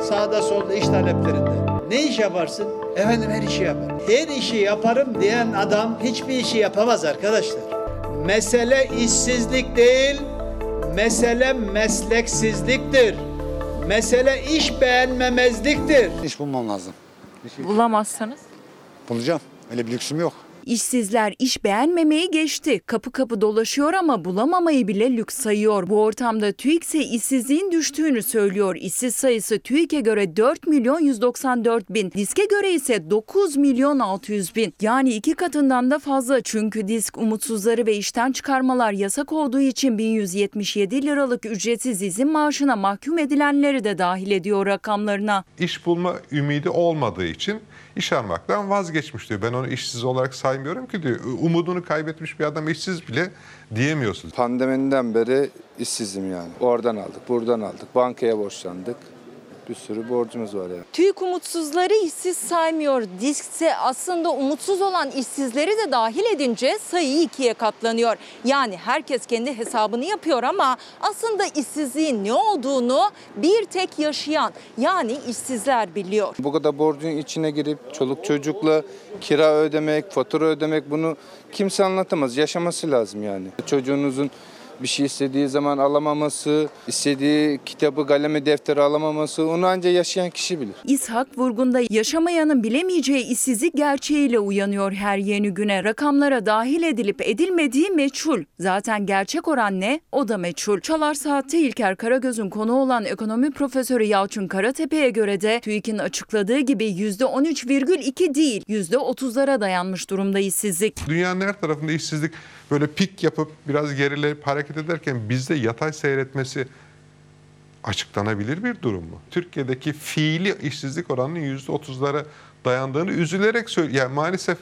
Sağda solda iş taleplerinden. Ne iş yaparsın? Efendim her işi yaparım. Her işi yaparım diyen adam hiçbir işi yapamaz arkadaşlar. Mesele işsizlik değil, mesele mesleksizliktir. Mesele iş beğenmemezliktir. İş bulmam lazım. Bulamazsanız? Bulacağım. Öyle bir lüksüm yok. İşsizler iş beğenmemeyi geçti. Kapı kapı dolaşıyor ama bulamamayı bile lüks sayıyor. Bu ortamda TÜİK ise işsizliğin düştüğünü söylüyor. İşsiz sayısı TÜİK'e göre 4 milyon 194 bin. Disk'e göre ise 9 milyon 600 bin. Yani iki katından da fazla. Çünkü disk umutsuzları ve işten çıkarmalar yasak olduğu için 1177 liralık ücretsiz izin maaşına mahkum edilenleri de dahil ediyor rakamlarına. İş bulma ümidi olmadığı için iş aramaktan vazgeçmiş diyor. Ben onu işsiz olarak saymıyorum ki diyor. Umudunu kaybetmiş bir adam işsiz bile diyemiyorsun. Pandemiden beri işsizim yani. Oradan aldık, buradan aldık, bankaya borçlandık. Bir sürü borcumuz var yani. TÜİK umutsuzları işsiz saymıyor. Disk ise aslında umutsuz olan işsizleri de dahil edince sayı ikiye katlanıyor. Yani herkes kendi hesabını yapıyor ama aslında işsizliğin ne olduğunu bir tek yaşayan yani işsizler biliyor. Bu kadar borcun içine girip çoluk çocukla kira ödemek, fatura ödemek bunu kimse anlatamaz. Yaşaması lazım yani. Çocuğunuzun bir şey istediği zaman alamaması, istediği kitabı, kalemi, defteri alamaması onu ancak yaşayan kişi bilir. İshak Vurgun'da yaşamayanın bilemeyeceği işsizlik gerçeğiyle uyanıyor her yeni güne. Rakamlara dahil edilip edilmediği meçhul. Zaten gerçek oran ne? O da meçhul. Çalar Saat'te İlker Karagöz'ün konu olan ekonomi profesörü Yalçın Karatepe'ye göre de TÜİK'in açıkladığı gibi %13,2 değil %30'lara dayanmış durumda işsizlik. Dünyanın her tarafında işsizlik böyle pik yapıp biraz gerileyip hareket ederken bizde yatay seyretmesi açıklanabilir bir durum mu? Türkiye'deki fiili işsizlik oranının %30'lara dayandığını üzülerek söylüyor. Yani maalesef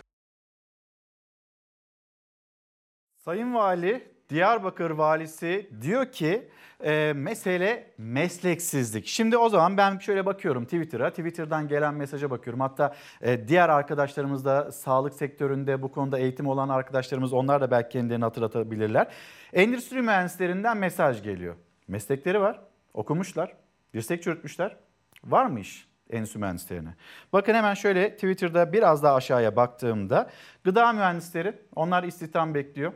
Sayın Vali, Diyarbakır Valisi diyor ki e, mesele mesleksizlik. Şimdi o zaman ben şöyle bakıyorum Twitter'a. Twitter'dan gelen mesaja bakıyorum. Hatta e, diğer arkadaşlarımız da sağlık sektöründe bu konuda eğitim olan arkadaşlarımız onlar da belki kendilerini hatırlatabilirler. Endüstri mühendislerinden mesaj geliyor. Meslekleri var, okumuşlar, dirsek çürütmüşler. Var mı iş? endüstri mühendislerine. Bakın hemen şöyle Twitter'da biraz daha aşağıya baktığımda gıda mühendisleri onlar istihdam bekliyor.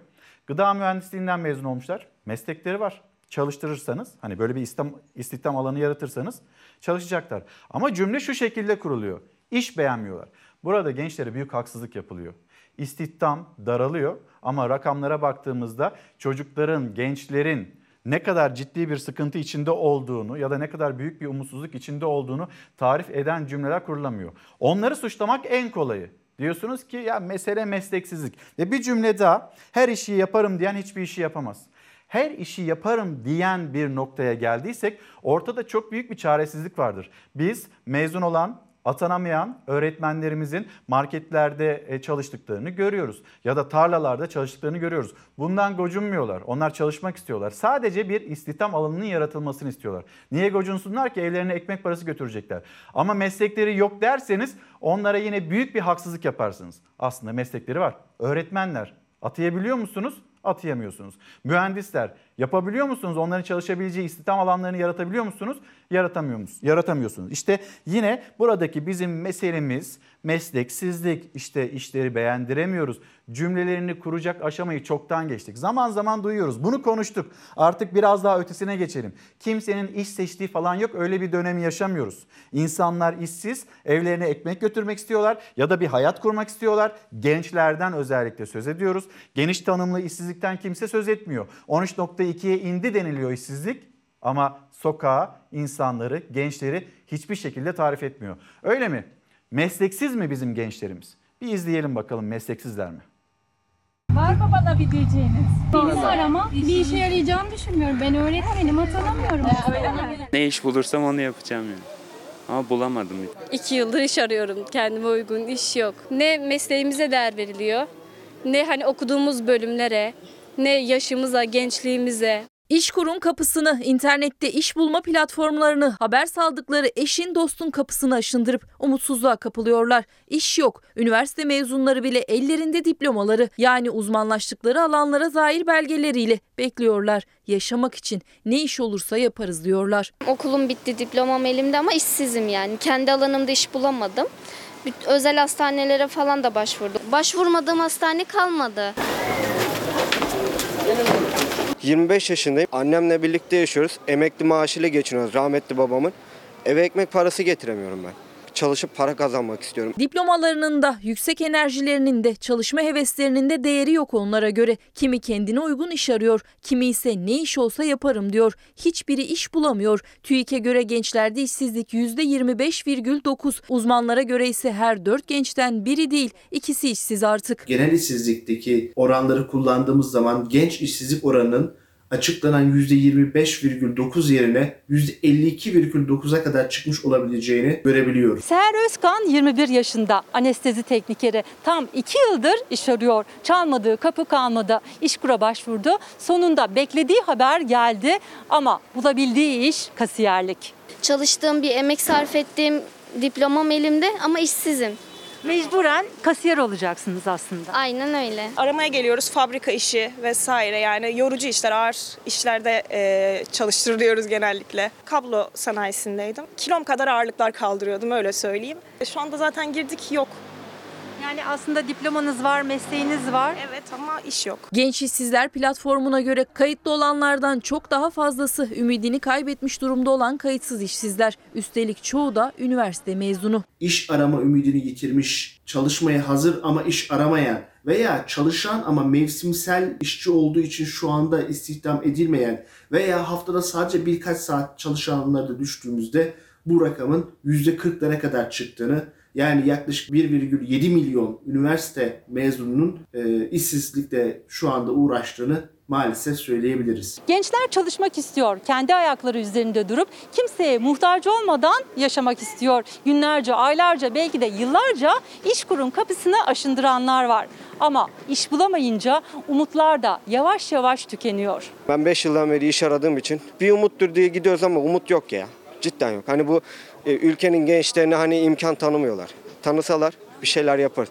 Gıda mühendisliğinden mezun olmuşlar. Meslekleri var. Çalıştırırsanız hani böyle bir istihdam, istihdam alanı yaratırsanız çalışacaklar. Ama cümle şu şekilde kuruluyor. İş beğenmiyorlar. Burada gençlere büyük haksızlık yapılıyor. İstihdam daralıyor ama rakamlara baktığımızda çocukların, gençlerin ne kadar ciddi bir sıkıntı içinde olduğunu ya da ne kadar büyük bir umutsuzluk içinde olduğunu tarif eden cümleler kurulamıyor. Onları suçlamak en kolayı. Diyorsunuz ki ya mesele mesleksizlik. Ve bir cümle daha her işi yaparım diyen hiçbir işi yapamaz. Her işi yaparım diyen bir noktaya geldiysek ortada çok büyük bir çaresizlik vardır. Biz mezun olan atanamayan öğretmenlerimizin marketlerde e, çalıştıklarını görüyoruz. Ya da tarlalarda çalıştıklarını görüyoruz. Bundan gocunmuyorlar. Onlar çalışmak istiyorlar. Sadece bir istihdam alanının yaratılmasını istiyorlar. Niye gocunsunlar ki evlerine ekmek parası götürecekler. Ama meslekleri yok derseniz onlara yine büyük bir haksızlık yaparsınız. Aslında meslekleri var. Öğretmenler atayabiliyor musunuz? Atayamıyorsunuz. Mühendisler yapabiliyor musunuz? Onların çalışabileceği istihdam alanlarını yaratabiliyor musunuz? Yaratamıyor musunuz? Yaratamıyorsunuz. İşte yine buradaki bizim meselemiz mesleksizlik. İşte işleri beğendiremiyoruz. Cümlelerini kuracak aşamayı çoktan geçtik. Zaman zaman duyuyoruz. Bunu konuştuk. Artık biraz daha ötesine geçelim. Kimsenin iş seçtiği falan yok. Öyle bir dönemi yaşamıyoruz. İnsanlar işsiz, evlerine ekmek götürmek istiyorlar ya da bir hayat kurmak istiyorlar. Gençlerden özellikle söz ediyoruz. Geniş tanımlı işsizlikten kimse söz etmiyor. 13.2'ye indi deniliyor işsizlik ama sokağa insanları, gençleri hiçbir şekilde tarif etmiyor. Öyle mi? Mesleksiz mi bizim gençlerimiz? Bir izleyelim bakalım mesleksizler mi? Var mı bana bir diyeceğiniz? Benim var ama bir işe yarayacağını düşünmüyorum. Ben öğretmenim, atanamıyorum. Öyle mi? Ne iş bulursam onu yapacağım yani. Ama bulamadım. İki yıldır iş arıyorum. Kendime uygun iş yok. Ne mesleğimize değer veriliyor, ne hani okuduğumuz bölümlere, ne yaşımıza, gençliğimize. İşkur'un kapısını, internette iş bulma platformlarını, haber saldıkları eşin dostun kapısını aşındırıp umutsuzluğa kapılıyorlar. İş yok. Üniversite mezunları bile ellerinde diplomaları yani uzmanlaştıkları alanlara dair belgeleriyle bekliyorlar. Yaşamak için ne iş olursa yaparız diyorlar. Okulum bitti, diplomam elimde ama işsizim yani. Kendi alanımda iş bulamadım. Özel hastanelere falan da başvurdum. Başvurmadığım hastane kalmadı. 25 yaşındayım. Annemle birlikte yaşıyoruz. Emekli maaşıyla geçiniyoruz rahmetli babamın. Eve ekmek parası getiremiyorum ben. Çalışıp para kazanmak istiyorum. Diplomalarının da, yüksek enerjilerinin de, çalışma heveslerinin de değeri yok onlara göre. Kimi kendine uygun iş arıyor, kimi ise ne iş olsa yaparım diyor. Hiçbiri iş bulamıyor. TÜİK'e göre gençlerde işsizlik %25,9. Uzmanlara göre ise her dört gençten biri değil, ikisi işsiz artık. Genel işsizlikteki oranları kullandığımız zaman genç işsizlik oranının açıklanan %25,9 yerine %52,9'a kadar çıkmış olabileceğini görebiliyoruz. Seher Özkan 21 yaşında anestezi teknikeri. Tam 2 yıldır iş arıyor. Çalmadığı kapı kalmadı. İşkur'a başvurdu. Sonunda beklediği haber geldi ama bulabildiği iş kasiyerlik. Çalıştığım bir emek sarf ettiğim diplomam elimde ama işsizim. Mecburen kasiyer olacaksınız aslında. Aynen öyle. Aramaya geliyoruz fabrika işi vesaire yani yorucu işler, ağır işlerde e, çalıştırılıyoruz genellikle. Kablo sanayisindeydim. Kilom kadar ağırlıklar kaldırıyordum öyle söyleyeyim. E, Şu anda zaten girdik yok. Yani aslında diplomanız var, mesleğiniz var. Evet ama iş yok. Genç işsizler platformuna göre kayıtlı olanlardan çok daha fazlası ümidini kaybetmiş durumda olan kayıtsız işsizler. Üstelik çoğu da üniversite mezunu. İş arama ümidini yitirmiş, çalışmaya hazır ama iş aramayan veya çalışan ama mevsimsel işçi olduğu için şu anda istihdam edilmeyen veya haftada sadece birkaç saat çalışanları da düştüğümüzde bu rakamın %40'lara kadar çıktığını yani yaklaşık 1,7 milyon üniversite mezununun e, işsizlikte şu anda uğraştığını maalesef söyleyebiliriz. Gençler çalışmak istiyor. Kendi ayakları üzerinde durup kimseye muhtaç olmadan yaşamak istiyor. Günlerce, aylarca, belki de yıllarca işkurun kapısını aşındıranlar var. Ama iş bulamayınca umutlar da yavaş yavaş tükeniyor. Ben 5 yıldan beri iş aradığım için bir umuttur diye gidiyoruz ama umut yok ya. Cidden yok. Hani bu ülkenin gençlerine hani imkan tanımıyorlar. Tanısalar bir şeyler yapar.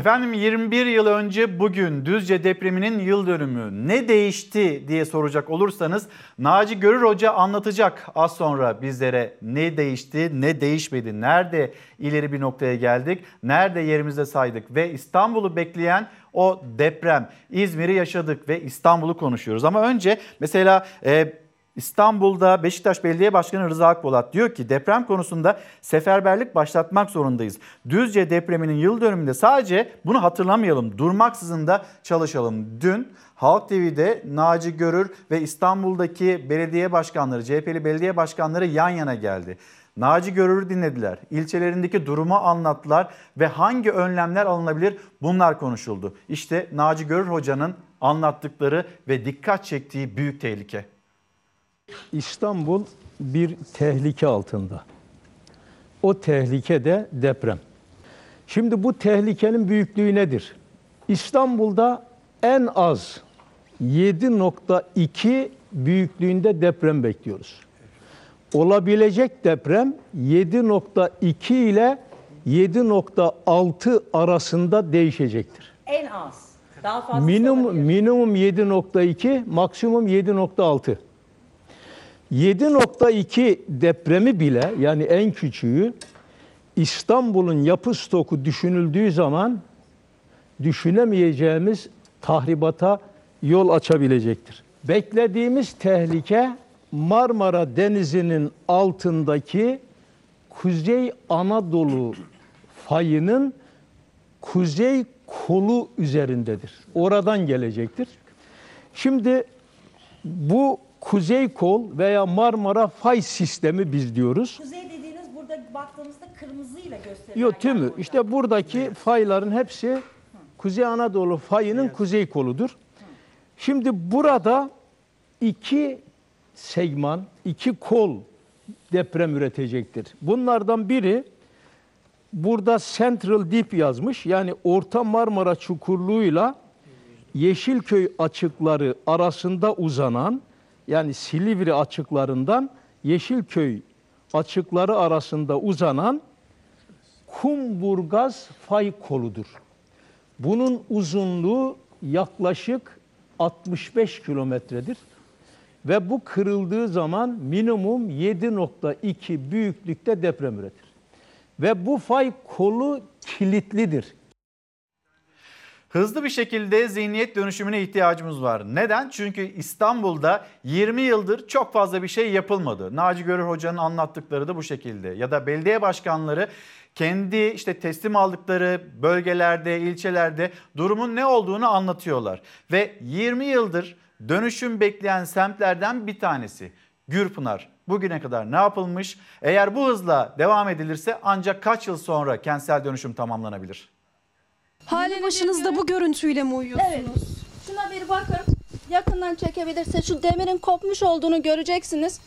Efendim 21 yıl önce bugün Düzce depreminin yıl dönümü ne değişti diye soracak olursanız Naci Görür Hoca anlatacak az sonra bizlere ne değişti ne değişmedi nerede ileri bir noktaya geldik nerede yerimize saydık ve İstanbul'u bekleyen o deprem. İzmir'i yaşadık ve İstanbul'u konuşuyoruz. Ama önce mesela e, İstanbul'da Beşiktaş Belediye Başkanı Rıza Akbolat diyor ki deprem konusunda seferberlik başlatmak zorundayız. Düzce depreminin yıl dönümünde sadece bunu hatırlamayalım, durmaksızın da çalışalım. Dün Halk TV'de Naci Görür ve İstanbul'daki belediye başkanları, CHP'li belediye başkanları yan yana geldi. Naci Görür'ü dinlediler. İlçelerindeki durumu anlattılar ve hangi önlemler alınabilir bunlar konuşuldu. İşte Naci Görür hocanın anlattıkları ve dikkat çektiği büyük tehlike. İstanbul bir tehlike altında. O tehlike de deprem. Şimdi bu tehlikenin büyüklüğü nedir? İstanbul'da en az 7.2 büyüklüğünde deprem bekliyoruz. Olabilecek deprem 7.2 ile 7.6 arasında değişecektir. En az. Daha fazla Minimum minimum 7.2, maksimum 7.6. 7.2 depremi bile yani en küçüğü İstanbul'un yapı stoku düşünüldüğü zaman düşünemeyeceğimiz tahribata yol açabilecektir. Beklediğimiz tehlike Marmara Denizi'nin altındaki Kuzey Anadolu fayının kuzey kolu üzerindedir. Oradan gelecektir. Şimdi bu kuzey kol veya Marmara fay sistemi biz diyoruz. Kuzey dediğiniz burada baktığımızda kırmızıyla gösterilen. Yok tümü. İşte buradaki fayların hepsi Kuzey Anadolu fayının kuzey koludur. Şimdi burada iki segman, iki kol deprem üretecektir. Bunlardan biri burada Central Deep yazmış. Yani Orta Marmara çukurluğuyla Yeşilköy açıkları arasında uzanan yani Silivri açıklarından Yeşilköy açıkları arasında uzanan Kumburgaz fay koludur. Bunun uzunluğu yaklaşık 65 kilometredir. Ve bu kırıldığı zaman minimum 7.2 büyüklükte deprem üretir. Ve bu fay kolu kilitlidir. Hızlı bir şekilde zihniyet dönüşümüne ihtiyacımız var. Neden? Çünkü İstanbul'da 20 yıldır çok fazla bir şey yapılmadı. Naci Görür Hoca'nın anlattıkları da bu şekilde. Ya da belediye başkanları kendi işte teslim aldıkları bölgelerde, ilçelerde durumun ne olduğunu anlatıyorlar. Ve 20 yıldır dönüşüm bekleyen semtlerden bir tanesi Gürpınar. Bugüne kadar ne yapılmış? Eğer bu hızla devam edilirse ancak kaç yıl sonra kentsel dönüşüm tamamlanabilir? Hali başınızda bu görüntüyle mi uyuyorsunuz? Evet. Şuna bir bakın. Yakından çekebilirse şu demirin kopmuş olduğunu göreceksiniz.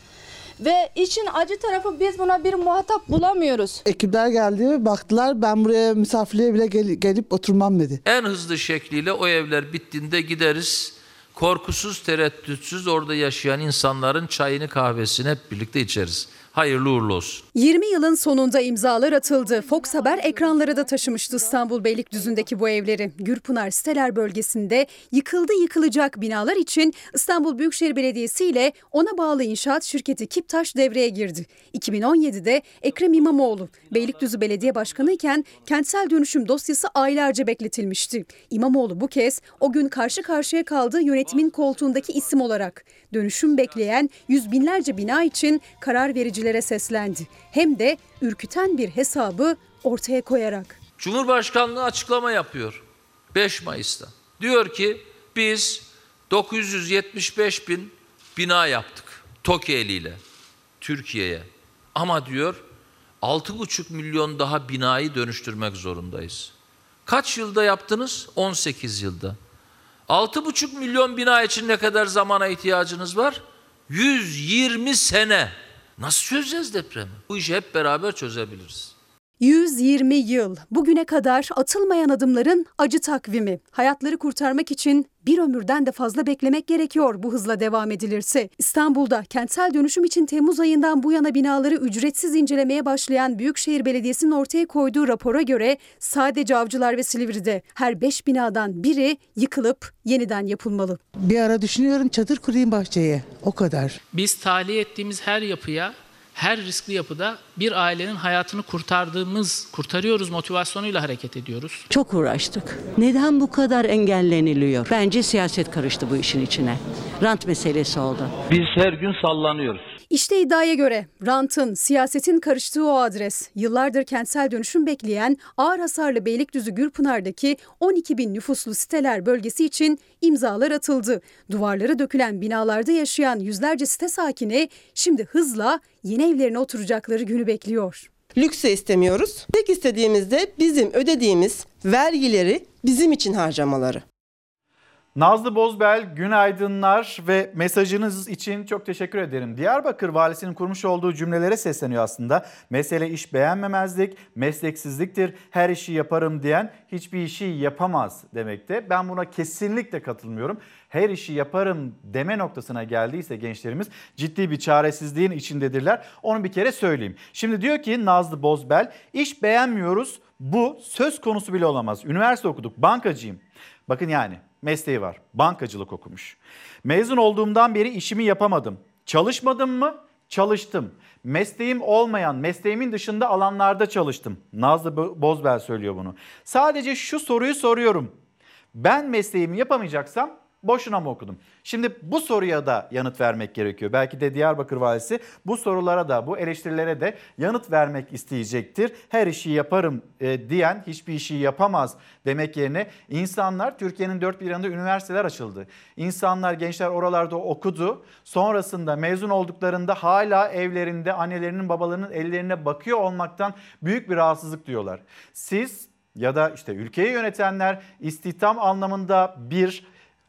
Ve için acı tarafı biz buna bir muhatap bulamıyoruz. Ekipler geldi, baktılar. Ben buraya misafirliğe bile gel- gelip oturmam dedi. En hızlı şekliyle o evler bittiğinde gideriz. Korkusuz, tereddütsüz orada yaşayan insanların çayını kahvesini hep birlikte içeriz. Hayırlı uğurlu olsun. 20 yılın sonunda imzalar atıldı. Fox Haber ekranlara da taşımıştı İstanbul Beylikdüzü'ndeki bu evleri. Gürpınar Siteler bölgesinde yıkıldı yıkılacak binalar için İstanbul Büyükşehir Belediyesi ile ona bağlı inşaat şirketi Kiptaş devreye girdi. 2017'de Ekrem İmamoğlu Beylikdüzü Belediye Başkanı iken kentsel dönüşüm dosyası aylarca bekletilmişti. İmamoğlu bu kez o gün karşı karşıya kaldığı yönetimin koltuğundaki isim olarak dönüşüm bekleyen yüz binlerce bina için karar vericilere seslendi. Hem de ürküten bir hesabı ortaya koyarak. Cumhurbaşkanlığı açıklama yapıyor 5 Mayıs'ta. Diyor ki biz 975 bin bina yaptık TOKİ eliyle Türkiye'ye. Ama diyor 6,5 milyon daha binayı dönüştürmek zorundayız. Kaç yılda yaptınız? 18 yılda. 6,5 milyon bina için ne kadar zamana ihtiyacınız var? 120 sene. Nasıl çözeceğiz depremi? Bu işi hep beraber çözebiliriz. 120 yıl. Bugüne kadar atılmayan adımların acı takvimi. Hayatları kurtarmak için bir ömürden de fazla beklemek gerekiyor bu hızla devam edilirse. İstanbul'da kentsel dönüşüm için Temmuz ayından bu yana binaları ücretsiz incelemeye başlayan Büyükşehir Belediyesi'nin ortaya koyduğu rapora göre sadece Avcılar ve Silivri'de her 5 binadan biri yıkılıp yeniden yapılmalı. Bir ara düşünüyorum çadır kurayım bahçeye. O kadar. Biz tahliye ettiğimiz her yapıya, her riskli yapıda bir ailenin hayatını kurtardığımız, kurtarıyoruz motivasyonuyla hareket ediyoruz. Çok uğraştık. Neden bu kadar engelleniliyor? Bence siyaset karıştı bu işin içine. Rant meselesi oldu. Biz her gün sallanıyoruz. İşte iddiaya göre rantın, siyasetin karıştığı o adres. Yıllardır kentsel dönüşüm bekleyen ağır hasarlı Beylikdüzü Gürpınar'daki 12 bin nüfuslu siteler bölgesi için imzalar atıldı. Duvarları dökülen binalarda yaşayan yüzlerce site sakini şimdi hızla yeni evlerine oturacakları günü bekliyor. Lüks de istemiyoruz. Tek istediğimiz de bizim ödediğimiz vergileri bizim için harcamaları. Nazlı Bozbel, günaydınlar ve mesajınız için çok teşekkür ederim. Diyarbakır Valisi'nin kurmuş olduğu cümlelere sesleniyor aslında. Mesele iş beğenmemezlik, mesleksizliktir, her işi yaparım diyen hiçbir işi yapamaz demekte. Ben buna kesinlikle katılmıyorum. Her işi yaparım deme noktasına geldiyse gençlerimiz ciddi bir çaresizliğin içindedirler. Onu bir kere söyleyeyim. Şimdi diyor ki Nazlı Bozbel, iş beğenmiyoruz bu söz konusu bile olamaz. Üniversite okuduk, bankacıyım. Bakın yani mesleği var. Bankacılık okumuş. Mezun olduğumdan beri işimi yapamadım. Çalışmadım mı? Çalıştım. Mesleğim olmayan, mesleğimin dışında alanlarda çalıştım. Nazlı Bozbel söylüyor bunu. Sadece şu soruyu soruyorum. Ben mesleğimi yapamayacaksam boşuna mı okudum? Şimdi bu soruya da yanıt vermek gerekiyor. Belki de Diyarbakır Valisi bu sorulara da bu eleştirilere de yanıt vermek isteyecektir. Her işi yaparım e, diyen hiçbir işi yapamaz demek yerine insanlar Türkiye'nin dört bir yanında üniversiteler açıldı. İnsanlar gençler oralarda okudu. Sonrasında mezun olduklarında hala evlerinde annelerinin babalarının ellerine bakıyor olmaktan büyük bir rahatsızlık diyorlar. Siz ya da işte ülkeyi yönetenler istihdam anlamında bir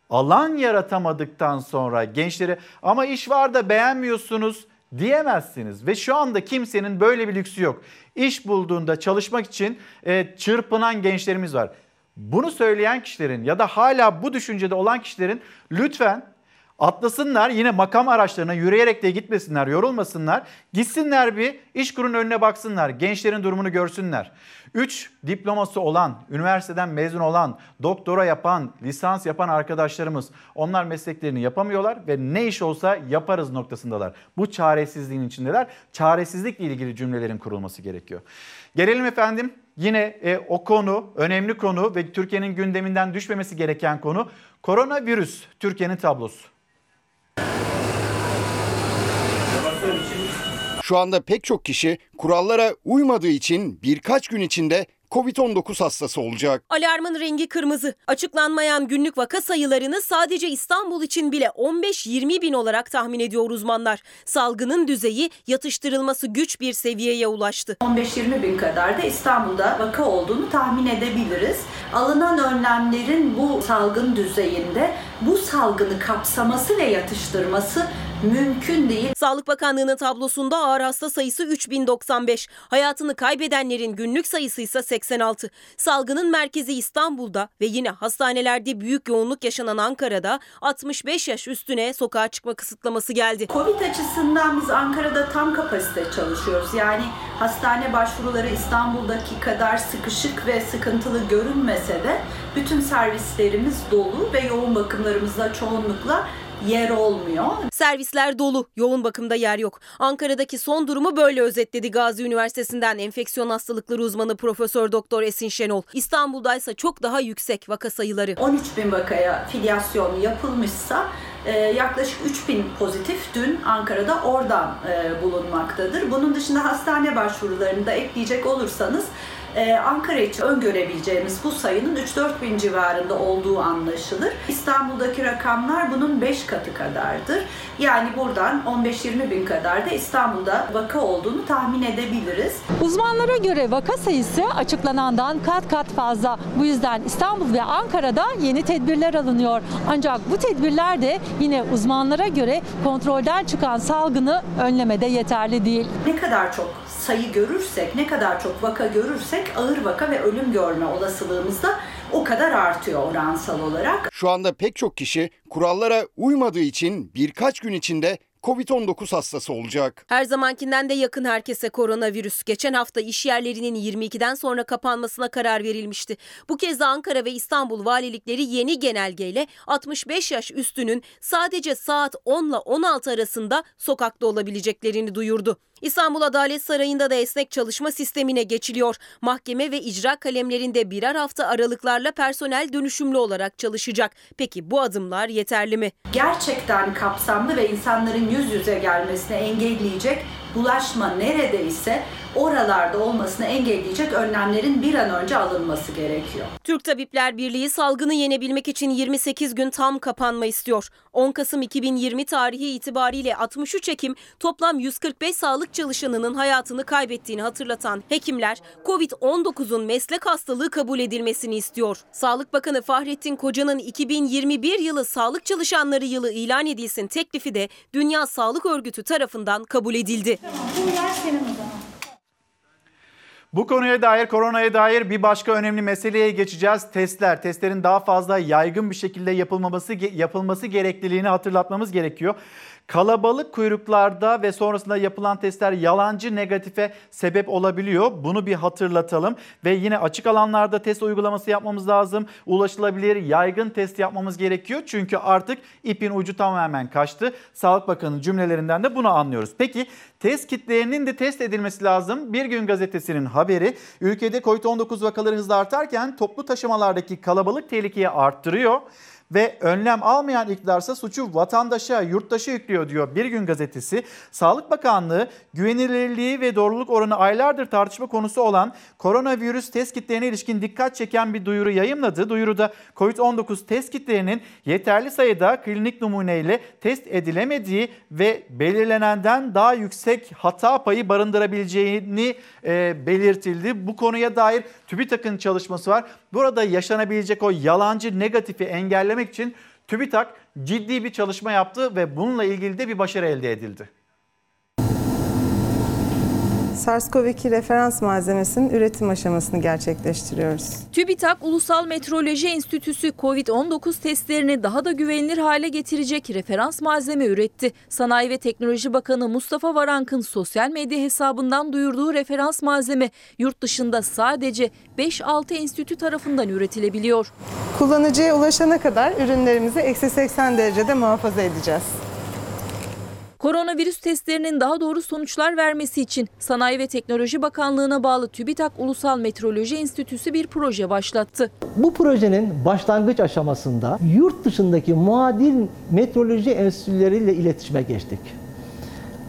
alan yaratamadıktan sonra gençlere ama iş var da beğenmiyorsunuz diyemezsiniz. Ve şu anda kimsenin böyle bir lüksü yok. İş bulduğunda çalışmak için e, çırpınan gençlerimiz var. Bunu söyleyen kişilerin ya da hala bu düşüncede olan kişilerin lütfen Atlasınlar yine makam araçlarına yürüyerek de gitmesinler, yorulmasınlar. Gitsinler bir iş kurun önüne baksınlar, gençlerin durumunu görsünler. 3 diploması olan, üniversiteden mezun olan, doktora yapan, lisans yapan arkadaşlarımız onlar mesleklerini yapamıyorlar ve ne iş olsa yaparız noktasındalar. Bu çaresizliğin içindeler. Çaresizlikle ilgili cümlelerin kurulması gerekiyor. Gelelim efendim yine e, o konu, önemli konu ve Türkiye'nin gündeminden düşmemesi gereken konu koronavirüs, Türkiye'nin tablosu. Şu anda pek çok kişi kurallara uymadığı için birkaç gün içinde Covid-19 hastası olacak. Alarmın rengi kırmızı. Açıklanmayan günlük vaka sayılarını sadece İstanbul için bile 15-20 bin olarak tahmin ediyor uzmanlar. Salgının düzeyi yatıştırılması güç bir seviyeye ulaştı. 15-20 bin kadar da İstanbul'da vaka olduğunu tahmin edebiliriz. Alınan önlemlerin bu salgın düzeyinde bu salgını kapsaması ve yatıştırması mümkün değil. Sağlık Bakanlığı'nın tablosunda ağır hasta sayısı 3095. Hayatını kaybedenlerin günlük sayısı ise 86. Salgının merkezi İstanbul'da ve yine hastanelerde büyük yoğunluk yaşanan Ankara'da 65 yaş üstüne sokağa çıkma kısıtlaması geldi. Covid açısından biz Ankara'da tam kapasite çalışıyoruz. Yani hastane başvuruları İstanbul'daki kadar sıkışık ve sıkıntılı görünmese de bütün servislerimiz dolu ve yoğun bakımlarımızda çoğunlukla yer olmuyor. Servisler dolu, yoğun bakımda yer yok. Ankara'daki son durumu böyle özetledi Gazi Üniversitesi'nden enfeksiyon hastalıkları uzmanı Profesör Doktor Esin Şenol. İstanbul'da ise çok daha yüksek vaka sayıları. 13 bin vakaya filyasyon yapılmışsa e, yaklaşık 3 bin pozitif dün Ankara'da oradan e, bulunmaktadır. Bunun dışında hastane başvurularını da ekleyecek olursanız Ee, Ankara için öngörebileceğimiz bu sayının 3-4 bin civarında olduğu anlaşılır. İstanbul'daki rakamlar bunun 5 katı kadardır. Yani buradan 15-20 bin kadar da İstanbul'da vaka olduğunu tahmin edebiliriz. Uzmanlara göre vaka sayısı açıklanandan kat kat fazla. Bu yüzden İstanbul ve Ankara'da yeni tedbirler alınıyor. Ancak bu tedbirler de yine uzmanlara göre kontrolden çıkan salgını önlemede yeterli değil. Ne kadar çok sayı görürsek, ne kadar çok vaka görürsek ağır vaka ve ölüm görme olasılığımız da o kadar artıyor oransal olarak. Şu anda pek çok kişi kurallara uymadığı için birkaç gün içinde Covid-19 hastası olacak. Her zamankinden de yakın herkese koronavirüs. Geçen hafta iş yerlerinin 22'den sonra kapanmasına karar verilmişti. Bu kez de Ankara ve İstanbul valilikleri yeni genelgeyle 65 yaş üstünün sadece saat 10 ile 16 arasında sokakta olabileceklerini duyurdu. İstanbul Adalet Sarayı'nda da esnek çalışma sistemine geçiliyor. Mahkeme ve icra kalemlerinde birer hafta aralıklarla personel dönüşümlü olarak çalışacak. Peki bu adımlar yeterli mi? Gerçekten kapsamlı ve insanların yüz yüze gelmesini engelleyecek bulaşma neredeyse oralarda olmasını engelleyecek önlemlerin bir an önce alınması gerekiyor. Türk Tabipler Birliği salgını yenebilmek için 28 gün tam kapanma istiyor. 10 Kasım 2020 tarihi itibariyle 63 Ekim toplam 145 sağlık çalışanının hayatını kaybettiğini hatırlatan hekimler Covid-19'un meslek hastalığı kabul edilmesini istiyor. Sağlık Bakanı Fahrettin Koca'nın 2021 yılı sağlık çalışanları yılı ilan edilsin teklifi de Dünya Sağlık Örgütü tarafından kabul edildi. Bu konuya dair, koronaya dair bir başka önemli meseleye geçeceğiz. Testler. Testlerin daha fazla yaygın bir şekilde yapılmaması yapılması gerekliliğini hatırlatmamız gerekiyor. Kalabalık kuyruklarda ve sonrasında yapılan testler yalancı negatife sebep olabiliyor. Bunu bir hatırlatalım ve yine açık alanlarda test uygulaması yapmamız lazım. Ulaşılabilir, yaygın test yapmamız gerekiyor. Çünkü artık ipin ucu tamamen kaçtı. Sağlık Bakanı cümlelerinden de bunu anlıyoruz. Peki test kitlerinin de test edilmesi lazım. Bir gün gazetesinin haberi ülkede COVID-19 vakaları hızla artarken toplu taşımalardaki kalabalık tehlikeyi arttırıyor ve önlem almayan iktidarsa suçu vatandaşa, yurttaşa yüklüyor diyor Bir Gün Gazetesi. Sağlık Bakanlığı güvenilirliği ve doğruluk oranı aylardır tartışma konusu olan koronavirüs test kitlerine ilişkin dikkat çeken bir duyuru yayımladı. Duyuruda COVID-19 test kitlerinin yeterli sayıda klinik numuneyle test edilemediği ve belirlenenden daha yüksek hata payı barındırabileceğini e, belirtildi. Bu konuya dair TÜBİTAK'ın çalışması var. Burada yaşanabilecek o yalancı negatifi engellemek için TÜBİTAK ciddi bir çalışma yaptı ve bununla ilgili de bir başarı elde edildi. SARS-CoV-2 referans malzemesinin üretim aşamasını gerçekleştiriyoruz. TÜBİTAK Ulusal Metroloji Enstitüsü COVID-19 testlerini daha da güvenilir hale getirecek referans malzeme üretti. Sanayi ve Teknoloji Bakanı Mustafa Varank'ın sosyal medya hesabından duyurduğu referans malzeme yurt dışında sadece 5-6 enstitü tarafından üretilebiliyor. Kullanıcıya ulaşana kadar ürünlerimizi eksi 80 derecede muhafaza edeceğiz. Koronavirüs testlerinin daha doğru sonuçlar vermesi için Sanayi ve Teknoloji Bakanlığı'na bağlı TÜBİTAK Ulusal Metroloji Enstitüsü bir proje başlattı. Bu projenin başlangıç aşamasında yurt dışındaki muadil metroloji enstitüleriyle iletişime geçtik.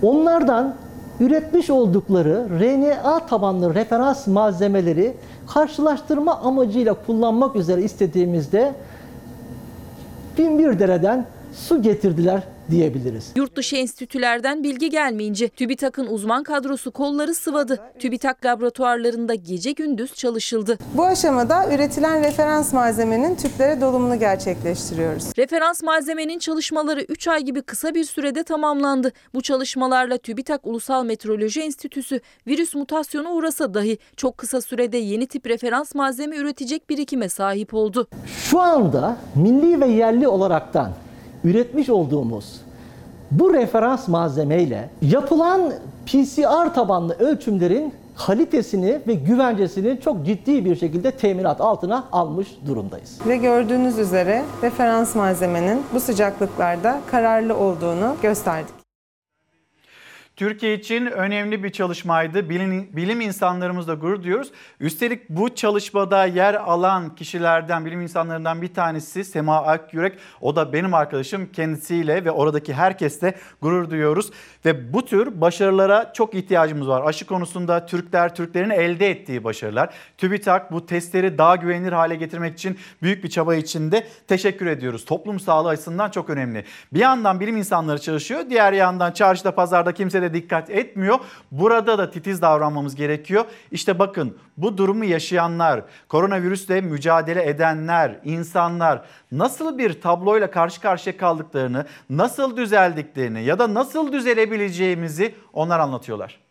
Onlardan üretmiş oldukları RNA tabanlı referans malzemeleri karşılaştırma amacıyla kullanmak üzere istediğimizde bin dereden su getirdiler diyebiliriz. Yurt dışı enstitülerden bilgi gelmeyince TÜBİTAK'ın uzman kadrosu kolları sıvadı. TÜBİTAK laboratuvarlarında gece gündüz çalışıldı. Bu aşamada üretilen referans malzemenin tüplere dolumunu gerçekleştiriyoruz. Referans malzemenin çalışmaları 3 ay gibi kısa bir sürede tamamlandı. Bu çalışmalarla TÜBİTAK Ulusal Metroloji Enstitüsü virüs mutasyonu uğrasa dahi çok kısa sürede yeni tip referans malzeme üretecek birikime sahip oldu. Şu anda milli ve yerli olaraktan üretmiş olduğumuz bu referans malzemeyle yapılan PCR tabanlı ölçümlerin kalitesini ve güvencesini çok ciddi bir şekilde teminat altına almış durumdayız. Ve gördüğünüz üzere referans malzemenin bu sıcaklıklarda kararlı olduğunu gösterdik. Türkiye için önemli bir çalışmaydı. Bilim, bilim insanlarımızla gurur duyuyoruz. Üstelik bu çalışmada yer alan kişilerden, bilim insanlarından bir tanesi Sema Akyürek. O da benim arkadaşım. Kendisiyle ve oradaki herkesle gurur duyuyoruz. Ve bu tür başarılara çok ihtiyacımız var. Aşı konusunda Türkler, Türklerin elde ettiği başarılar. TÜBİTAK bu testleri daha güvenilir hale getirmek için büyük bir çaba içinde. Teşekkür ediyoruz. Toplum sağlığı açısından çok önemli. Bir yandan bilim insanları çalışıyor. Diğer yandan çarşıda, pazarda kimse de dikkat etmiyor. Burada da titiz davranmamız gerekiyor. İşte bakın bu durumu yaşayanlar, koronavirüsle mücadele edenler, insanlar nasıl bir tabloyla karşı karşıya kaldıklarını, nasıl düzeldiklerini ya da nasıl düzelebileceğimizi onlar anlatıyorlar.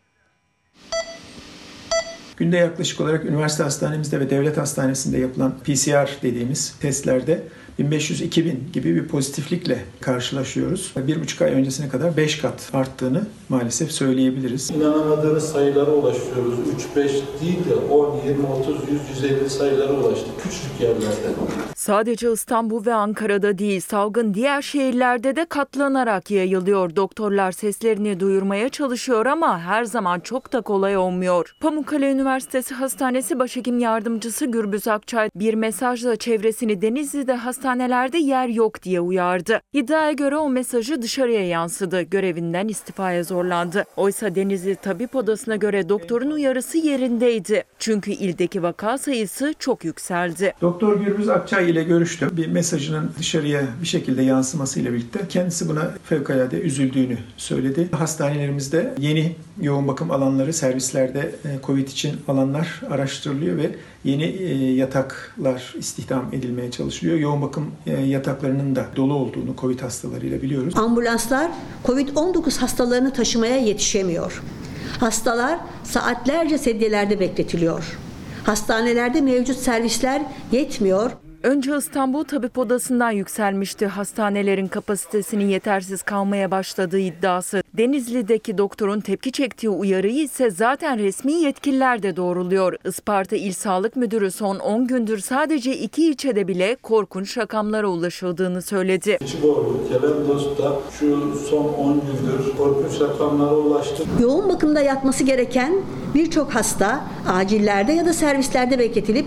Günde yaklaşık olarak üniversite hastanemizde ve devlet hastanesinde yapılan PCR dediğimiz testlerde 1500-2000 gibi bir pozitiflikle karşılaşıyoruz. Bir buçuk ay öncesine kadar 5 kat arttığını maalesef söyleyebiliriz. İnanamadığımız sayılara ulaşıyoruz. 3-5 değil de 10, 20, 30, 100, 150 sayılara ulaştık. Küçük yerlerde. Sadece İstanbul ve Ankara'da değil, salgın diğer şehirlerde de katlanarak yayılıyor. Doktorlar seslerini duyurmaya çalışıyor ama her zaman çok da kolay olmuyor. Pamukkale Üniversitesi Hastanesi Başhekim Yardımcısı Gürbüz Akçay bir mesajla çevresini Denizli'de hastanelerde yer yok diye uyardı. İddiaya göre o mesajı dışarıya yansıdı. Görevinden istifaya zorlandı. Oysa Denizli Tabip Odası'na göre doktorun uyarısı yerindeydi. Çünkü ildeki vaka sayısı çok yükseldi. Doktor Gürbüz Akçay ile görüştüm. Bir mesajının dışarıya bir şekilde yansımasıyla birlikte kendisi buna fevkalade üzüldüğünü söyledi. Hastanelerimizde yeni yoğun bakım alanları, servislerde e, COVID için alanlar araştırılıyor ve yeni e, yataklar istihdam edilmeye çalışılıyor. Yoğun bakım e, yataklarının da dolu olduğunu COVID hastalarıyla biliyoruz. Ambulanslar COVID-19 hastalarını taşımaya yetişemiyor. Hastalar saatlerce sedyelerde bekletiliyor. Hastanelerde mevcut servisler yetmiyor. Önce İstanbul Tabip Odası'ndan yükselmişti hastanelerin kapasitesinin yetersiz kalmaya başladığı iddiası. Denizli'deki doktorun tepki çektiği uyarıyı ise zaten resmi yetkililer de doğruluyor. Isparta İl Sağlık Müdürü son 10 gündür sadece iki ilçede bile korkunç rakamlara ulaşıldığını söyledi. İçiboğlu, Kelendos'ta şu son 10 gündür korkunç rakamlara ulaştık. Yoğun bakımda yatması gereken birçok hasta acillerde ya da servislerde bekletilip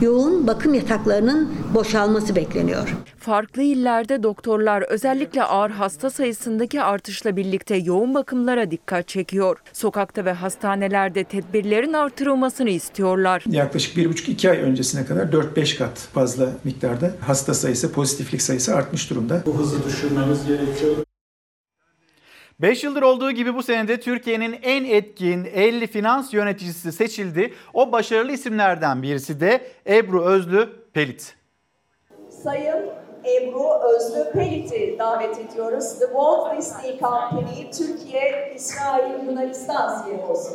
yoğun bakım yataklarının boşalması bekleniyor. Farklı illerde doktorlar özellikle ağır hasta sayısındaki artışla birlikte yoğun bakımlara dikkat çekiyor. Sokakta ve hastanelerde tedbirlerin artırılmasını istiyorlar. Yaklaşık 1,5-2 ay öncesine kadar 4-5 kat fazla miktarda hasta sayısı, pozitiflik sayısı artmış durumda. Bu hızı düşürmemiz gerekiyor. 5 yıldır olduğu gibi bu senede Türkiye'nin en etkin 50 finans yöneticisi seçildi. O başarılı isimlerden birisi de Ebru Özlü Pelit. Sayın Ebru Özlü Pelit'i davet ediyoruz. The Walt Disney Company Türkiye, İsrail, Yunanistan CFO'su.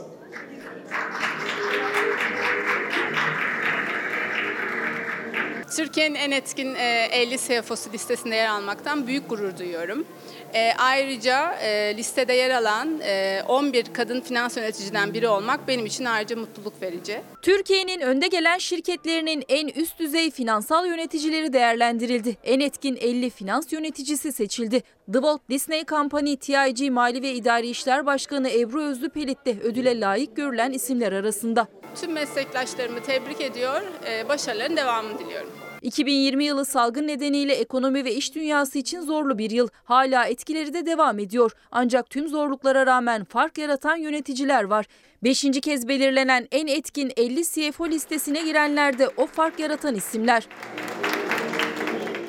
Türkiye'nin en etkin 50 CFO'su listesinde yer almaktan büyük gurur duyuyorum. E, ayrıca e, listede yer alan e, 11 kadın finans yöneticiden biri olmak benim için ayrıca mutluluk verici. Türkiye'nin önde gelen şirketlerinin en üst düzey finansal yöneticileri değerlendirildi. En etkin 50 finans yöneticisi seçildi. The Walt Disney Company TIG Mali ve İdari İşler Başkanı Ebru Özlü Pelit de ödüle layık görülen isimler arasında. Tüm meslektaşlarımı tebrik ediyor, e, başarıların devamını diliyorum. 2020 yılı salgın nedeniyle ekonomi ve iş dünyası için zorlu bir yıl. Hala etkileri de devam ediyor. Ancak tüm zorluklara rağmen fark yaratan yöneticiler var. Beşinci kez belirlenen en etkin 50 CFO listesine girenler de o fark yaratan isimler.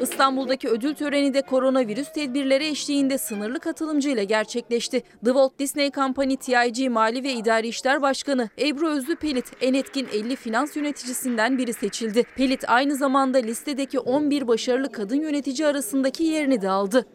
İstanbul'daki ödül töreni de koronavirüs tedbirleri eşliğinde sınırlı katılımcıyla gerçekleşti. The Walt Disney Company TIG Mali ve İdari İşler Başkanı Ebru Özlü Pelit en etkin 50 finans yöneticisinden biri seçildi. Pelit aynı zamanda listedeki 11 başarılı kadın yönetici arasındaki yerini de aldı.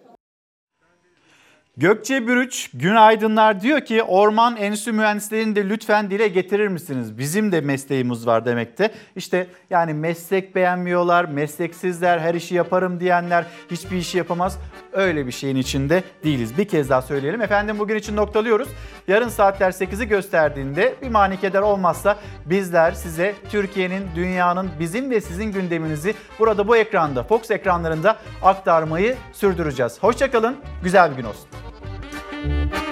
Gökçe Bürüç günaydınlar diyor ki orman enstitü mühendislerini de lütfen dile getirir misiniz? Bizim de mesleğimiz var demekte. İşte yani meslek beğenmiyorlar, mesleksizler, her işi yaparım diyenler hiçbir işi yapamaz. Öyle bir şeyin içinde değiliz. Bir kez daha söyleyelim. Efendim bugün için noktalıyoruz. Yarın saatler 8'i gösterdiğinde bir manikeder olmazsa bizler size Türkiye'nin, dünyanın, bizim ve sizin gündeminizi burada bu ekranda, Fox ekranlarında aktarmayı sürdüreceğiz. Hoşçakalın, güzel bir gün olsun. Thank you.